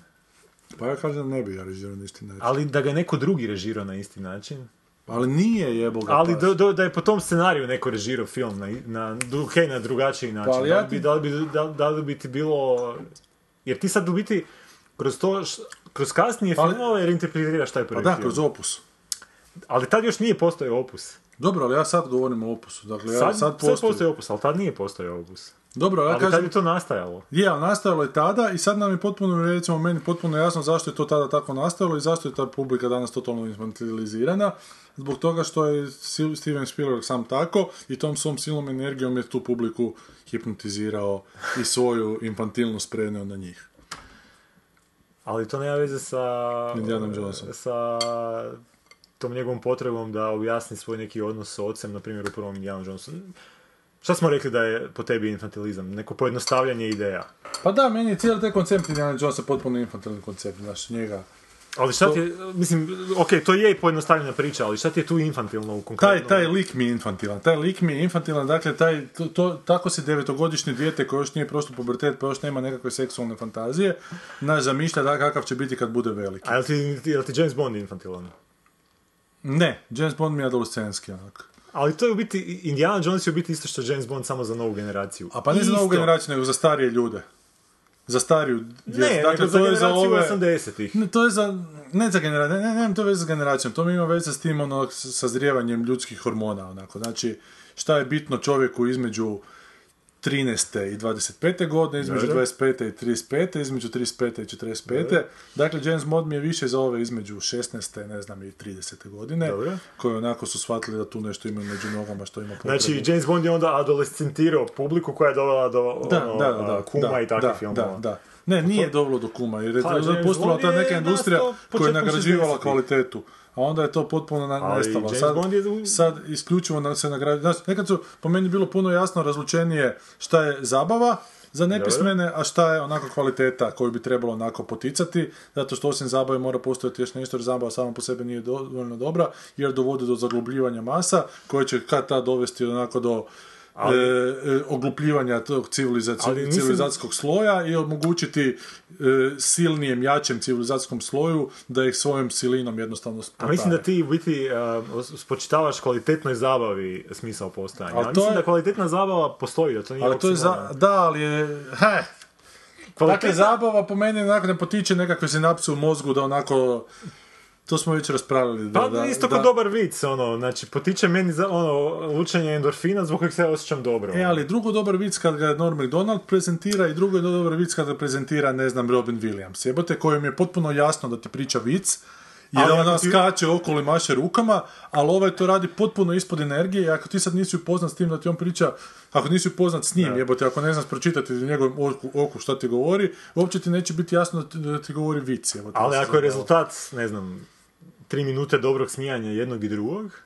Pa ja kažem da ne bi ja režirao na isti način. Ali da ga je neko drugi režirao na isti način. Ali nije jebo ga Ali do, do- da je po tom scenariju neko režirao film na, na, ok, na drugačiji način. ali da, ja li bi, ti- da, li bi, da, da li bi ti bilo... Jer ti sad u biti kroz to, š- kroz kasnije Ali- filmove reinterpretiraš taj prvi Pa da, film. kroz opus. Ali tad još nije postojao opus. Dobro, ali ja sad govorim o opusu. Dakle, ja Sad, sad, sad postoji. postoji opus, ali tad nije postojao opus. Dobro, ja ali kažem... je to nastajalo. Je, nastajalo je tada i sad nam je potpuno, recimo meni potpuno jasno zašto je to tada tako nastajalo i zašto je ta publika danas totalno infantilizirana. Zbog toga što je Steven Spielberg sam tako i tom svom silnom energijom je tu publiku hipnotizirao i svoju infantilnost prenio na njih. Ali to nema veze sa... Indianom Jonesom. Sa tom njegovom potrebom da objasni svoj neki odnos s ocem, na primjer u prvom Indiana Jonesu. Šta smo rekli da je po tebi infantilizam? Neko pojednostavljanje ideja. Pa da, meni je cijeli taj koncept Indiana Jonesa potpuno infantilni koncept, znaš, njega. Ali šta To- ti je, mislim, ok, to je i pojednostavljena priča, ali šta ti je tu infantilno u konkretnom? Taj, taj lik mi je infantilan, taj lik mi je infantilan, dakle, taj, to, to- tako se devetogodišnje dijete koje još nije prošlo pubertet, pa još nema nekakve seksualne fantazije, naš zamišlja da kakav će biti kad bude veliki. A jel ti, jel ti James Bond infantilan? Ne, James Bond mi je adolescenski, onak. Ali to je u biti, Indiana Jones je u biti isto što James Bond samo za novu generaciju. A pa ne za novu Isto. generaciju, nego za starije ljude. Za stariju djecu. Ne, nego za generaciju 80-ih. Ne, to je za, ne za generaciju, ne, ne, nema to veze s generacijom, to mi ima veze s tim, ono, sazrijevanjem ljudskih hormona, onako, znači, šta je bitno čovjeku između 13. i 25. godine, između Dobro. 25. i 35. između 35. i 45. Dakle, James Bond mi je više za ove između 16. ne znam i 30. godine, Dobro. koji onako su shvatili da tu nešto ima među nogama što ima potrebu. Znači, James Bond je onda adolescentirao publiku koja je dovela do da, ono, da, da, kuma da, i takvih da, filmova. Da, da. Ne, nije dovelo do kuma, jer je Pa, James postala ta je neka industrija koja je nagrađivala 60-ih. kvalitetu. A onda je to potpuno na, nestalo. Sad, je sad isključivo na, se nagrađuje. Znači, nekad su po meni bilo puno jasno razlučenije šta je zabava za nepismene, a šta je onako kvaliteta koju bi trebalo onako poticati, zato što osim zabave mora postojati još nešto, jer zabava sama po sebi nije dovoljno dobra, jer dovodi do zaglubljivanja masa, koje će kad tad dovesti onako do Ali- e, e, oglupljivanja tog Ali mislim- civilizacijskog sloja i omogućiti e, silnijem, jačem civilizacijskom sloju da ih svojom silinom jednostavno A spotare. mislim da ti u biti uh, spočitavaš kvalitetnoj zabavi smisao postojanja. Ali A to mislim je- da kvalitetna zabava postoji, da to nije Ali to je za, da, ali je, he, Dakle, zabava po meni onako ne potiče nekakve sinapse u mozgu da onako, to smo već raspravili. Da, Pa da, isto kao dobar vic, ono, znači, potiče meni za, ono, lučenje endorfina zbog kojeg se ja osjećam dobro. E, ali drugo dobar vic kad ga Norm MacDonald prezentira i drugo je dobar vic kad ga prezentira, ne znam, Robin Williams. Jebote, kojem je potpuno jasno da ti priča vic, jer Ali ona ti- skače okolo i maše rukama, ali ovaj to radi potpuno ispod energije i ako ti sad nisi upoznat s tim da ti on priča, ako nisi upoznat s njim, jebote, ako ne znaš pročitati u njegovom oku, oku šta ti govori, uopće ti neće biti jasno da ti, da ti govori vic. Jebote, Ali ako je rezultat, ne znam, tri minute dobrog smijanja jednog i drugog,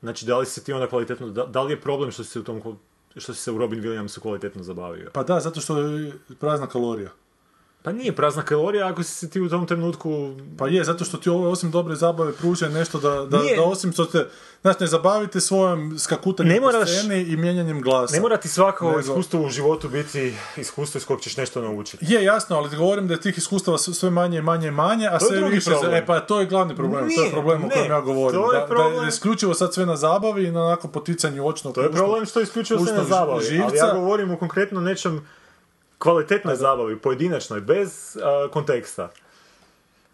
znači da li se ti onda kvalitetno, da, da li je problem što si se u tom, što si se u Robin Williamsu kvalitetno zabavio? Pa da, zato što je prazna kalorija. Pa nije prazna kalorija ako si se ti u tom trenutku... Pa je, zato što ti ovo osim dobre zabave pruža nešto da, da, Nije. da osim što te, znaš, ne zabavite svojom skakutanjem Ne po moraš- sceni i mijenjanjem glasa. Ne mora ti svako Nego- iskustvo u životu biti iskustvo iz kojeg ćeš nešto naučiti. Je, jasno, ali govorim da je tih iskustava sve manje i manje i manje, a To sve više... problem. E pa to je glavni problem, to je Nije, problem o kojem ja govorim. to je da, da je isključivo sad sve na zabavi i na onako poticanju očnog To je problem što je isključivo sve na zabavi, ali ja govorim o konkretno nečem kvalitetnoj zabavi, pojedinačnoj, bez a, konteksta.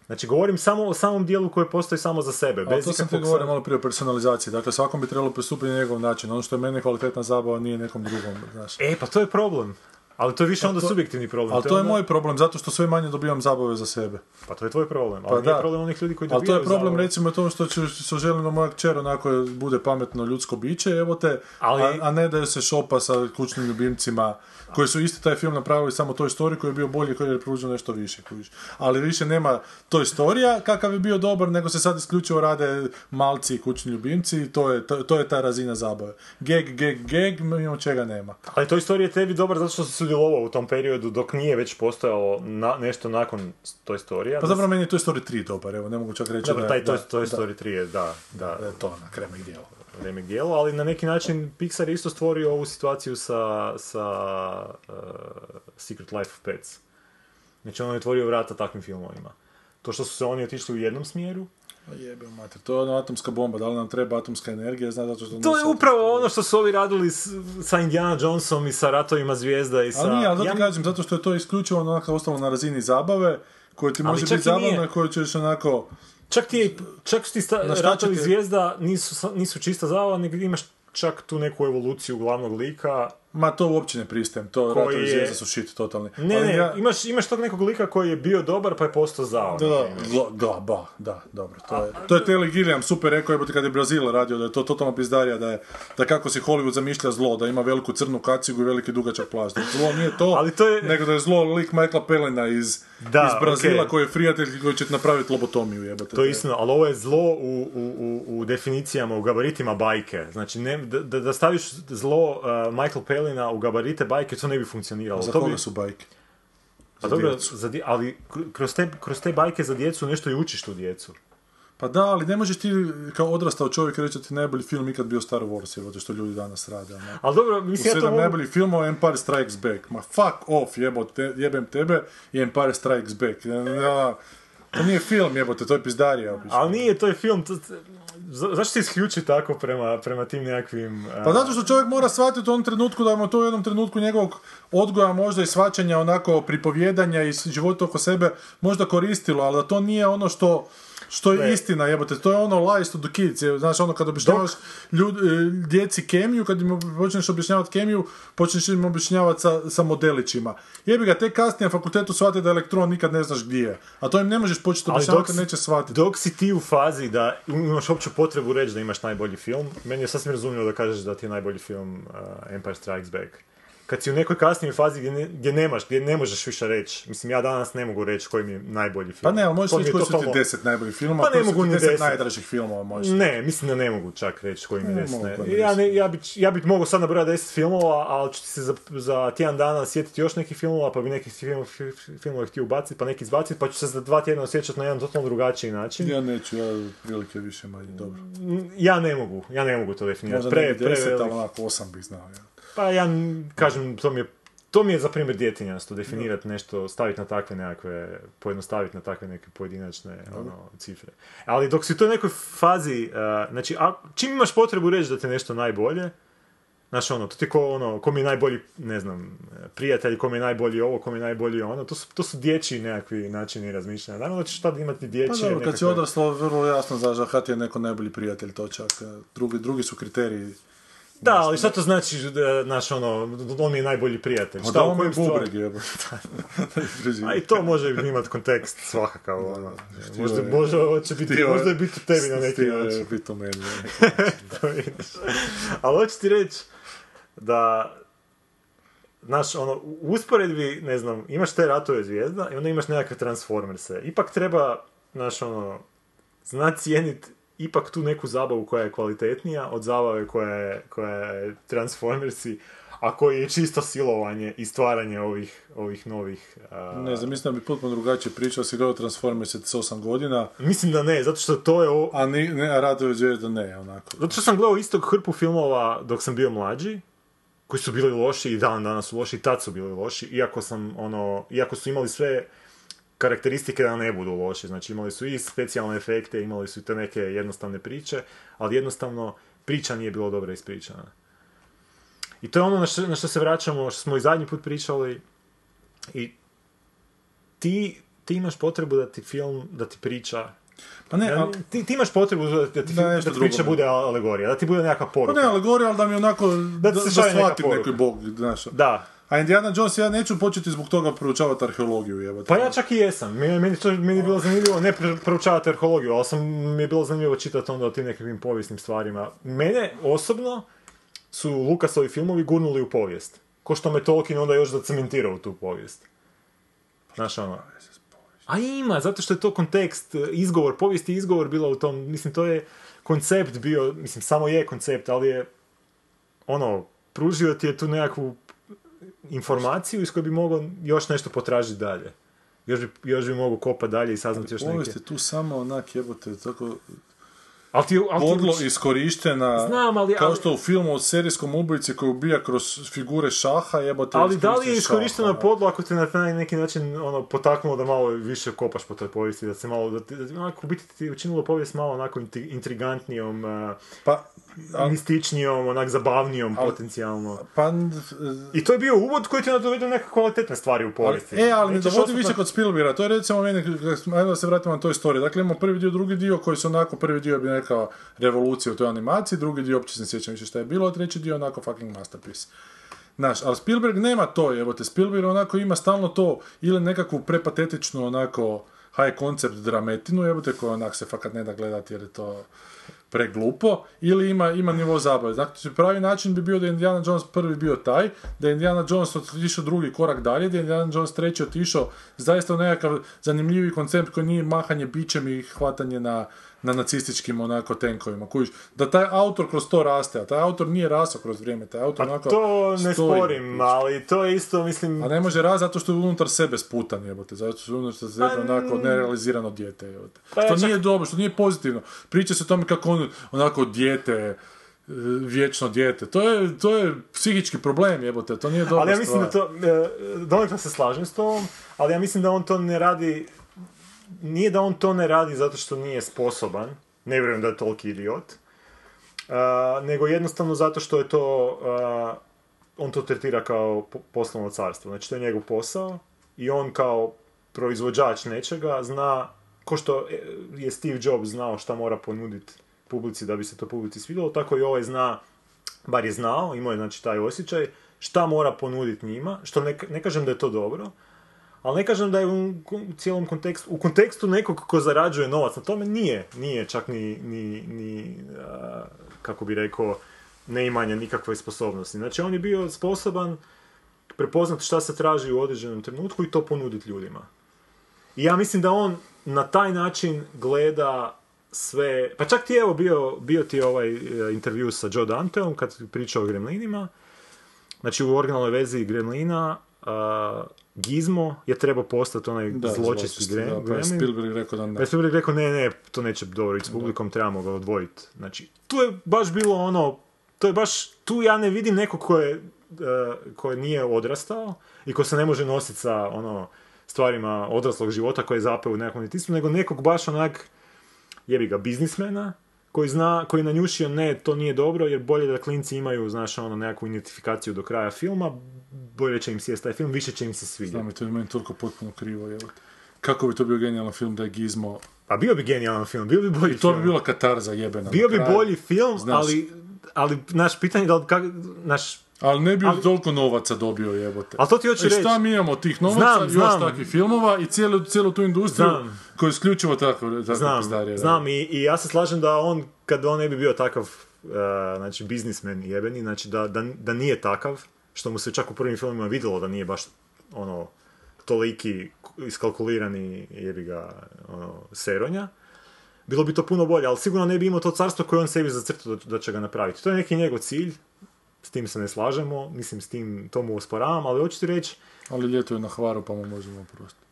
Znači, govorim samo o samom dijelu koje postoji samo za sebe, bez to sam ti govorio malo prije o personalizaciji. Dakle, svakom bi trebalo pristupiti na njegov način. Ono što je meni kvalitetna zabava nije nekom drugom, znaš. E, pa to je problem. Ali to je više Pa onda to- subjektivni problem. Ali to je onda- moj problem, zato što sve manje dobivam zabave za sebe. Pa to je tvoj problem. Pa Ali nije da. problem onih ljudi koji Ali to je problem zabavu. recimo to što, ću, što želim da moja kćer onako bude pametno ljudsko biće, evo te, Ali- a, a ne da joj se šopa sa kućnim ljubimcima koji su isti taj film napravili samo toj story koji je bio bolji koji je pružio nešto više. kužiš. Ali više nema toj storija kakav je bio dobar, nego se sad isključivo rade malci i kućni ljubimci i to je, to, to je ta razina zabave. Geg, geg, geg, mimo čega nema. Ali to istorija je tebi dobar zato što si sudjelovao u tom periodu dok nije već postojalo na, nešto nakon toj storija. Pa zapravo meni je to Story 3 dobar, evo, ne mogu čak reći Dobro, da, taj da, Toy da, Story 3 je, da, da, da je to na kremek dijelo. remek dijelo, ali na neki način Pixar je isto stvorio ovu situaciju sa, sa Secret Life of Pets. Znači on je otvorio vrata takvim filmovima. To što su se oni otišli u jednom smjeru, Jebe mater, to je ona atomska bomba, da li nam treba atomska energija, zna zato što... To je upravo ono što su ovi radili s, sa Indiana Jonesom i sa ratovima zvijezda i sa... Ali nije, ali zato Ja- ti kažem, zato što je to isključivo onako ostalo na razini zabave, koje ti Ali može biti zabavna, koju ćeš onako... Čak ti, je- čak ti sta, ratovi zvijezda nisu, nisu čista zabava, nego imaš čak tu neku evoluciju glavnog lika. Ma to uopće ne pristajem, to Koji ratovi je- zvijezda su shit totalni. Ne, Ali ne, ja- imaš, imaš tog nekog lika koji je bio dobar pa je postao zao. Da, da, gla, ba, da, dobro, to je, to je Telly Gilliam super rekao, jebote kad je Brazil radio, da je to totalno pizdarija, da je, da kako si Hollywood zamišlja zlo, da ima veliku crnu kacigu i veliki dugačak. Da Zlo nije to, Ali to je- nego da je zlo lik Michaela Pelena iz, Da, iz Brazila okej. koji je prijatelj koji će ti napraviti lobotomiju, jebote. To je istina, ali ovo je zlo u, u, u, u definicijama, u gabaritima bajke. Znači, ne, da, da staviš zlo uh, Michael Palina u gabarite bajke, to ne bi funkcioniralo. Za to bi, su bajke? pa dobro, za ali kr- kroz te, kroz te bajke za djecu nešto i učiš tu djecu. Pa da, ali ne možeš ti kao odrastao čovjek reći da ti najbolji film ikad bio Star Wars, jebote, što ljudi danas rade. ono. Ali dobro, U mislim ja to sedam mogu... najboljih filmova Empire Strikes Back. Ma fuck off, jebote, jebem tebe i Empire Strikes Back. Ja, to nije film, jebote, to je pizdarija. obično. Ali nije, to je film, to, za- zašto se isključi tako prema, prema tim nekakvim... uh, Pa zato što čovjek mora shvatiti u onom trenutku da mu to u jednom trenutku njegovog odgoja možda i shvaćanja onako pripovjedanja i života oko sebe možda koristilo, ali da to nije ono što što je Ne. istina, jebote, to je ono lies to the kids, je, znaš, ono kad objašnjavaš ljud, e, djeci kemiju, kad im počneš objašnjavati kemiju, počneš im objašnjavati sa, sa modelićima. Jebi ga, tek kasnije na fakultetu shvate da elektron nikad ne znaš gdje je. A to im ne možeš početi objašnjavati neće shvatiti. Dok si ti u fazi da imaš opću potrebu reći da imaš najbolji film, meni je sasvim razumljivo da kažeš da ti je najbolji film uh, Empire Strikes Back. Kad si u nekoj kasnijoj fazi gdje, ne, gdje nemaš, gdje ne možeš više reći, mislim ja danas ne mogu reći koji mi je najbolji film. Pa ne, ali možeš reći koji su ti deset najboljih filmova, Pa ne mogu ni deset najdražih filmova, možeš. Ne, mislim da ne mogu čak reći koji mi je deset. ne. pa ne Ja, ne, ja, bi, ja bi mogao sad nabrojati deset filmova, ali ću ti se za, za tjedan dana sjetiti još nekih filmova, pa bi nekih film, fi- filmova htio ubaciti, pa neki izbaciti, pa ću se za dva tjedna osjećati na jedan totalno drugačiji način. Ja neću, ja prilike više manje, dobro. Ja ne mogu, ja ne mogu to definirati. Možda Pre, ne bi deset, ali onako osam bih znao. Ja. Pa ja kažem, to mi je, to mi je za primjer djetinjasto, definirati nešto, staviti na takve nekakve, pojednostaviti na takve neke pojedinačne ono, cifre. Ali dok si u toj nekoj fazi, uh, znači, a, čim imaš potrebu reći da te nešto najbolje, Znaš, ono, to ti ko, ono, ko mi je najbolji, ne znam, prijatelj, ko mi je najbolji ovo, ko mi je najbolji ono, to su, to su dječji nekakvi načini razmišljanja. Naravno da ćeš tad imati Pa dječje dobro, kad si nekakve- odraslo, vrlo jasno znaš da ti je neko najbolji prijatelj, to čak. e, Drugi, drugi su kriteriji. Da, ali šta to znači, da, znaš, ono, on mi je najbolji prijatelj? Pa Šta, da, on je bubreg, jebote. A i to može imati kontekst svakakav, ono. Možda, je- možda hoće biti, je- možda je biti tebi na neki je način. biti u meni to vidiš. Ali hoću ti reći da Znaš, ono, u usporedbi, ne znam, imaš te ratove zvijezda i onda imaš nekakve Transformerse. Ipak treba, znaš, ono, znat cijenit ipak tu neku zabavu koja je kvalitetnija od zabave koja je, koja je Transformersi, a koji je čisto silovanje i stvaranje ovih, ovih novih... a, Ne znam, mislim da bi potpuno drugačije pričao, si gledao Transformers s 8 godina, Mislim da ne, zato što to je... O... a, ni, ne, a zvijezda ne, onako. Zato što sam gledao istog hrpu filmova dok sam bio mlađi, koji su bili loši i dan danas su loši, i tad su bili loši, iako sam, ono, iako su imali sve karakteristike da ne budu loši, znači imali su i specijalne efekte, imali su i te neke jednostavne priče, ali jednostavno priča nije bila dobro ispričana. I to je ono na što, na što se vraćamo, što smo i zadnji put pričali, i ti, ti imaš potrebu da ti film, da ti priča Pa ne, ali, ti, ti imaš potrebu da, da ti, Da, da ti priča bude alegorija, da ti bude nekakva pa poruka. ne, ali govori, ali da mi onako, da, ti da, shvatim poruka. neki bog, znaš. Da. A Indiana Jones, ja neću početi zbog toga proučavati arheologiju, jebote. Pa ja čak i jesam. Meni, meni, to, meni je bilo zanimljivo ne pr- proučavati arheologiju, ali sam, mi je bilo zanimljivo čitati onda o tim nekakvim povijesnim stvarima. Mene osobno su Lukasovi filmovi gurnuli u povijest. Ko što me Tolkien onda još zacementirao u tu povijest. Znaš ono... A ima, zato što je to kontekst, izgovor, povijest je izgovor bila u tom, mislim, to je koncept bio, mislim, samo je koncept, ali je, ono, pružio ti je tu nekakvu informaciju iz koje bi mogao još nešto potražiti dalje. Još bi, još bi mogao kopati dalje i saznati još Povijest neke... je tu samo onak, jebote, tako Ali ti, ali ti podlo uči- iskorištena, Znam, ali- kao ali- što u filmu o serijskom ubici koji ubija kroz figure šaha, jebote, Ali da li je iskorišteno šaha, podlo ako te na taj neki način ono, potaknulo da malo više kopaš po toj povijesti, da se malo, da ti, da ti- onako, biti ti učinilo povijest malo onako intri- intrigantnijom, uh, Pa, mističnijom, onak zabavnijom Al- potencijalno. pa, I to je bio uvod koji ti je dovede neke kvalitetne stvari u povijesti. E, ali ne dovodi više na- kod Spielberga, to je recimo meni, ajde da se vratimo na toj istoriji. Dakle, imamo prvi dio, drugi dio koji su onako, prvi dio bi neka revolucija u toj animaciji, drugi dio uopće se ne sjećam više šta je bilo, a treći dio onako fucking masterpiece. Znaš, ali Spielberg nema to, evo te, Spielberg onako ima stalno to, ili nekakvu prepatetičnu onako high concept drametinu, evo te, koja onak se fakat ne da gledati jer je to preglupo, ili ima, ima nivo zabave. Znači, pravi način bi bio da je Indiana Jones prvi bio taj, da je Indiana Jones otišao drugi korak dalje, da je Indiana Jones treći otišao zaista u nekakav zanimljivi koncept koji nije mahanje bićem i hvatanje na, na nacističkim onako tenkovima. Kužiš, da taj autor kroz to raste, a taj autor nije rasao kroz vrijeme, taj autor onako to ne stoji. sporim, ali to je isto, mislim... A ne može rast zato što je unutar sebe sputan, jebote, zato što je unutar sebe Pa, onako nerealizirano dijete, jebote. Pa ja što čak- nije dobro, što nije pozitivno. Priča se o tome kako on onako dijete, e, vječno dijete. To je, to je psihički problem, jebote, to nije dobro Ali ja mislim da to, e, donekle se slažem s tobom, ali ja mislim da on to ne radi, nije da on to ne radi zato što nije sposoban, ne vjerujem da je toliki idiot, a, nego jednostavno zato što je to, a, on to tretira kao po- poslovno carstvo, znači to je njegov posao i on kao proizvođač nečega zna, ko što e, je Steve Jobs znao šta mora ponuditi publici da bi se to publici svidjelo, tako i ovaj zna bar je znao, imao je znači taj osjećaj, šta mora ponuditi njima, što ne, ne kažem da je to dobro, ali ne kažem da je u, cijelom kontekstu, u kontekstu nekog ko zarađuje novac na tome, nije, nije čak ni, ni, ni a, kako bi rekao, neimanje nikakve sposobnosti. Znači on je bio sposoban prepoznati šta se traži u određenom trenutku i to ponuditi ljudima. I ja mislim da on na taj način gleda sve, pa čak ti je evo bio, bio ti ovaj e, intervju sa Joe Danteom kad pričao o Gremlinima. Znači u originalnoj verziji Gremlina Gizmo je trebao postati onaj Da, zločesti zločesti, Grem, da, pa je Gremlin. Spielberg rekao da ne. Pa je Spielberg rekao, ne, ne, to neće dobro ići s publikom, trebamo ga odvojiti. Znači, tu je baš bilo ono, to je baš, tu ja ne vidim nekog ko je koji nije odrastao i ko se ne može nositi sa ono stvarima odraslog života koje je zapeo u nekom djetinjstvu, nego nekog baš onak jebi ga, biznismena, koji zna, koji je nanjušio ne, to nije dobro, jer bolje da klinci imaju, znaš, ono, nekakvu identifikaciju do kraja filma, bolje će im sjesti taj film, više će im se svidjeti. Znam, to je meni toliko potpuno krivo, evo. Kako bi to bio genijalan film da je Gizmo... A bio bi genijalan film, bio bi bolji I to film. bi bila katarza jebena. Bio bi bolji film, Znaš. ali, ali, naš pitanje je da li, kak, naš, Ali ne bi Ali- toliko novaca dobio jebote. Ali to ti hoću šta reći. mi imamo tih novaca, Znam, još znam. takvih filmova i cijelu, cijelu tu industriju Znam. koja je isključivo tako, tako znam, znam i, i ja se slažem da on, kad on ne bi bio takav, uh, znači, biznismen jebeni, znači, da, da, da nije takav, što mu se čak u prvim filmima vidjelo da nije baš, ono, toliki iskalkulirani jebi ga, ono, seronja, bilo bi to puno bolje, ali sigurno ne bi imao to carstvo koje on sebi zacrtao da, da će ga napraviti. To je neki njegov cilj, s tim se ne slažemo, mislim, s tim to mu usporavam, ali hoću ti reći, Ali ljetuje na hvaru pa mu možemo oprostiti.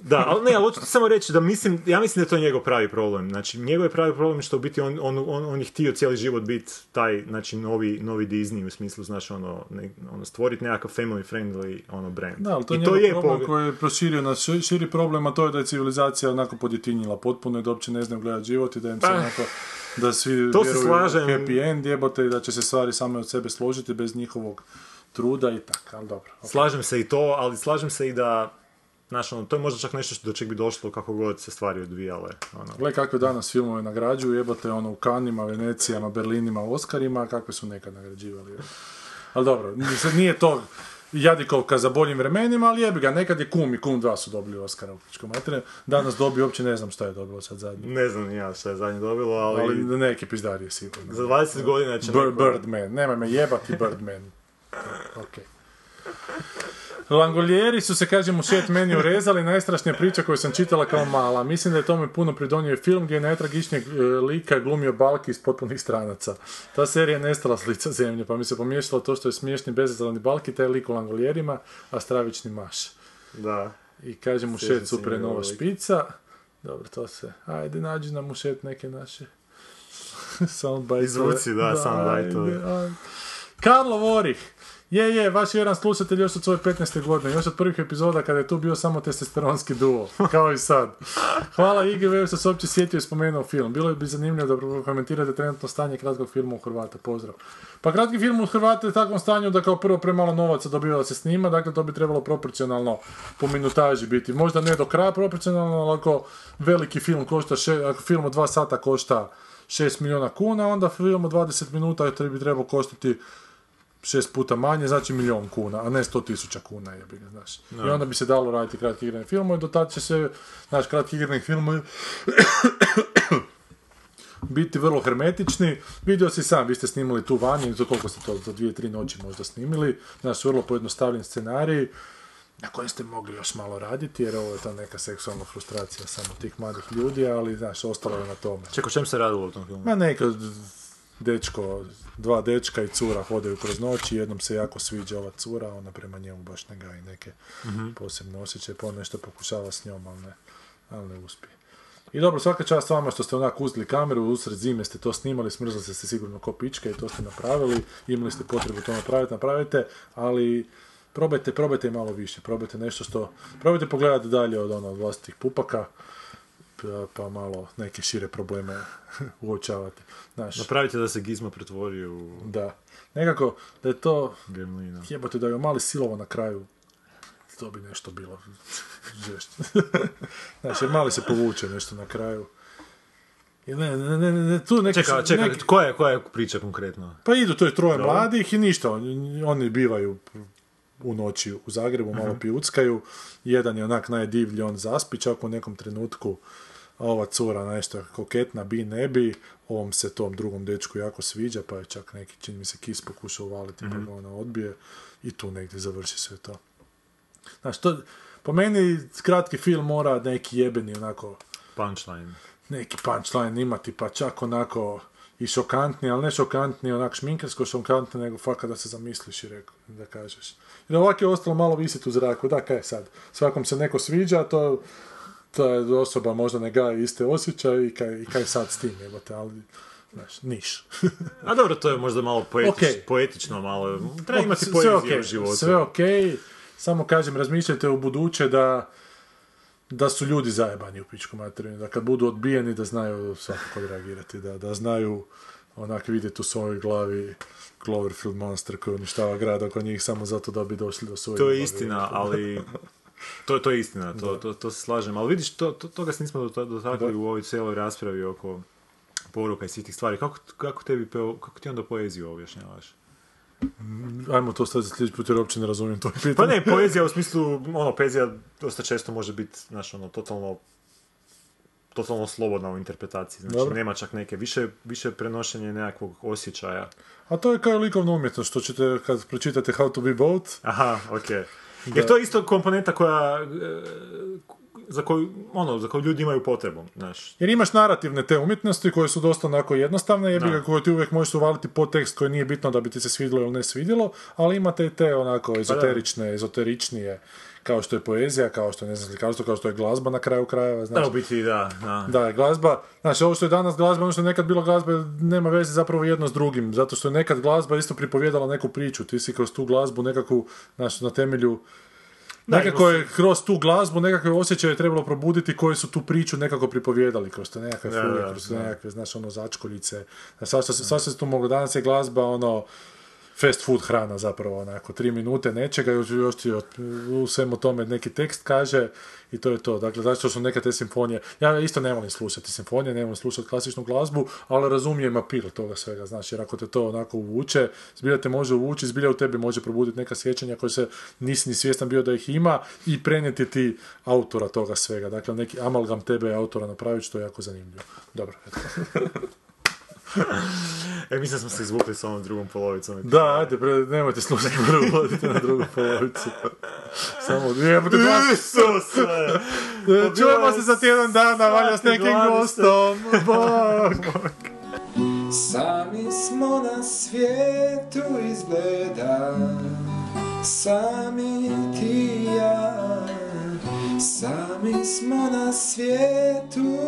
da, ali ne, ali hoću samo reći da mislim, ja mislim da je to njegov pravi problem. Znači, njegov je pravi problem što u biti on, on, on, on je htio cijeli život biti taj, znači, novi, novi Disney u smislu, znaš, ono, ne, ono stvoriti nekakav family friendly, ono, brand. Da, ali to je I to je problem pog- koji je proširio na ši- širi problem, a to je da je civilizacija onako podjetinjila potpuno i da uopće ne znaju gledati život i da im se Ah. Da svi To se vjeruju slažem. happy end jebote i da će se stvari same od sebe složiti bez njihovog truda i tako, ali dobro. ok. Slažem se i to, ali slažem se i da, znaš, ono, to je možda čak nešto što do čeg bi došlo kako god se stvari odvijale. Ono. Gle kakve danas filmove nagrađuju, jebote ono u Kanima, Venecijama, Berlinima, Oscarima, kakve su nekad nagrađivali. Ali dobro, nije to jadikovka za boljim vremenima, ali jebi ga, nekad je Kum i Kum 2 su dobili Oscara u materinu. Danas dobi, uopće ne znam šta je dobilo sad zadnje. Ne znam ja šta je zadnje dobilo, ali, Ali neki pizdari je sigurno. za 20 godina će neko- Birdman, nemoj me jebati Birdman. Ok. Langoljeri su se, kažem, u svijet meni urezali, najstrašnija priča koju sam čitala kao mala. Mislim da je tome puno pridonio film gdje je najtragičnijeg e, lika glumio Balki iz potpunih stranaca. Ta serija je nestala s lica zemlje, pa mi se pomiješalo to što je smiješni bezazleni Balki, taj lik u Langoljerima, a stravični Maš. Da. I kažem u šet se super je nova njegovog lika. špica. Dobro, to se... Ajde, nađi nam u šet neke naše soundbite. Izvuci, da, soundbite-ove. Karlo Vorih. Je, je, vaš jedan slušatelj još od svoje 15. godine, još od prvih epizoda kada je tu bio samo testosteronski duo, kao i sad. Hvala IGV što se uopće sjetio i spomenuo film. Bilo bi zanimljivo da komentirate trenutno stanje kratkog filma u Hrvata. Pozdrav. Pa kratki film u Hrvata je u takvom stanju da kao prvo premalo novaca dobiva da se snima, dakle to bi trebalo proporcionalno po minutaži biti. Možda ne do kraja proporcionalno, ali ako veliki film košta, še, ako film od dva sata košta 6 milijuna kuna, onda film od 20 minuta bi trebao koštati šest puta manje, znači milijon kuna, a ne sto tisuća kuna, jebi ga, znaš. I onda bi se dalo raditi kratki igrani filmove, do tad će se, znaš, kratki igrani filmovi biti vrlo hermetični. Vidio si sam, vi ste snimali tu vani, za koliko ste to, za dvije, tri noći možda snimili, znaš, vrlo pojednostavljen scenarij, na kojem ste mogli još malo raditi, jer ovo je ta neka seksualna frustracija samo tih mladih ljudi, ali, znaš, ostalo je na tome. Čekaj, o čem se radilo u tom filmu? Ma neka dečko, dva dečka i cura hodaju kroz noć i jednom se jako sviđa ova cura, ona prema njemu baš ne gaji neke posebne osjećaje, pa on nešto pokušava s njom, ali ne, ali ne uspije. I dobro, svaka čast vama što ste onako uzeli kameru, usred zime ste to snimali, smrzli ste se sigurno ko pička i to ste napravili, imali ste potrebu to napraviti, napravite, ali probajte, probajte malo više, probajte nešto što, probajte pogledati dalje od ono, od vlastitih pupaka, pa, pa malo neke šire probleme uočavate. Znaš, Napravite da se Gizmo pretvori u da. Nekako, da je to, gremlina. jebote, da je mali silovo na kraju, to bi nešto bilo žešće. znači, mali se povuče nešto na kraju. I ne, ne, ne, ne, tu neki, Čekaj, su- čekaj, neki- koja je, koja je priča konkretno? pa idu, to je troje Dobro. mladih i ništa, oni, bivaju u noći u Zagrebu, malo Mhm. pijuckaju, jedan je onak najdivlji, on zaspi čak u nekom trenutku, ova cura nešto koketna, bi, ne bi, ovom se tom drugom dečku jako sviđa, pa je čak neki, čini mi se, kis pokušao uvaliti, pa Mhm. ga ona odbije i tu negdje završi sve to. Znaš, to, po meni kratki film mora neki jebeni onako Punchline. neki punchline imati, pa čak onako i šokantni, ali ne šokantni, onak šminkersko šokantni, nego fakat da se zamisliš i reko, da kažeš. Jer ovako je ostalo malo visiti u zraku, da, kaj sad, svakom se neko sviđa, to, je osoba možda ne gaje iste osjećaje i kaj, i kaj sad s tim, jebote, ali znaš, niš. A dobro, to je možda malo poetič, Okej. poetično, malo... Treba imati Sve poezije okej, u životu. Sve okej, samo kažem, razmišljajte u buduće da da su ljudi zajebani u pičku materinu, da kad budu odbijeni da znaju svakako reagirati, da, da znaju onak vidjeti u svojoj glavi Cloverfield monster koji uništava grad oko njih samo zato da bi došli do svoje To je istina, ali... To, to je istina, to, to, to se slažem. Ali vidiš, to, to, toga se nismo dota- dotakli u ovoj cijeloj raspravi oko poruka i svih tih stvari. Kako, kako, tebi, kako ti onda poeziju objašnjavaš? Ajmo to staviti sljedeći put jer uopće ne razumijem to pitanje. Pa ne, poezija u smislu, ono, poezija dosta često može biti, znaš, ono, totalno totalno slobodna u interpretaciji. Znači, Dobro. nema čak neke, više, više prenošenje nekakvog osjećaja. A to je kao likovna umjetnost, što ćete kad pročitate How to be both, Aha, okej. Jer to je isto komponenta koja, e, za koju, ono, za koju ljudi imaju potrebu, znaš. Jer imaš narativne te umjetnosti koje su dosta onako jednostavne, jer Da. ga koje ti uvijek možeš uvaliti podtekst koji nije bitno da bi ti se svidjelo ili ne svidjelo, ali imate i te onako ezoterične, ezoteričnije, kao što je poezija, kao što je ne znam, slikarstvo, kao što je glazba na kraju krajeva, Da, znači. u biti, da, da. Da, glazba, znači ovo što je danas glazba, ono što je nekad bila glazba, nema veze zapravo jedno s drugim, zato što je nekad glazba isto pripovjedala neku priču, ti si kroz tu glazbu nekakvu, znači na temelju Da, Nekako je kroz tu glazbu, nekakve osjećaje trebalo probuditi koji su tu priču nekako pripovjedali kroz te nekakve Da, da, kroz te da. nekakve, znaš, ono, začkoljice. Svašta se, svašta se tu moglo, danas je glazba, ono, fast food hrana zapravo, onako, tri minute nečega, još, još ti u svemu tome neki tekst kaže i to je to. Dakle, zašto su neke te simfonije, ja isto ne volim slušati simfonije, ne volim slušati klasičnu glazbu, ali razumijem apil toga svega, znači, jer ako te to onako uvuče, zbilja te može uvući, zbilja u tebi može probuditi neka sjećanja koje se nisi ni svjestan bio da ih ima i prenijeti ti autora toga svega. Dakle, neki amalgam tebe autora napraviti, što je jako zanimljivo. Dobro, eto. E, mislim da smo se izvukli s ovom drugom polovicom. Da, ajde, pre, nemojte slušati prvo, odite na drugu polovicu. Samo, jebote, dva... Isuse! E, Čujemo se za tjedan dana, valja s nekim gostom. Bog! Sami smo na svijetu izgleda Sami ti i ja Sami smo na svijetu